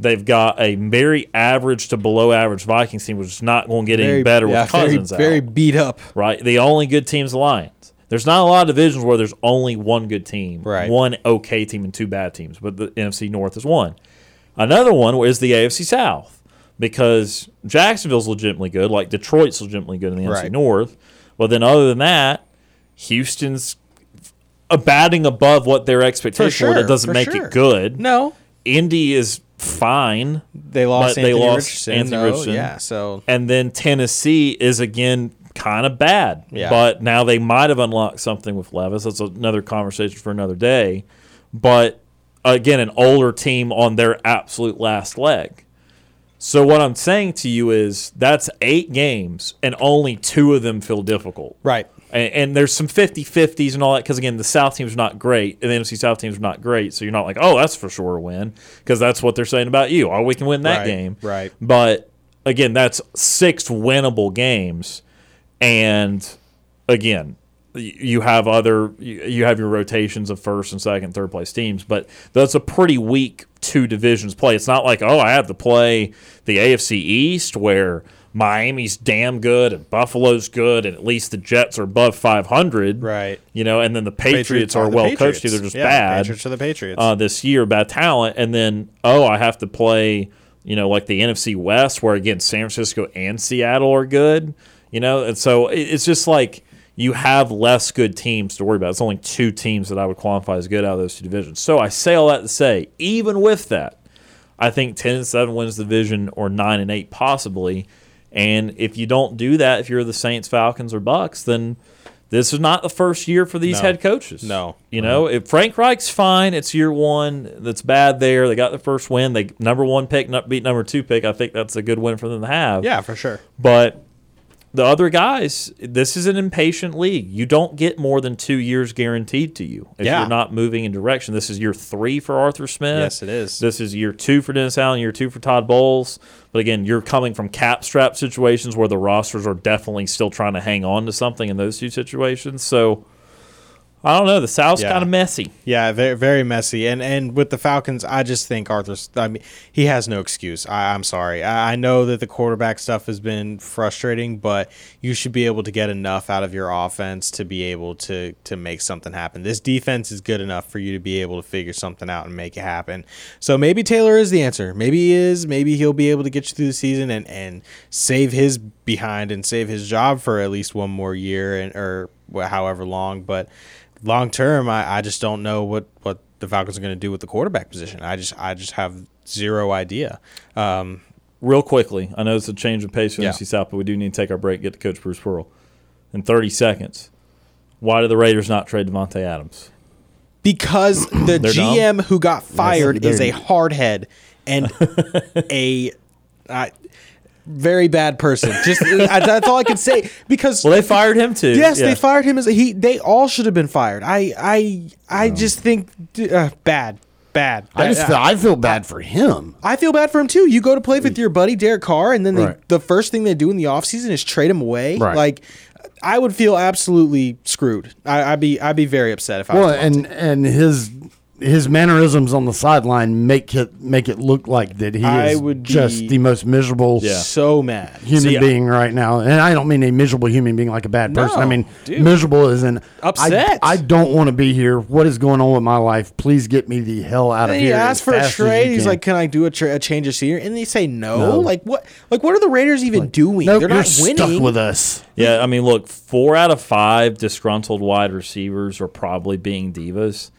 They've got a very average to below average Vikings team, which is not going to get very, any better yeah, with Cousins very, very beat up. Right. The only good team's the Lions. There's not a lot of divisions where there's only one good team, right. one okay team, and two bad teams, but the NFC North is one. Another one is the AFC South because Jacksonville's legitimately good, like Detroit's legitimately good in the right. NFC North. But then, other than that, Houston's batting above what their expectations sure, were. That doesn't make sure. it good. No. Indy is fine. They lost. they lost Richardson, Anthony no, Richardson. Yeah. So and then Tennessee is again kind of bad. Yeah. But now they might have unlocked something with Levis. That's another conversation for another day. But again, an older team on their absolute last leg. So what I'm saying to you is that's eight games, and only two of them feel difficult. Right. And, and there's some 50-50s and all that because again, the South teams are not great, and the NFC South teams are not great. So you're not like, oh, that's for sure a win because that's what they're saying about you. Oh, we can win that right, game. Right. But again, that's six winnable games, and again, you have other you have your rotations of first and second, third place teams, but that's a pretty weak two divisions play. It's not like oh, I have to play the AFC East where Miami's damn good and Buffalo's good, and at least the Jets are above five hundred, Right. You know, and then the Patriots, are the well coached. They're just Yeah, bad Patriots are the Patriots. uh, this year, bad talent, and then oh, I have to play, you know, like the NFC West, where again San Francisco and Seattle are good, you know, and so it's just like you have less good teams to worry about. It's only two teams that I would qualify as good out of those two divisions. So I say all that to say, even with that, I think ten and seven wins the division or nine and eight possibly. And if you don't do that, if you're the Saints, Falcons, or Bucs, then this is not the first year for these No. head coaches. No. You mm-hmm. know, if Frank Reich's fine, it's year one. That's bad there. They got the first win. They number one pick, beat number two pick. I think that's a good win for them to have. yeah, for sure. But the other guys, this is an impatient league. You don't get more than two years guaranteed to you if Yeah. you're not moving in direction. This is year three for Arthur Smith. Yes, it is. This is year two for Dennis Allen, year two for Todd Bowles. But again, you're coming from cap strap situations where the rosters are definitely still trying to hang on to something in those two situations. So I don't know. The South's Yeah. kind of messy. Yeah, very very messy. And and with the Falcons, I just think Arthur's. I mean, he has no excuse. I, I'm sorry. I, I know that the quarterback stuff has been frustrating, but you should be able to get enough out of your offense to be able to to make something happen. This defense is good enough for you to be able to figure something out and make it happen. So maybe Taylor is the answer. Maybe he is. Maybe he'll be able to get you through the season and and save his behind and save his job for at least one more year and or however long. But long term, I, I just don't know what, what the Falcons are going to do with the quarterback position. I just I just have zero idea. Um, Real quickly, I know it's a change of pace for Yeah. NC South, but we do need to take our break, get to Coach Bruce Pearl. In 30 seconds, why did the Raiders not trade Davante Adams? because the They're dumb? GM who got fired is a they're- hardhead and a uh, very bad person. Just I, that's all I can say. Because Well, they fired him too. Yes, Yeah. they fired him as a, he. They all should have been fired. I I I just think uh, bad, bad. I just feel, I feel bad for him. I feel bad for him too. You go to play with your buddy Derek Carr, and then they, Right. the first thing they do in the offseason is trade him away. Right. Like, I would feel absolutely screwed. I, I'd be I'd be very upset if I Well, was. and and his his mannerisms on the sideline make it make it look like that he I is would just the most miserable Yeah. so mad. human See, I- being right now. And I don't mean a miserable human being like a bad person. I mean dude. miserable is an Upset. I, I don't want to be here. What is going on with my life? Please get me the hell out of And he here. asked for a fast as you trade. He's like, "Can I do a, tra- a change of scenery?" And they say no. No. Like what? Like what are the Raiders even doing? nope, They're you're not winning. stuck with us. Yeah, I mean, look, four out of five disgruntled wide receivers are probably being divas,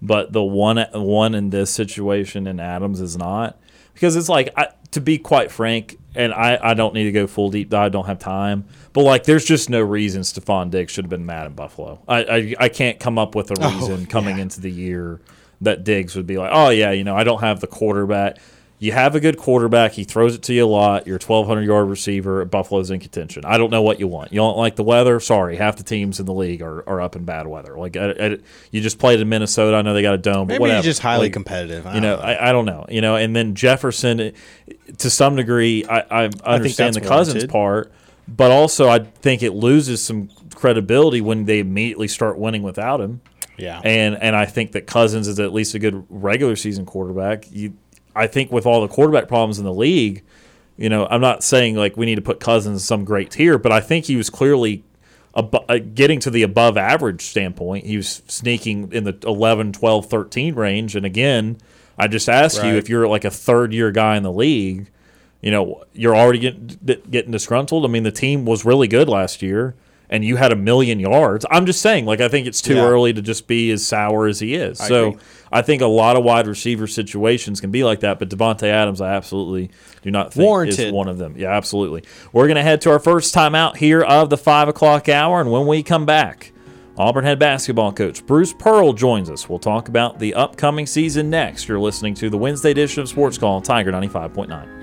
but the one one in this situation in Adams is not because it's like I, to be quite frank, and I, I don't need to go full deep dive, don't have time, but like there's just no reason Stefon Diggs should have been mad at Buffalo. I I, I can't come up with a oh, reason coming into the year that Diggs would be like, oh yeah, you know, I don't have the quarterback. You have a good quarterback. He throws it to you a lot. You're a 1,200 yard receiver. Buffalo's in contention. I don't know what you want. You don't like the weather? Sorry, half the teams in the league are, are up in bad weather. Like I, I- you just played in Minnesota. I know they got a dome, but Maybe whatever. he's just highly Like, competitive. I You know, don't I, I don't know. You know, and then Jefferson, eh, to some degree, I, I understand the Cousins part, but also I think it loses some credibility when they immediately start winning without him. yeah. And and I think that Cousins is at least a good regular season quarterback. You, I think with all the quarterback problems in the league, you know, I'm not saying like we need to put Cousins in some great tier, but I think he was clearly abo- uh, getting to the above average standpoint. He was sneaking in the 11, 12, 13 range. And again, I just ask you if you're like a third year guy in the league, you know, you're already getting, getting disgruntled. I mean, the team was really good last year. And you had a million yards. I'm just saying, like, I think it's too Yeah. early to just be as sour as he is. so agree. I think a lot of wide receiver situations can be like that, but Davante Adams, I absolutely do not think is one of them. Yeah, absolutely. We're going to head to our first time out here of the five o'clock hour, and when we come back, Auburn head basketball coach Bruce Pearl joins us. We'll talk about the upcoming season next. You're listening to the Wednesday edition of Sports Call Tiger 95.9.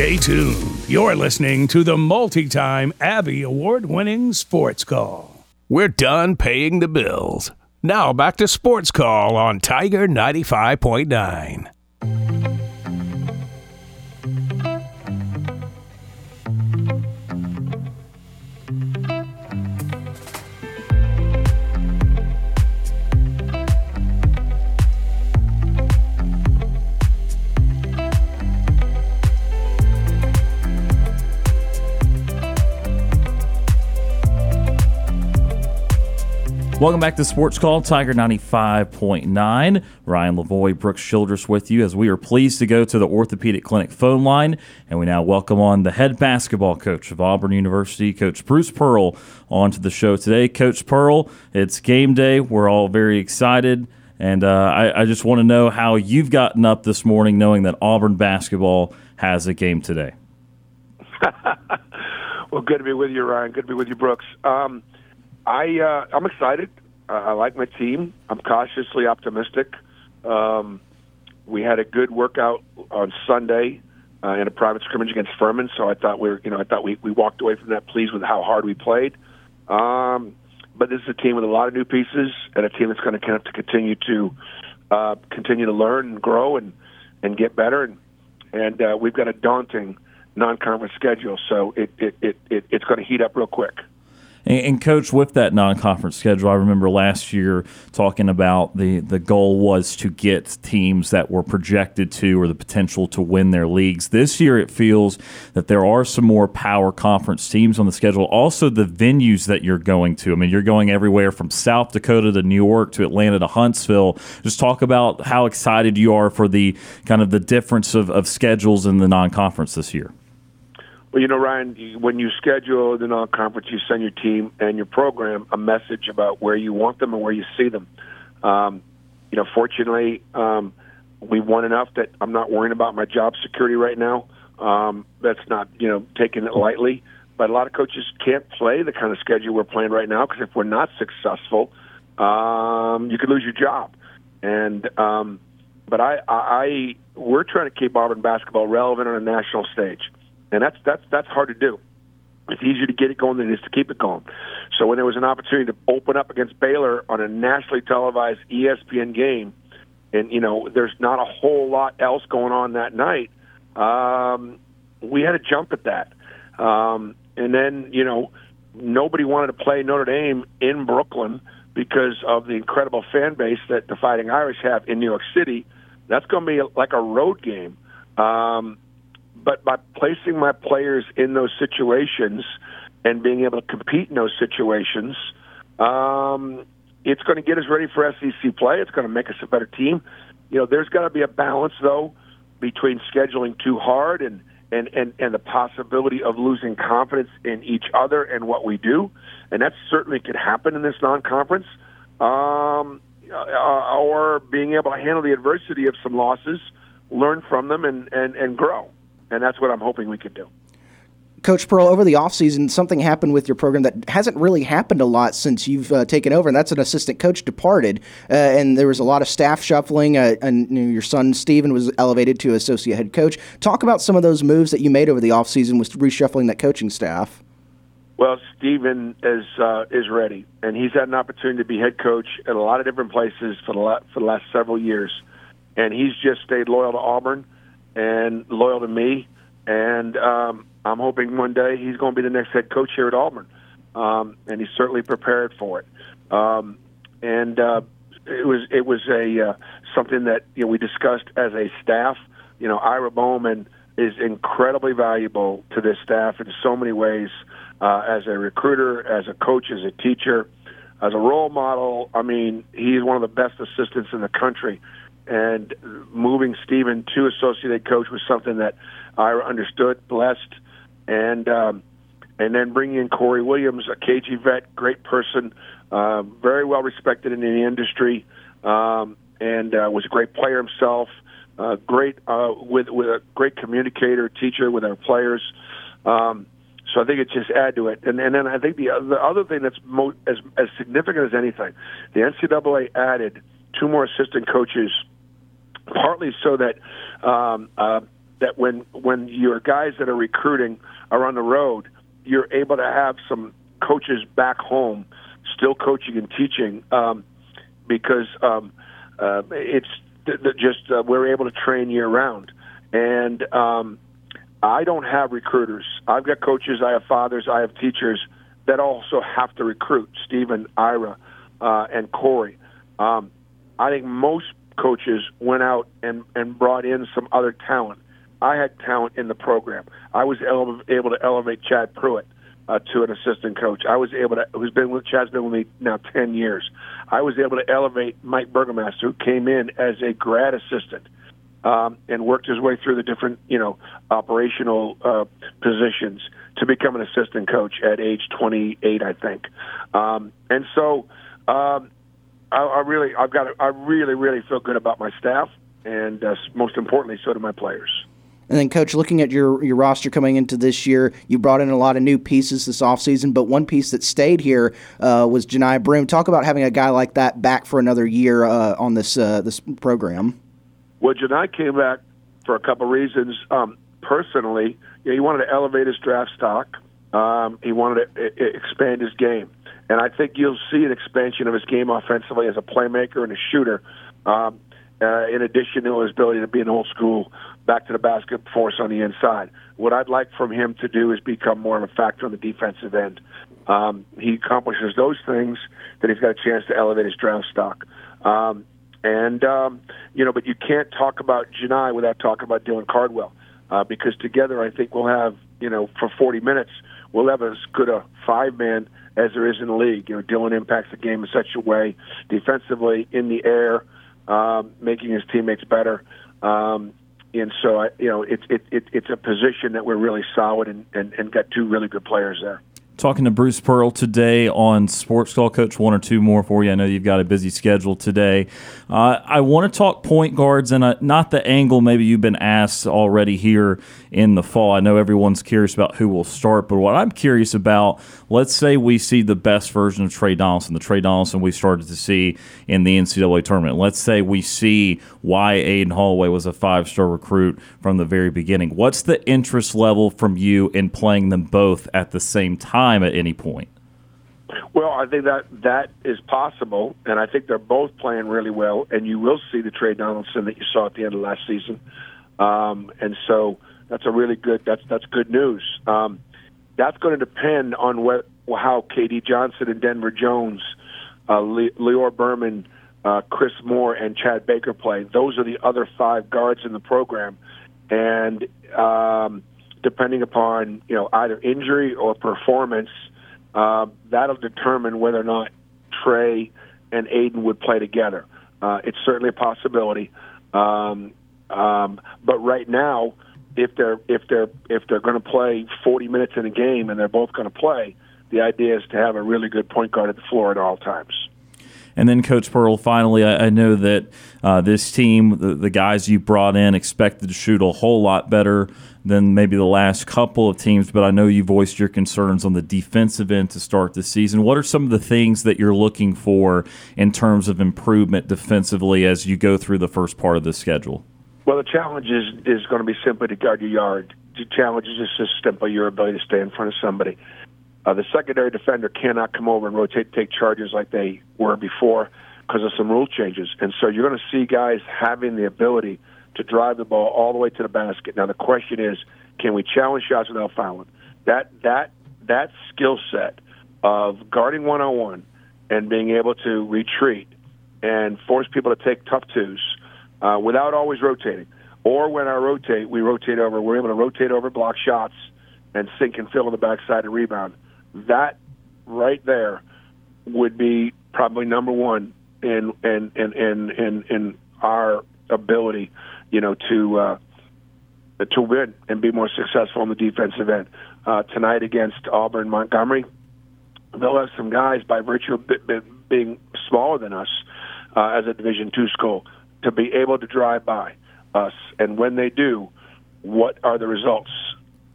Stay tuned. You're listening to the multi time Abby Award winning Sports Call. We're done paying the bills. Now back to Sports Call on Tiger 95.9. Welcome back to Sports Call Tiger 95.9. Ryan Lavoie, Brooks Childress with you as we are pleased to go to the Orthopedic Clinic phone line. And we now welcome on the head basketball coach of Auburn University, Coach Bruce Pearl, onto the show today. Coach Pearl, it's game day. We're all very excited. And uh, I, I just want to know how you've gotten up this morning knowing that Auburn basketball has a game today. well, good to be with you, Ryan. Good to be with you, Brooks. Um, I uh, I'm excited. Uh, I like my team. I'm cautiously optimistic. Um, we had a good workout on Sunday uh, in a private scrimmage against Furman, so I thought we were, you know, I thought we we walked away from that pleased with how hard we played. Um, but this is a team with a lot of new pieces and a team that's going to have to continue to uh, continue to learn and grow and and get better. And and uh, we've got a daunting non-conference schedule, so it it, it, it it's going to heat up real quick. And, and, coach, with that non-conference schedule, I remember last year talking about the the goal was to get teams that were projected to or the potential to win their leagues. This year, it feels that there are some more power conference teams on the schedule. Also, the venues that you're going to. I mean, you're going everywhere from South Dakota to New York to Atlanta to Huntsville. Just talk about how excited you are for the kind of the difference of, of schedules in the non-conference this year. Well, you know, Ryan, when you schedule the non-conference, you send your team and your program a message about where you want them and where you see them. Um, you know, fortunately, um, we won enough that I'm not worrying about my job security right now. Um, that's not, you know, taking it lightly. But a lot of coaches can't play the kind of schedule we're playing right now because if we're not successful, um, you could lose your job. And um, but I, I, I, we're trying to keep Auburn basketball relevant on a national stage and that's that's that's hard to do. It's easier to get it going than it is to keep it going. So when there was an opportunity to open up against Baylor on a nationally televised ESPN game, and you know there's not a whole lot else going on that night, um, we had to jump at that. Um, and then you know nobody wanted to play Notre Dame in Brooklyn because of the incredible fan base that the Fighting Irish have in New York City. That's going to be like a road game. Um, but by placing my players in those situations and being able to compete in those situations, um, it's going to get us ready for SEC play. It's going to make us a better team. You know, there's got to be a balance though between scheduling too hard and and and and the possibility of losing confidence in each other and what we do, and that certainly could happen in this non-conference. Um, uh, or being able to handle the adversity of some losses, learn from them, and and and grow and that's what I'm hoping we can do. Coach Pearl, over the offseason, something happened with your program that hasn't really happened a lot since you've uh, taken over, and that's an assistant coach departed. Uh, and there was a lot of staff shuffling, uh, and you know, your son, Steven, was elevated to associate head coach. Talk about some of those moves that you made over the offseason with reshuffling that coaching staff. Well, Steven is uh, is ready, and he's had an opportunity to be head coach at a lot of different places for the, la- for the last several years. And he's just stayed loyal to Auburn and loyal to me. And um, I'm hoping one day he's going to be the next head coach here at Auburn. Um, and he's certainly prepared for it. Um, and uh, it was it was a uh, something that you know we discussed as a staff. You know, Ira Bowman is incredibly valuable to this staff in so many ways, uh, as a recruiter, as a coach, as a teacher, as a role model. I mean, he's one of the best assistants in the country and moving Steven to associate coach was something that I understood, blessed, and um, and then bringing in Corey Williams, a KG vet, great person, uh, very well respected in the industry, um, and uh, was a great player himself. Uh, great uh, with with a great communicator, teacher with our players. Um, so I think it just add to it, and, and then I think the the other thing that's mo- as as significant as anything, the NCAA added two more assistant coaches partly so that um, uh, that when when your guys that are recruiting are on the road, you're able to have some coaches back home still coaching and teaching um, because um, uh, it's th- th- just uh, we're able to train year round. And um, I don't have recruiters. I've got coaches, I have fathers, I have teachers that also have to recruit. Steven, Ira, uh, and Corey. Um, I think most coaches went out and, and brought in some other talent. I had talent in the program. I was ele- able to elevate Chad Prewett uh, to an assistant coach. I was able to, who's been with Chad's been with me now ten years. I was able to elevate Mike Burgermaster, who came in as a grad assistant um, and worked his way through the different, you know, operational uh, positions to become an assistant coach at age 28, I think. Um, and so, um, I, I really, I've got, I really, really feel good about my staff, and uh, most importantly, so do my players. And then, Coach, looking at your, your roster coming into this year, you brought in a lot of new pieces this offseason, but one piece that stayed here uh, was Johni Broome. Talk about having a guy like that back for another year uh, on this uh, this program. Well, Johni came back for a couple of reasons. Um, personally, you know, he wanted to elevate his draft stock. Um, he wanted to I- expand his game, and I think you'll see an expansion of his game offensively as a playmaker and a shooter. Um, uh, in addition to his ability to be an old school back to the basket force on the inside. What I'd like from him to do is become more of a factor on the defensive end. Um, he accomplishes those things, then he's got a chance to elevate his draft stock. Um, and um, you know, but you can't talk about Johni without talking about Dylan Cardwell, uh, because together I think we'll have you know for 40 minutes we'll have as good a five man as there is in the league. You know, Dylan impacts the game in such a way, defensively, in the air, um, making his teammates better. Um, and so, I, you know, it's it, it, it's a position that we're really solid and, and, and got two really good players there. Talking to Bruce Pearl today on Sports Call. Coach, one or two more for you. I know you've got a busy schedule today. Uh, I want to talk point guards and uh, not the angle maybe you've been asked already here in the fall. I know everyone's curious about who will start, but what I'm curious about, let's say we see the best version of Tre Donaldson, the Tre Donaldson we started to see in the NCAA tournament. Let's say we see why Aden Holloway was a five star recruit from the very beginning. What's the interest level from you in playing them both at the same time at any point? Well, I think that that is possible, and I think they're both playing really well. And you will see the Tre Donaldson that you saw at the end of last season, um, and so that's a really good. That's that's good news. Um, that's going to depend on what how KD Johnson and Denver Jones, uh, Le- Lior Berman, uh, Chris Moore, and Chad Baker play. Those are the other five guards in the program, and um, depending upon you know either injury or performance, uh, that'll determine whether or not Tre and Aden would play together. Uh, it's certainly a possibility, um, um, but right now, if they're if they're if they're going to play 40 minutes in a game and they're both going to play, the idea is to have a really good point guard at the floor at all times. And then, Coach Pearl, finally, I, know that uh, this team, the, the, guys you brought in, expected to shoot a whole lot better than maybe the last couple of teams, but I know you voiced your concerns on the defensive end to start the season. What are some of the things that you're looking for in terms of improvement defensively as you go through the first part of the schedule? Well, the challenge is, is going to be simply to guard your yard. The challenge is just simply your ability to stay in front of somebody. Uh, the secondary defender cannot come over and rotate, take charges like they were before because of some rule changes. And so you're going to see guys having the ability to drive the ball all the way to the basket. Now the question is, can we challenge shots without fouling? That that that skill set of guarding one on one and being able to retreat and force people to take tough twos uh, without always rotating. Or when I rotate, we rotate over. We're able to rotate over block shots and sink and fill on the backside and rebound that right there would be probably number one in in in in in, in our ability, you know, to uh, to win and be more successful on the defensive end. Uh, tonight against Auburn Montgomery, they'll have some guys by virtue of being smaller than us uh, as a Division two school to be able to drive by us, and when they do, what are the results?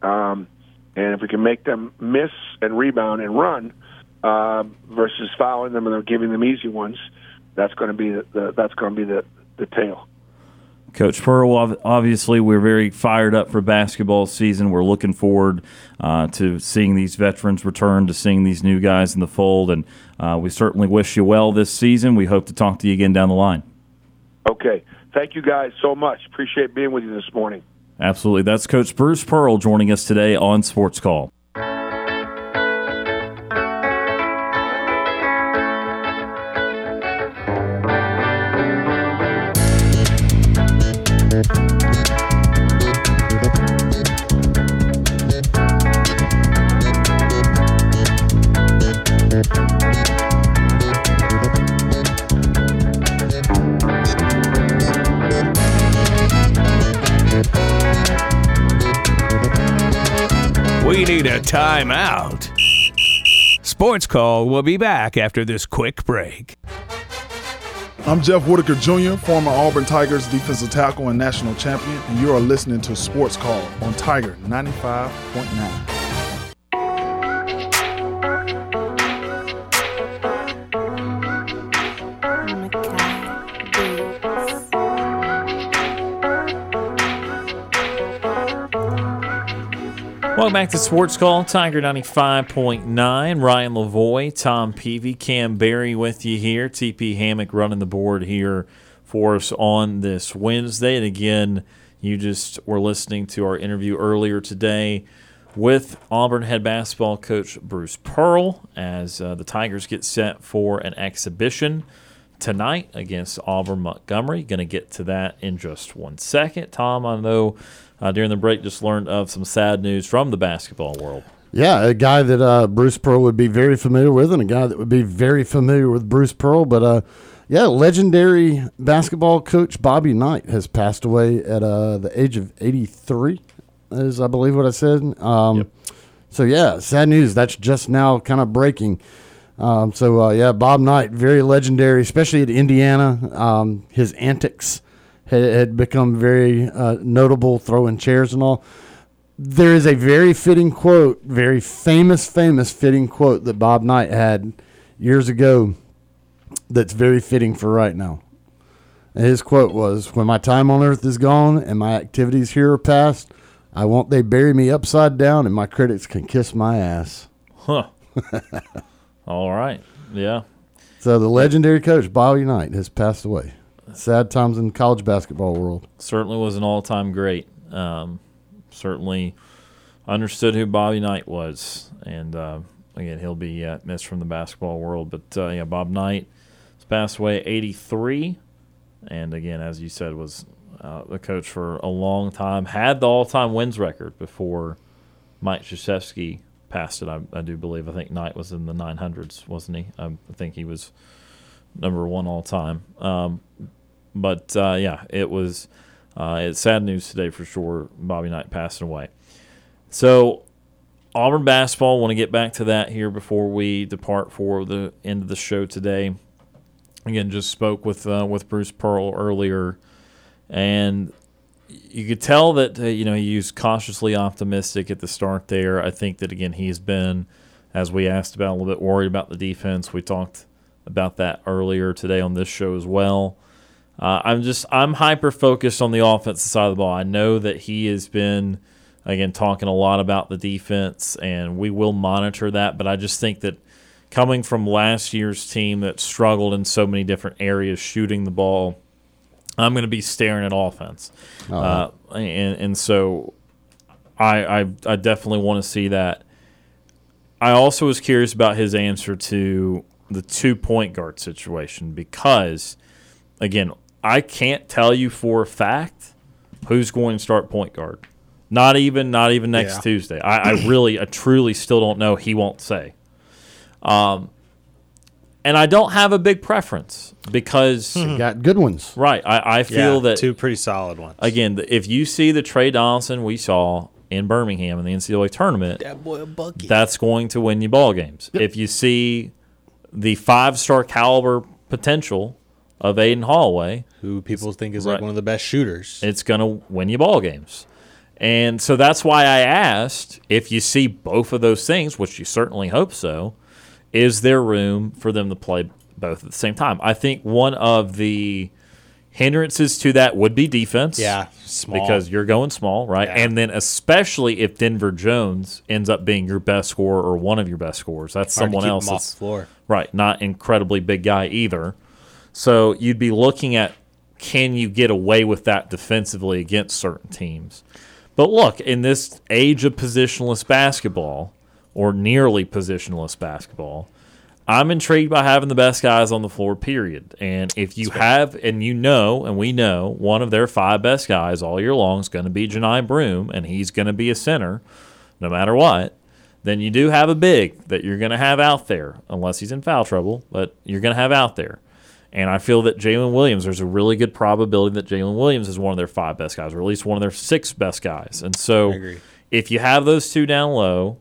Um, and if we can make them miss and rebound and run uh, versus fouling them and giving them easy ones, that's going to be the, the that's going to be the the tail. Coach Pearl, obviously, we're very fired up for basketball season. We're looking forward uh, to seeing these veterans return, to seeing these new guys in the fold, and uh, we certainly wish you well this season. We hope to talk to you again down the line. Okay. Thank you guys so much. Appreciate being with you this morning. Absolutely. That's Coach Bruce Pearl joining us today on Sports Call. Need out. Sports Call will be back after this quick break. I'm Jeff Whitaker Jr., former Auburn Tigers defensive tackle and national champion, and you are listening to Sports Call on Tiger 95.9. Welcome back to Sports Call, Tiger 95.9. Ryan Lavoie, Tom Peavy, Kam Berry with you here. TP Hammock running the board here for us on this Wednesday. And again, you just were listening to our interview earlier today with Auburn head basketball coach Bruce Pearl as uh, the Tigers get set for an exhibition tonight against Auburn Montgomery. Going to get to that in just one second. Tom, I know uh, during the break just learned of some sad news from the basketball world. Yeah, a guy that uh, Bruce Pearl would be very familiar with, and a guy that would be very familiar with Bruce Pearl. But uh, yeah, legendary basketball coach Bobby Knight has passed away at uh, the age of 83, is I believe what I said. Um, So yeah, sad news. That's just now kind of breaking. Um, so uh, yeah, Bob Knight, very legendary, especially at Indiana. Um, his antics had, had become very uh, notable, throwing chairs and all. There is a very fitting quote, very famous, famous fitting quote that Bob Knight had years ago. That's very fitting for right now. And his quote was, "When my time on earth is gone and my activities here are past, I want they bury me upside down and my critics can kiss my ass." Huh. All right. Yeah. So the legendary coach Bobby Knight has passed away. Sad times in college basketball world. Certainly was an all time great. Um, certainly understood who Bobby Knight was. And uh, again, he'll be uh, missed from the basketball world. But uh, yeah, Bob Knight has passed away at 83. And again, as you said, was uh, the coach for a long time. Had the all time wins record before Mike Krzyzewski passed it. I, I do believe. I think Knight was in the 900s, wasn't he? I, I think he was number one all time. Um, but uh, yeah, it was uh, it's sad news today for sure. Bobby Knight passing away. So Auburn basketball. Want to get back to that here before we depart for the end of the show today. Again, just spoke with uh, with Bruce Pearl earlier, and you could tell that uh, you know he was cautiously optimistic at the start there. I think that again he's been, as we asked about, a little bit worried about the defense. We talked about that earlier today on this show as well. Uh, I'm just I'm hyper focused on the offensive side of the ball. I know that he has been again talking a lot about the defense, and we will monitor that. But I just think that coming from last year's team that struggled in so many different areas shooting the ball, I'm going to be staring at offense, Oh. uh, and and so I I, I definitely want to see that. I also was curious about his answer to the two point guard situation because, again, I can't tell you for a fact who's going to start point guard. Not even, not even next Yeah. Tuesday. I, I really, I truly still don't know. He won't say. Um, and I don't have a big preference because You got good ones. right. I, I feel Yeah, that two pretty solid ones. again, if you see the Tre Donaldson we saw in Birmingham in the NCAA tournament, that boy a bucket. that's going to win you ball games. If you see the five star caliber potential of Aden Holloway, who people think is like one of the best shooters. it's going to win you ball games. And so that's why I asked if you see both of those things, which you certainly hope so, is there room for them to play both at the same time? I think one of the Hindrances to that would be defense. Yeah, small. Because you're going small, right? Yeah. And then especially if Denver Jones ends up being your best scorer or one of your best scorers, that's Hard someone else off the floor. Right, not incredibly big guy either. So you'd be looking at can you get away with that defensively against certain teams? But look, in this age of positionless basketball or nearly positionless basketball, I'm intrigued by having the best guys on the floor, period. And if you have, and you know, and we know, one of their five best guys all year long is going to be Johni Broome, and he's going to be a center no matter what, then you do have a big that you're going to have out there, unless he's in foul trouble, but you're going to have out there. And I feel that Jaylin Williams, there's a really good probability that Jaylin Williams is one of their five best guys, or at least one of their six best guys. And so if you have those two down low,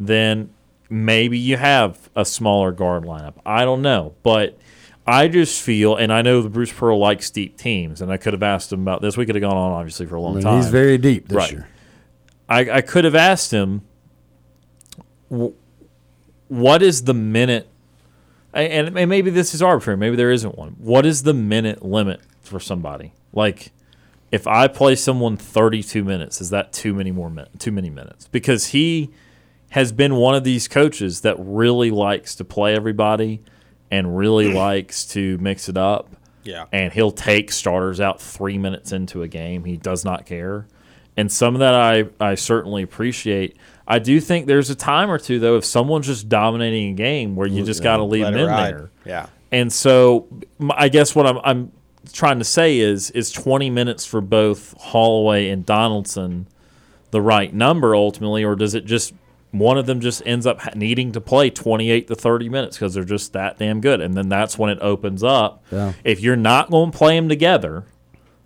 then maybe you have a smaller guard lineup. I don't know. But I just feel, and I know that Bruce Pearl likes deep teams, and I could have asked him about this. We could have gone on, obviously, for a long I mean, time. he's very deep this right. year. I, I could have asked him, what is the minute, and, and maybe this is arbitrary, maybe there isn't one. What is the minute limit for somebody? Like, if I play someone 32 minutes, is that too many more min- too many minutes? Because he has been one of these coaches that really likes to play everybody and really likes to mix it up. Yeah. And he'll take starters out three minutes into a game. He does not care. And some of that I, I certainly appreciate. I do think there's a time or two, though, if someone's just dominating a game where you just got to leave Let them in ride. there. Yeah. And so I guess what I'm, I'm trying to say is is 20 minutes for both Holloway and Donaldson the right number ultimately, or does it just one of them just ends up needing to play 28 to 30 minutes because they're just that damn good, and then that's when it opens up. Yeah. If you're not going to play them together,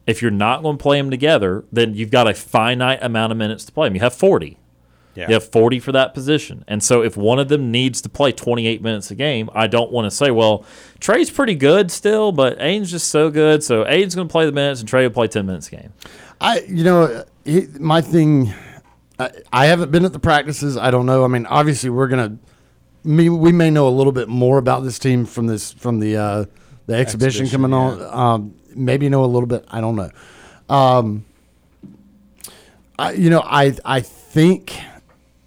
if you're not going to play them together, then you've got a finite amount of minutes to play them. You have 40. Yeah. You have 40 for that position. And so if one of them needs to play 28 minutes a game, I don't want to say, well, Tre's pretty good still, but Aden's just so good. So Aden's going to play the minutes and Tre will play 10 minutes a game. I, you know, he, my thing. I, I haven't been at the practices. I don't know. I mean, obviously, we're gonna. Me, we may know a little bit more about this team from this from the uh, the exhibition, Exhibition, coming on. Um, maybe know a little bit. I don't know. Um, I, you know, I I think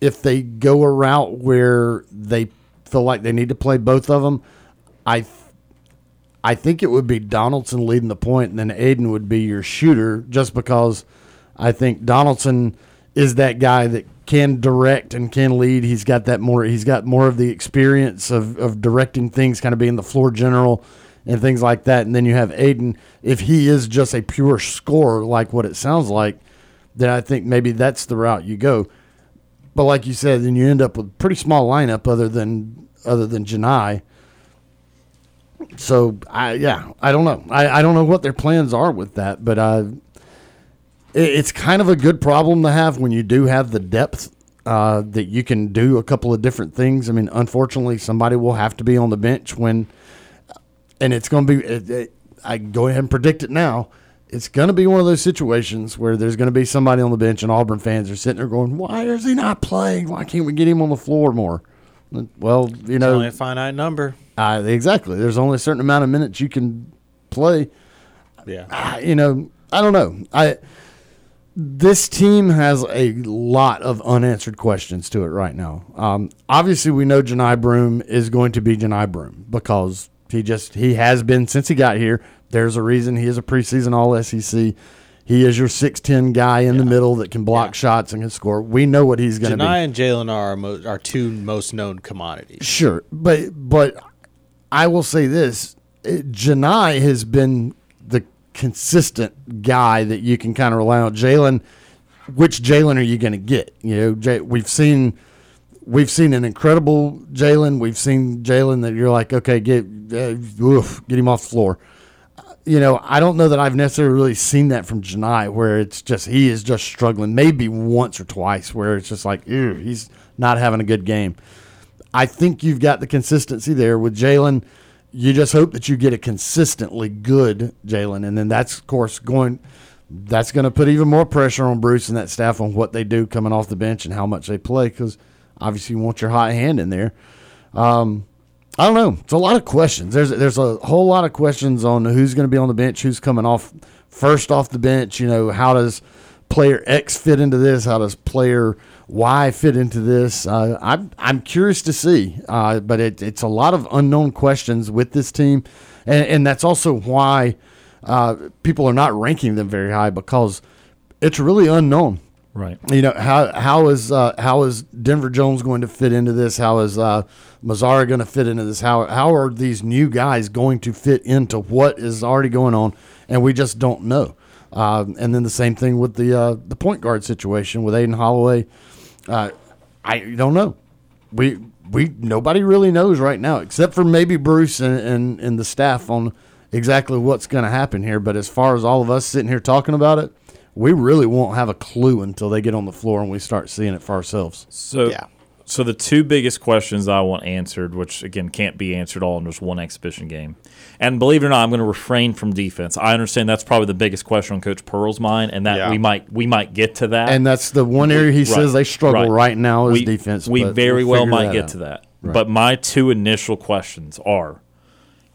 if they go a route where they feel like they need to play both of them, I I think it would be Donaldson leading the point, and then Aden would be your shooter, just because I think Donaldson is that guy that can direct and can lead. He's got that more. He's got more of the experience of, of directing things, kind of being the floor general and things like that. And then you have Aden. If he is just a pure scorer, like what it sounds like, then I think maybe that's the route you go. But like you said, then you end up with a pretty small lineup, other than other than Johni. So I yeah I don't know I, I don't know what their plans are with that, but uh, it, it's kind of a good problem to have when you do have the depth uh, that you can do a couple of different things. I mean, unfortunately, somebody will have to be on the bench when, and it's going to be. It, it, I go ahead and predict it now. It's going to be one of those situations where there's going to be somebody on the bench, and Auburn fans are sitting there going, "Why is he not playing? Why can't we get him on the floor more?" Well, you know, only a finite number. uh, exactly. There's only a certain amount of minutes you can play. Yeah. Ah, you know, I don't know. I this team has a lot of unanswered questions to it right now. Um, obviously, we know Johni Broome is going to be Johni Broome because he just he has been since he got here. There's a reason he is a preseason All SEC. He is your six ten guy in the middle that can block shots and can score. We know what he's going to be. Johni and Jaylin are our, mo- our two most known commodities. Sure, but but I will say this: it- Johni has been the consistent guy that you can kind of rely on. Jaylin, which Jaylin are you going to get? You know, J- we've seen we've seen an incredible Jaylin. We've seen Jaylin that you're like, okay, get uh, oof, get him off the floor. You know, I don't know that I've necessarily really seen that from Johni, where it's just he is just struggling. Maybe once or twice, where it's just like, ew, he's not having a good game. I think you've got the consistency there with Jaylin. You just hope that you get a consistently good Jaylin, and then that's of course going. That's going to put even more pressure on Bruce and that staff on what they do coming off the bench and how much they play because obviously you want your hot hand in there. Um, I don't know. It's a lot of questions. There's there's a whole lot of questions on who's going to be on the bench, who's coming off first off the bench. You know, how does player X fit into this? How does player Y fit into this? Uh, I'm I'm curious to see, uh, but it, it's a lot of unknown questions with this team, and, and that's also why uh, people are not ranking them very high because it's really unknown. Right. You know how how is uh, how is Denver Jones going to fit into this? How is uh, Mazara going to fit into this? How how are these new guys going to fit into what is already going on? And we just don't know. Uh, and then the same thing with the uh, the point guard situation with Aden Holloway. Uh, I don't know. We we nobody really knows right now except for maybe Bruce and and, and the staff on exactly what's going to happen here. But as far as all of us sitting here talking about it we really won't have a clue until they get on the floor and we start seeing it for ourselves. So, so the two biggest questions I want answered, which again can't be answered all in just one exhibition game, and believe it or not, I'm going to refrain from defense. I understand that's probably the biggest question on Coach Pearl's mind, and that Yeah. we might we might get to that. And that's the one area he says they struggle right now is we, defense, We very we'll well might get out. to that. Right. But my two initial questions are: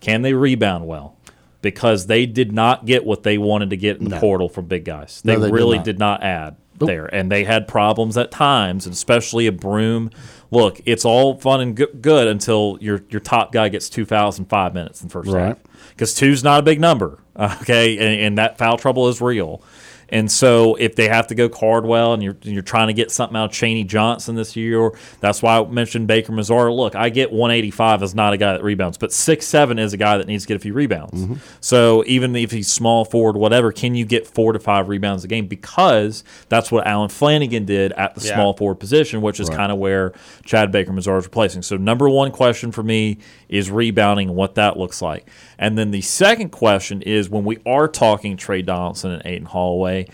Can they rebound well? Because they did not get what they wanted to get in the No. portal from big guys. No, They, they did really not. did not add there, and they had problems at times, especially a Broome. Look, it's all fun and good until your your top guy gets two fouls in five minutes in the first Right. half, because two's not a big number. Okay, and, and that foul trouble is real. And so, if they have to go Cardwell, and you're you're trying to get something out of Chaney Johnson this year, that's why I mentioned Baker Mazara. Look, I get 185 is not a guy that rebounds, but six seven is a guy that needs to get a few rebounds. Mm-hmm. So even if he's small forward, whatever, can you get four to five rebounds a game? Because that's what Allen Flanigan did at the Yeah. small forward position, which is Right. kind of where Chad Baker Mazara is replacing. So number one question for me is rebounding and what that looks like. And then the second question is when we are talking Tre Donaldson and Aden Holloway,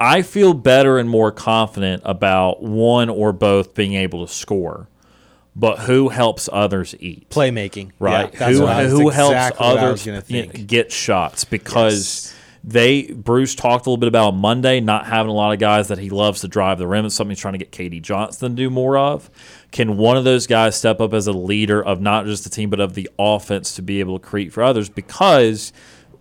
I feel better and more confident about one or both being able to score. But who helps others eat? Playmaking. Right. Yeah, who who helps exactly what I was others you know, think. get shots because they Bruce talked a little bit about Monday not having a lot of guys that he loves to drive the rim. It's something he's trying to get KD Johnson to do more of. Can one of those guys step up as a leader of not just the team but of the offense to be able to create for others? Because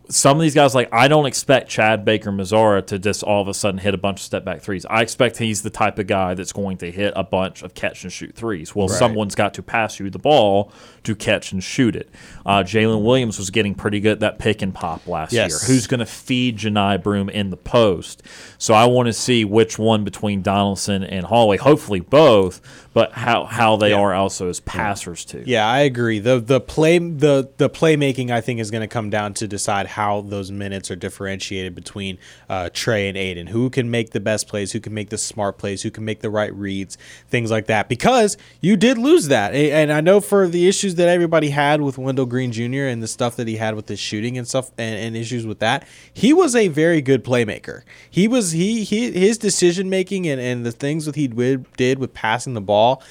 some of these guys, like I don't expect Chad Baker Mazara to just all of a sudden hit a bunch of step back threes. I expect he's the type of guy that's going to hit a bunch of catch and shoot threes. Well, Right. someone's got to pass you the ball to catch and shoot it. Uh, Jaylin Williams was getting pretty good at that pick and pop last Yes. year. Who's going to feed Johni Broome in the post? So I want to see which one between Donaldson and Holloway. Hopefully both, but how how they are also as passers too. Yeah, I agree. the the play the the playmaking I think is going to come down to decide how those minutes are differentiated between uh, Tre and Aden. Who can make the best plays? Who can make the smart plays? Who can make the right reads? Things like that. Because you did lose that, and I know for the issues that everybody had with Wendell Green Jr. and the stuff that he had with his shooting and stuff and, and issues with that, he was a very good playmaker. He was he he his decision making and and the things that he did did with passing the ball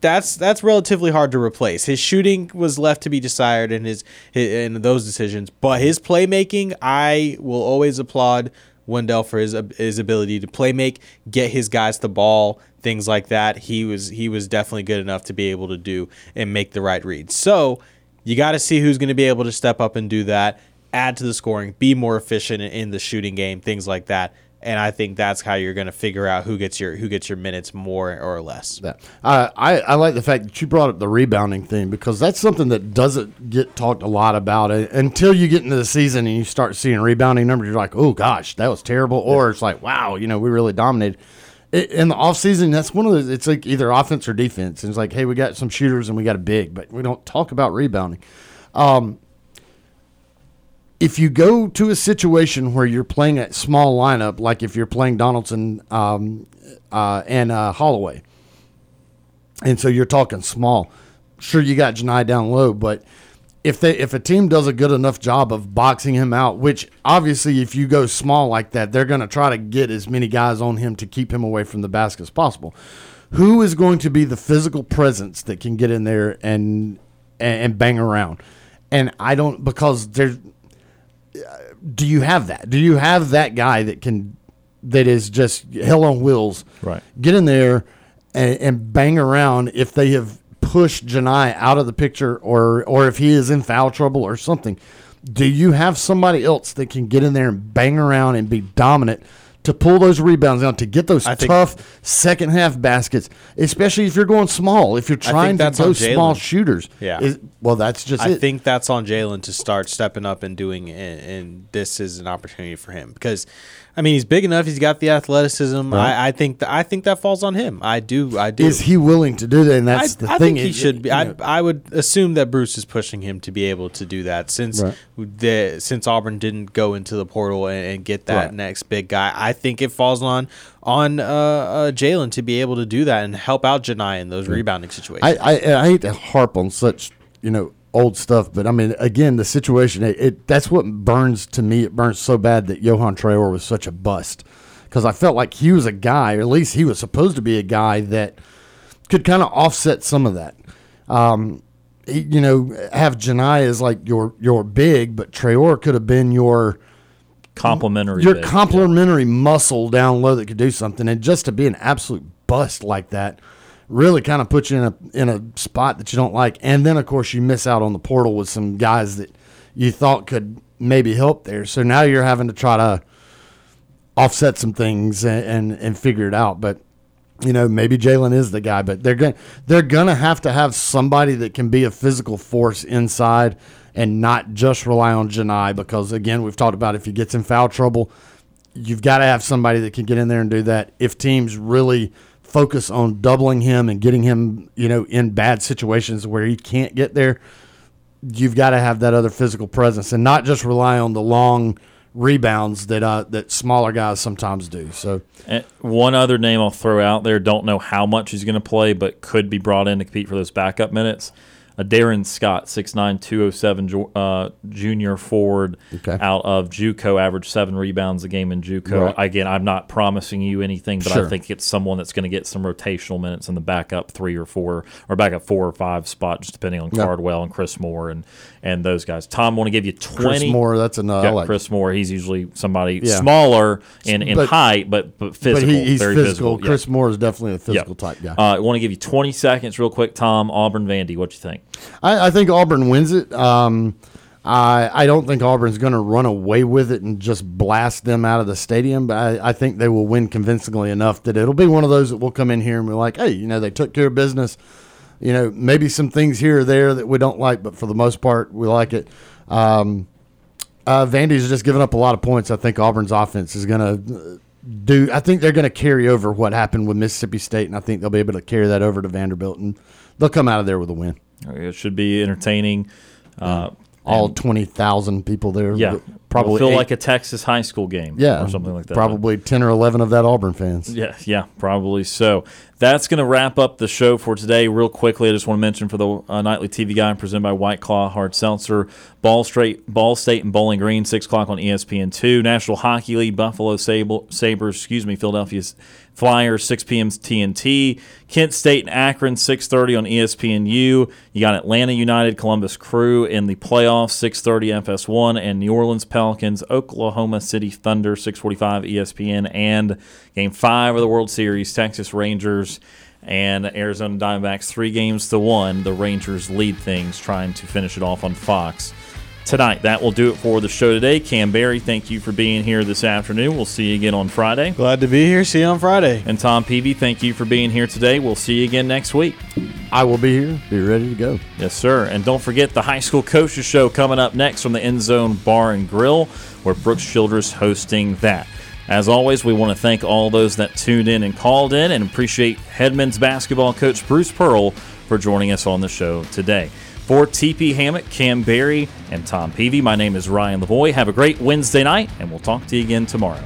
that's that's relatively hard to replace. His shooting was left to be desired in his, in those decisions, but his playmaking, I will always applaud Wendell for his his ability to play make, get his guys the ball, things like that. He was he was definitely good enough to be able to do and make the right reads. So you got to see who's going to be able to step up and do that, add to the scoring, be more efficient in the shooting game, things like that. And I think that's how you're going to figure out who gets your who gets your minutes more or less. That I, I I like the fact that you brought up the rebounding thing because that's something that doesn't get talked a lot about uh, until you get into the season and you start seeing rebounding numbers. You're like, oh gosh, that was terrible, or it's like, wow, you know, we really dominated. In the offseason, that's one of the. It's like either offense or defense. And it's like, hey, we got some shooters and we got a big, but we don't talk about rebounding. Um, if you go to a situation where you're playing a small lineup, like if you're playing Donaldson um, uh, and uh, Holloway, and so you're talking small, sure you got Johni down low, but if they if a team does a good enough job of boxing him out, which obviously if you go small like that, they're going to try to get as many guys on him to keep him away from the basket as possible. Who is going to be the physical presence that can get in there and and, and bang around? And I don't because there's do you have that? Do you have that guy that can that is just hell on wheels? Right. Get in there and, and bang around if they have pushed Johni out of the picture, or or if he is in foul trouble or something, do you have somebody else that can get in there and bang around and be dominant? To pull those rebounds down, to get those I think- tough second half baskets, especially if you're going small, if you're trying to on small shooters. Yeah. Is- well, that's just I it. think that's on Jaylin to start stepping up and doing, and, and this is an opportunity for him because, I mean, he's big enough. He's got the athleticism. Right. I, I think th- I think that falls on him. I do. I do. Is he willing to do that? And that's I, the I thing. think he It- should be. you I, I would assume that Bruce is pushing him to be able to do that since Right. the since Auburn didn't go into the portal and, and get that Right. next big guy. I think it falls on on uh, uh, Jaylin to be able to do that and help out Johni in those rebounding situations. I, I I hate to harp on such you know old stuff, but I mean again the situation it, it that's what burns to me. It burns so bad that Yohan Traore was such a bust because I felt like he was a guy, or at least he was supposed to be a guy that could kind of offset some of that. Um, you know, have Johni as like your your big, but Traore could have been your Complimentary. your big. complementary muscle down low that could do something, and just to be an absolute bust like that really kind of puts you in a in a spot that you don't like. And then of course you miss out on the portal with some guys that you thought could maybe help there. So now you're having to try to offset some things and and, and figure it out. But you know maybe Jaylin is the guy, but they're going they're gonna have to have somebody that can be a physical force inside and not just rely on Johni because again we've talked about if he gets in foul trouble, you've got to have somebody that can get in there and do that. If teams really focus on doubling him and getting him, you know, in bad situations where he can't get there, you've got to have that other physical presence and not just rely on the long rebounds that uh, that smaller guys sometimes do. So And one other name I'll throw out there. Don't know how much he's going to play, but could be brought in to compete for those backup minutes. Uh, Darren Scott, six nine two oh seven, uh, junior forward Okay. out of JUCO, averaged seven rebounds a game in JUCO. Right. Again, I'm not promising you anything, but Sure. I think it's someone that's going to get some rotational minutes in the backup three or four, or backup four or five spot, just depending on Yeah. Cardwell and Chris Moore and and those guys. Tom, want to give you 20. Chris Moore, that's another. I Got like Chris Moore. He's usually somebody Yeah. smaller in, in But- height, but but physical. but he, he's very physical. Yeah. Chris Moore is definitely a physical Yeah. type guy. Uh, I want to give you 20 seconds, real quick. Tom Auburn Vandy, what you think? I, I think Auburn wins it. Um, I I don't think Auburn's going to run away with it and just blast them out of the stadium, but I, I think they will win convincingly enough that it'll be one of those that will come in here and be like, hey, you know, they took care of business. You know, maybe some things here or there that we don't like, but for the most part, we like it. Um, uh, Vandy's just giving up a lot of points. I think Auburn's offense is going to do. I think they're going to carry over what happened with Mississippi State, and I think they'll be able to carry that over to Vanderbilt, and they'll come out of there with a win. It should be entertaining. Uh, All twenty thousand people there. yeah, probably It'll feel eight- like a Texas high school game, yeah, or something like that. Probably ten or eleven of that Auburn fans. Yeah, yeah, probably so. That's going to wrap up the show for today. Real quickly, I just want to mention for the uh, nightly TV guide presented by White Claw Hard Seltzer, Ball Straight, Ball State, and Bowling Green, six o'clock on ESPN two. National Hockey League, Buffalo Sable, Sabres, excuse me, Philadelphia Flyers, six p.m. TNT. Kent State and Akron, six thirty on ESPNU. You got Atlanta United, Columbus Crew in the playoffs, six thirty FS1, and New Orleans Pelicans, Oklahoma City Thunder, six forty five ESPN, and Game Five of the World Series, Texas Rangers and Arizona Diamondbacks, three games to one. The Rangers lead things, trying to finish it off on Fox tonight. That will do it for the show today. Kam Berry, thank you for being here this afternoon. We'll see you again on Friday. Glad to be here. See you on Friday. And Tom Peavy, thank you for being here today. We'll see you again next week. I will be here. Be ready to go. Yes, sir. And don't forget the high school coaches show coming up next from the End Zone Bar and Grill, where Brooks Childress hosting that. As always, we want to thank all those that tuned in and called in, and appreciate Headman's basketball coach Bruce Pearl for joining us on the show today. For TP Hammett, Kam Berry, and Tom Peavy, my name is Ryan Lavoie. Have a great Wednesday night, and we'll talk to you again tomorrow.